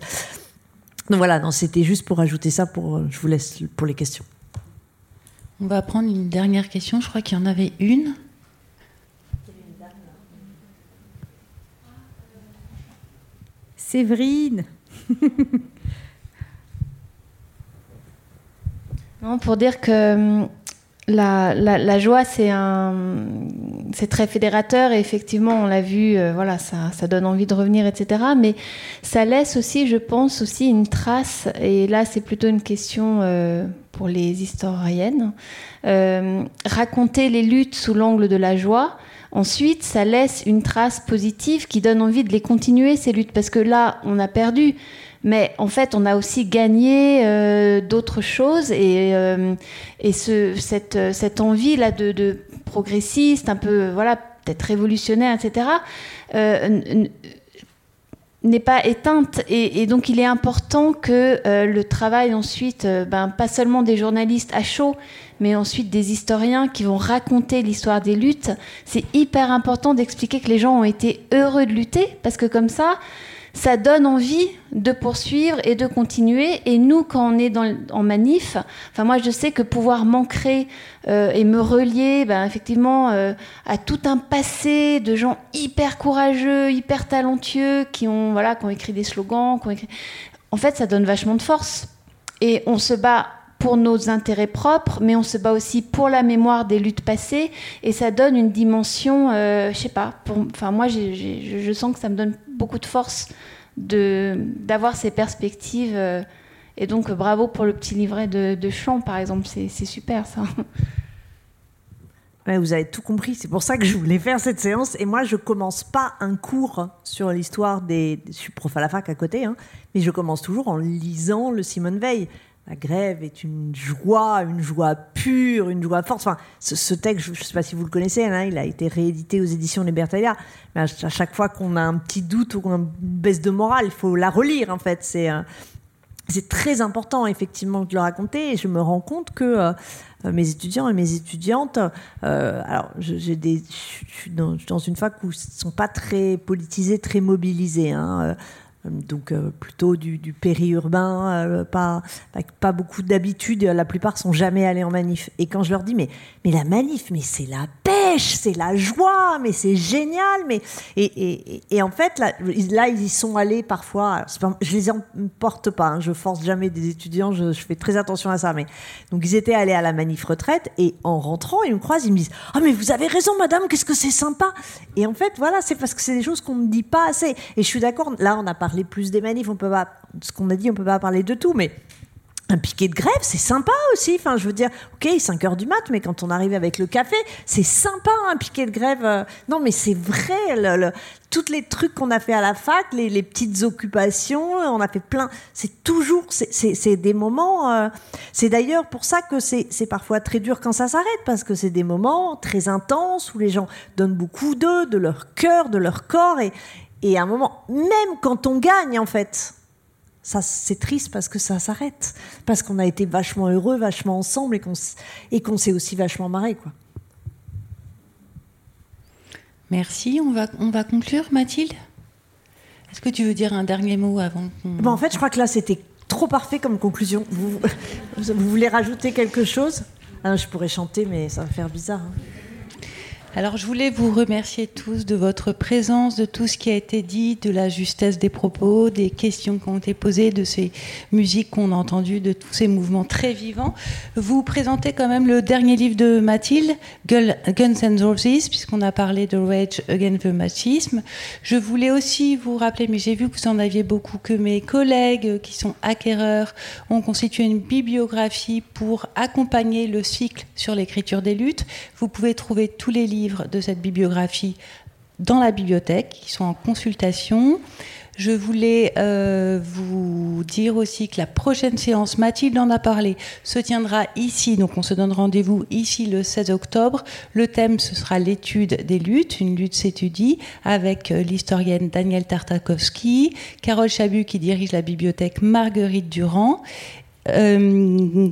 Donc voilà, non, c'était juste pour ajouter ça. Pour, je vous laisse pour les questions. On va prendre une dernière question. Je crois qu'il y en avait une. Séverine. Non, pour dire que hum, la, joie, c'est très fédérateur et effectivement, on l'a vu, euh, voilà, ça, ça donne envie de revenir, etc. Mais ça laisse aussi, je pense, aussi une trace. Et là, c'est plutôt une question euh, pour les historiennes. Euh, raconter les luttes sous l'angle de la joie. Ensuite, ça laisse une trace positive qui donne envie de les continuer, ces luttes. Parce que là, on a perdu. Mais en fait, on a aussi gagné euh, d'autres choses et, euh, et ce, cette, cette envie-là de, de, progressiste, un peu, voilà, peut-être révolutionnaire, etc., euh, n'est pas éteinte. Et, et, donc, il est important que euh, le travail ensuite, euh, ben, pas seulement des journalistes à chaud, mais ensuite des historiens qui vont raconter l'histoire des luttes. C'est hyper important d'expliquer que les gens ont été heureux de lutter, parce que comme ça, ça donne envie de poursuivre et de continuer. Et nous, quand on est en manif, enfin moi je sais que pouvoir m'ancrer euh, et me relier, ben, effectivement, euh, à tout un passé de gens hyper courageux, hyper talentueux, qui ont voilà, qui ont écrit des slogans, qui ont écrit... en fait, ça donne vachement de force. Et on se bat pour nos intérêts propres, mais on se bat aussi pour la mémoire des luttes passées, et ça donne une dimension, euh, je sais pas, enfin moi je sens que ça me donne beaucoup de force d'avoir ces perspectives euh, Et donc, bravo pour le petit livret de, chant, par exemple. C'est super, ça. Vous avez tout compris. C'est pour ça que je voulais faire cette séance. Et moi, je commence pas un cours sur l'histoire des. Je suis prof à la fac à côté, hein, mais je commence toujours en lisant le Simone Veil. La grève est une joie, une joie pure, une joie forte. Enfin, ce, texte, je ne sais pas si vous le connaissez, hein, il a été réédité aux éditions Libertalia. Mais à, chaque fois qu'on a un petit doute ou qu'on a une baisse de morale, il faut la relire. En fait, c'est euh, c'est très important effectivement de le raconter. Et je me rends compte que euh, mes étudiants et mes étudiantes, euh, alors je- suis dans, une fac où ils sont pas très politisés, très mobilisés. hein, euh, donc euh, plutôt du, périurbain, euh, pas, pas beaucoup d'habitude. La plupart sont jamais allés en manif. Et quand je leur dis mais mais la manif, mais c'est la pêche, c'est la joie, mais c'est génial, mais et, et, en fait là, là ils y sont allés parfois. pas- je les emporte pas, hein, je force jamais des étudiants, je, fais très attention à ça. Mais donc ils étaient allés à la manif retraite et en rentrant ils me croisent, ils me disent ah mais vous avez raison madame, qu'est-ce que c'est sympa. Et en fait voilà c'est parce que c'est des choses qu'on ne dit pas assez. Et je suis d'accord. Là on a parlé plus des manifs, on peut pas ce qu'on a dit, on peut pas parler de tout, mais un piquet de grève, c'est sympa aussi. Enfin, je veux dire, ok, 5 heures du mat, mais quand on arrive avec le café, c'est sympa un piquet de grève. euh, Non, mais c'est vrai. Tous les trucs qu'on a fait à la fac, les, petites occupations, on a fait plein. C'est toujours, c'est- des moments. euh, c'est d'ailleurs pour ça que c'est c'est parfois très dur quand ça s'arrête, parce que c'est des moments très intenses où les gens donnent beaucoup d'eux, de leur cœur, de leur corps, et, et à un moment, même quand on gagne, en fait ça c'est triste parce que ça s'arrête. Parce qu'on a été vachement heureux vachement ensemble et qu'on s- et qu'on s'est aussi vachement marré quoi. Merci. On va, on va conclure, Mathilde? Est-ce que tu veux dire un dernier mot avant Bon, en fait je crois que là c'était trop parfait comme conclusion. Vous, vous voulez rajouter quelque chose? Ah, je pourrais chanter mais ça va faire bizarre hein. Alors, je voulais vous remercier tous de votre présence, de tout ce qui a été dit, de la justesse des propos, des questions qui ont été posées, de ces musiques qu'on a entendues, de tous ces mouvements très vivants. Vous présentez quand même le dernier livre de Mathilde, Guns and Roses, puisqu'on a parlé de Rage Against the Machisme. Je voulais aussi vous rappeler, mais j'ai vu que vous en aviez beaucoup, que mes collègues qui sont acquéreurs ont constitué une bibliographie pour accompagner le cycle sur l'écriture des luttes. Vous pouvez trouver tous les livres de cette bibliographie dans la bibliothèque, qui sont en consultation. Je voulais euh, vous dire aussi que la prochaine séance, Mathilde en a parlé, se tiendra ici. Donc on se donne rendez-vous ici le 16 octobre. Le thème, ce sera l'étude des luttes. Une lutte s'étudie avec euh, l'historienne Danielle Tartakovsky, Carole Chabu qui dirige la bibliothèque Marguerite Durand. Euh,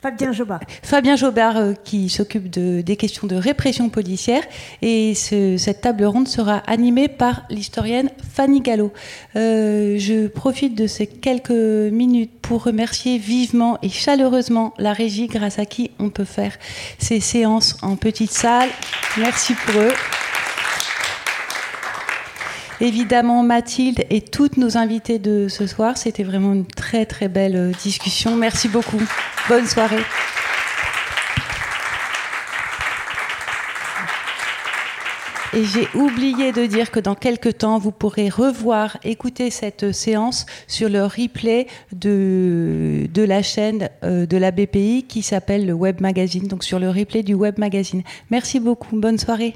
Fabien Jobard. Fabien Jobard euh, qui s'occupe de- des questions de répression policière. Et ce- cette table ronde sera animée par l'historienne Fanny Gallo. Euh, je profite de ces quelques minutes pour remercier vivement et chaleureusement la régie grâce à qui on peut faire ces séances en petite salle. Merci pour eux. Évidemment, Mathilde et toutes nos invitées de ce soir, c'était vraiment une très très belle euh, discussion. Merci beaucoup. Bonne soirée. Et j'ai oublié de dire que dans quelques temps, vous pourrez revoir, écouter cette séance sur le replay de, de la chaîne euh, de la BPI qui s'appelle le Web Magazine, donc sur le replay du Web Magazine. Merci beaucoup. Bonne soirée.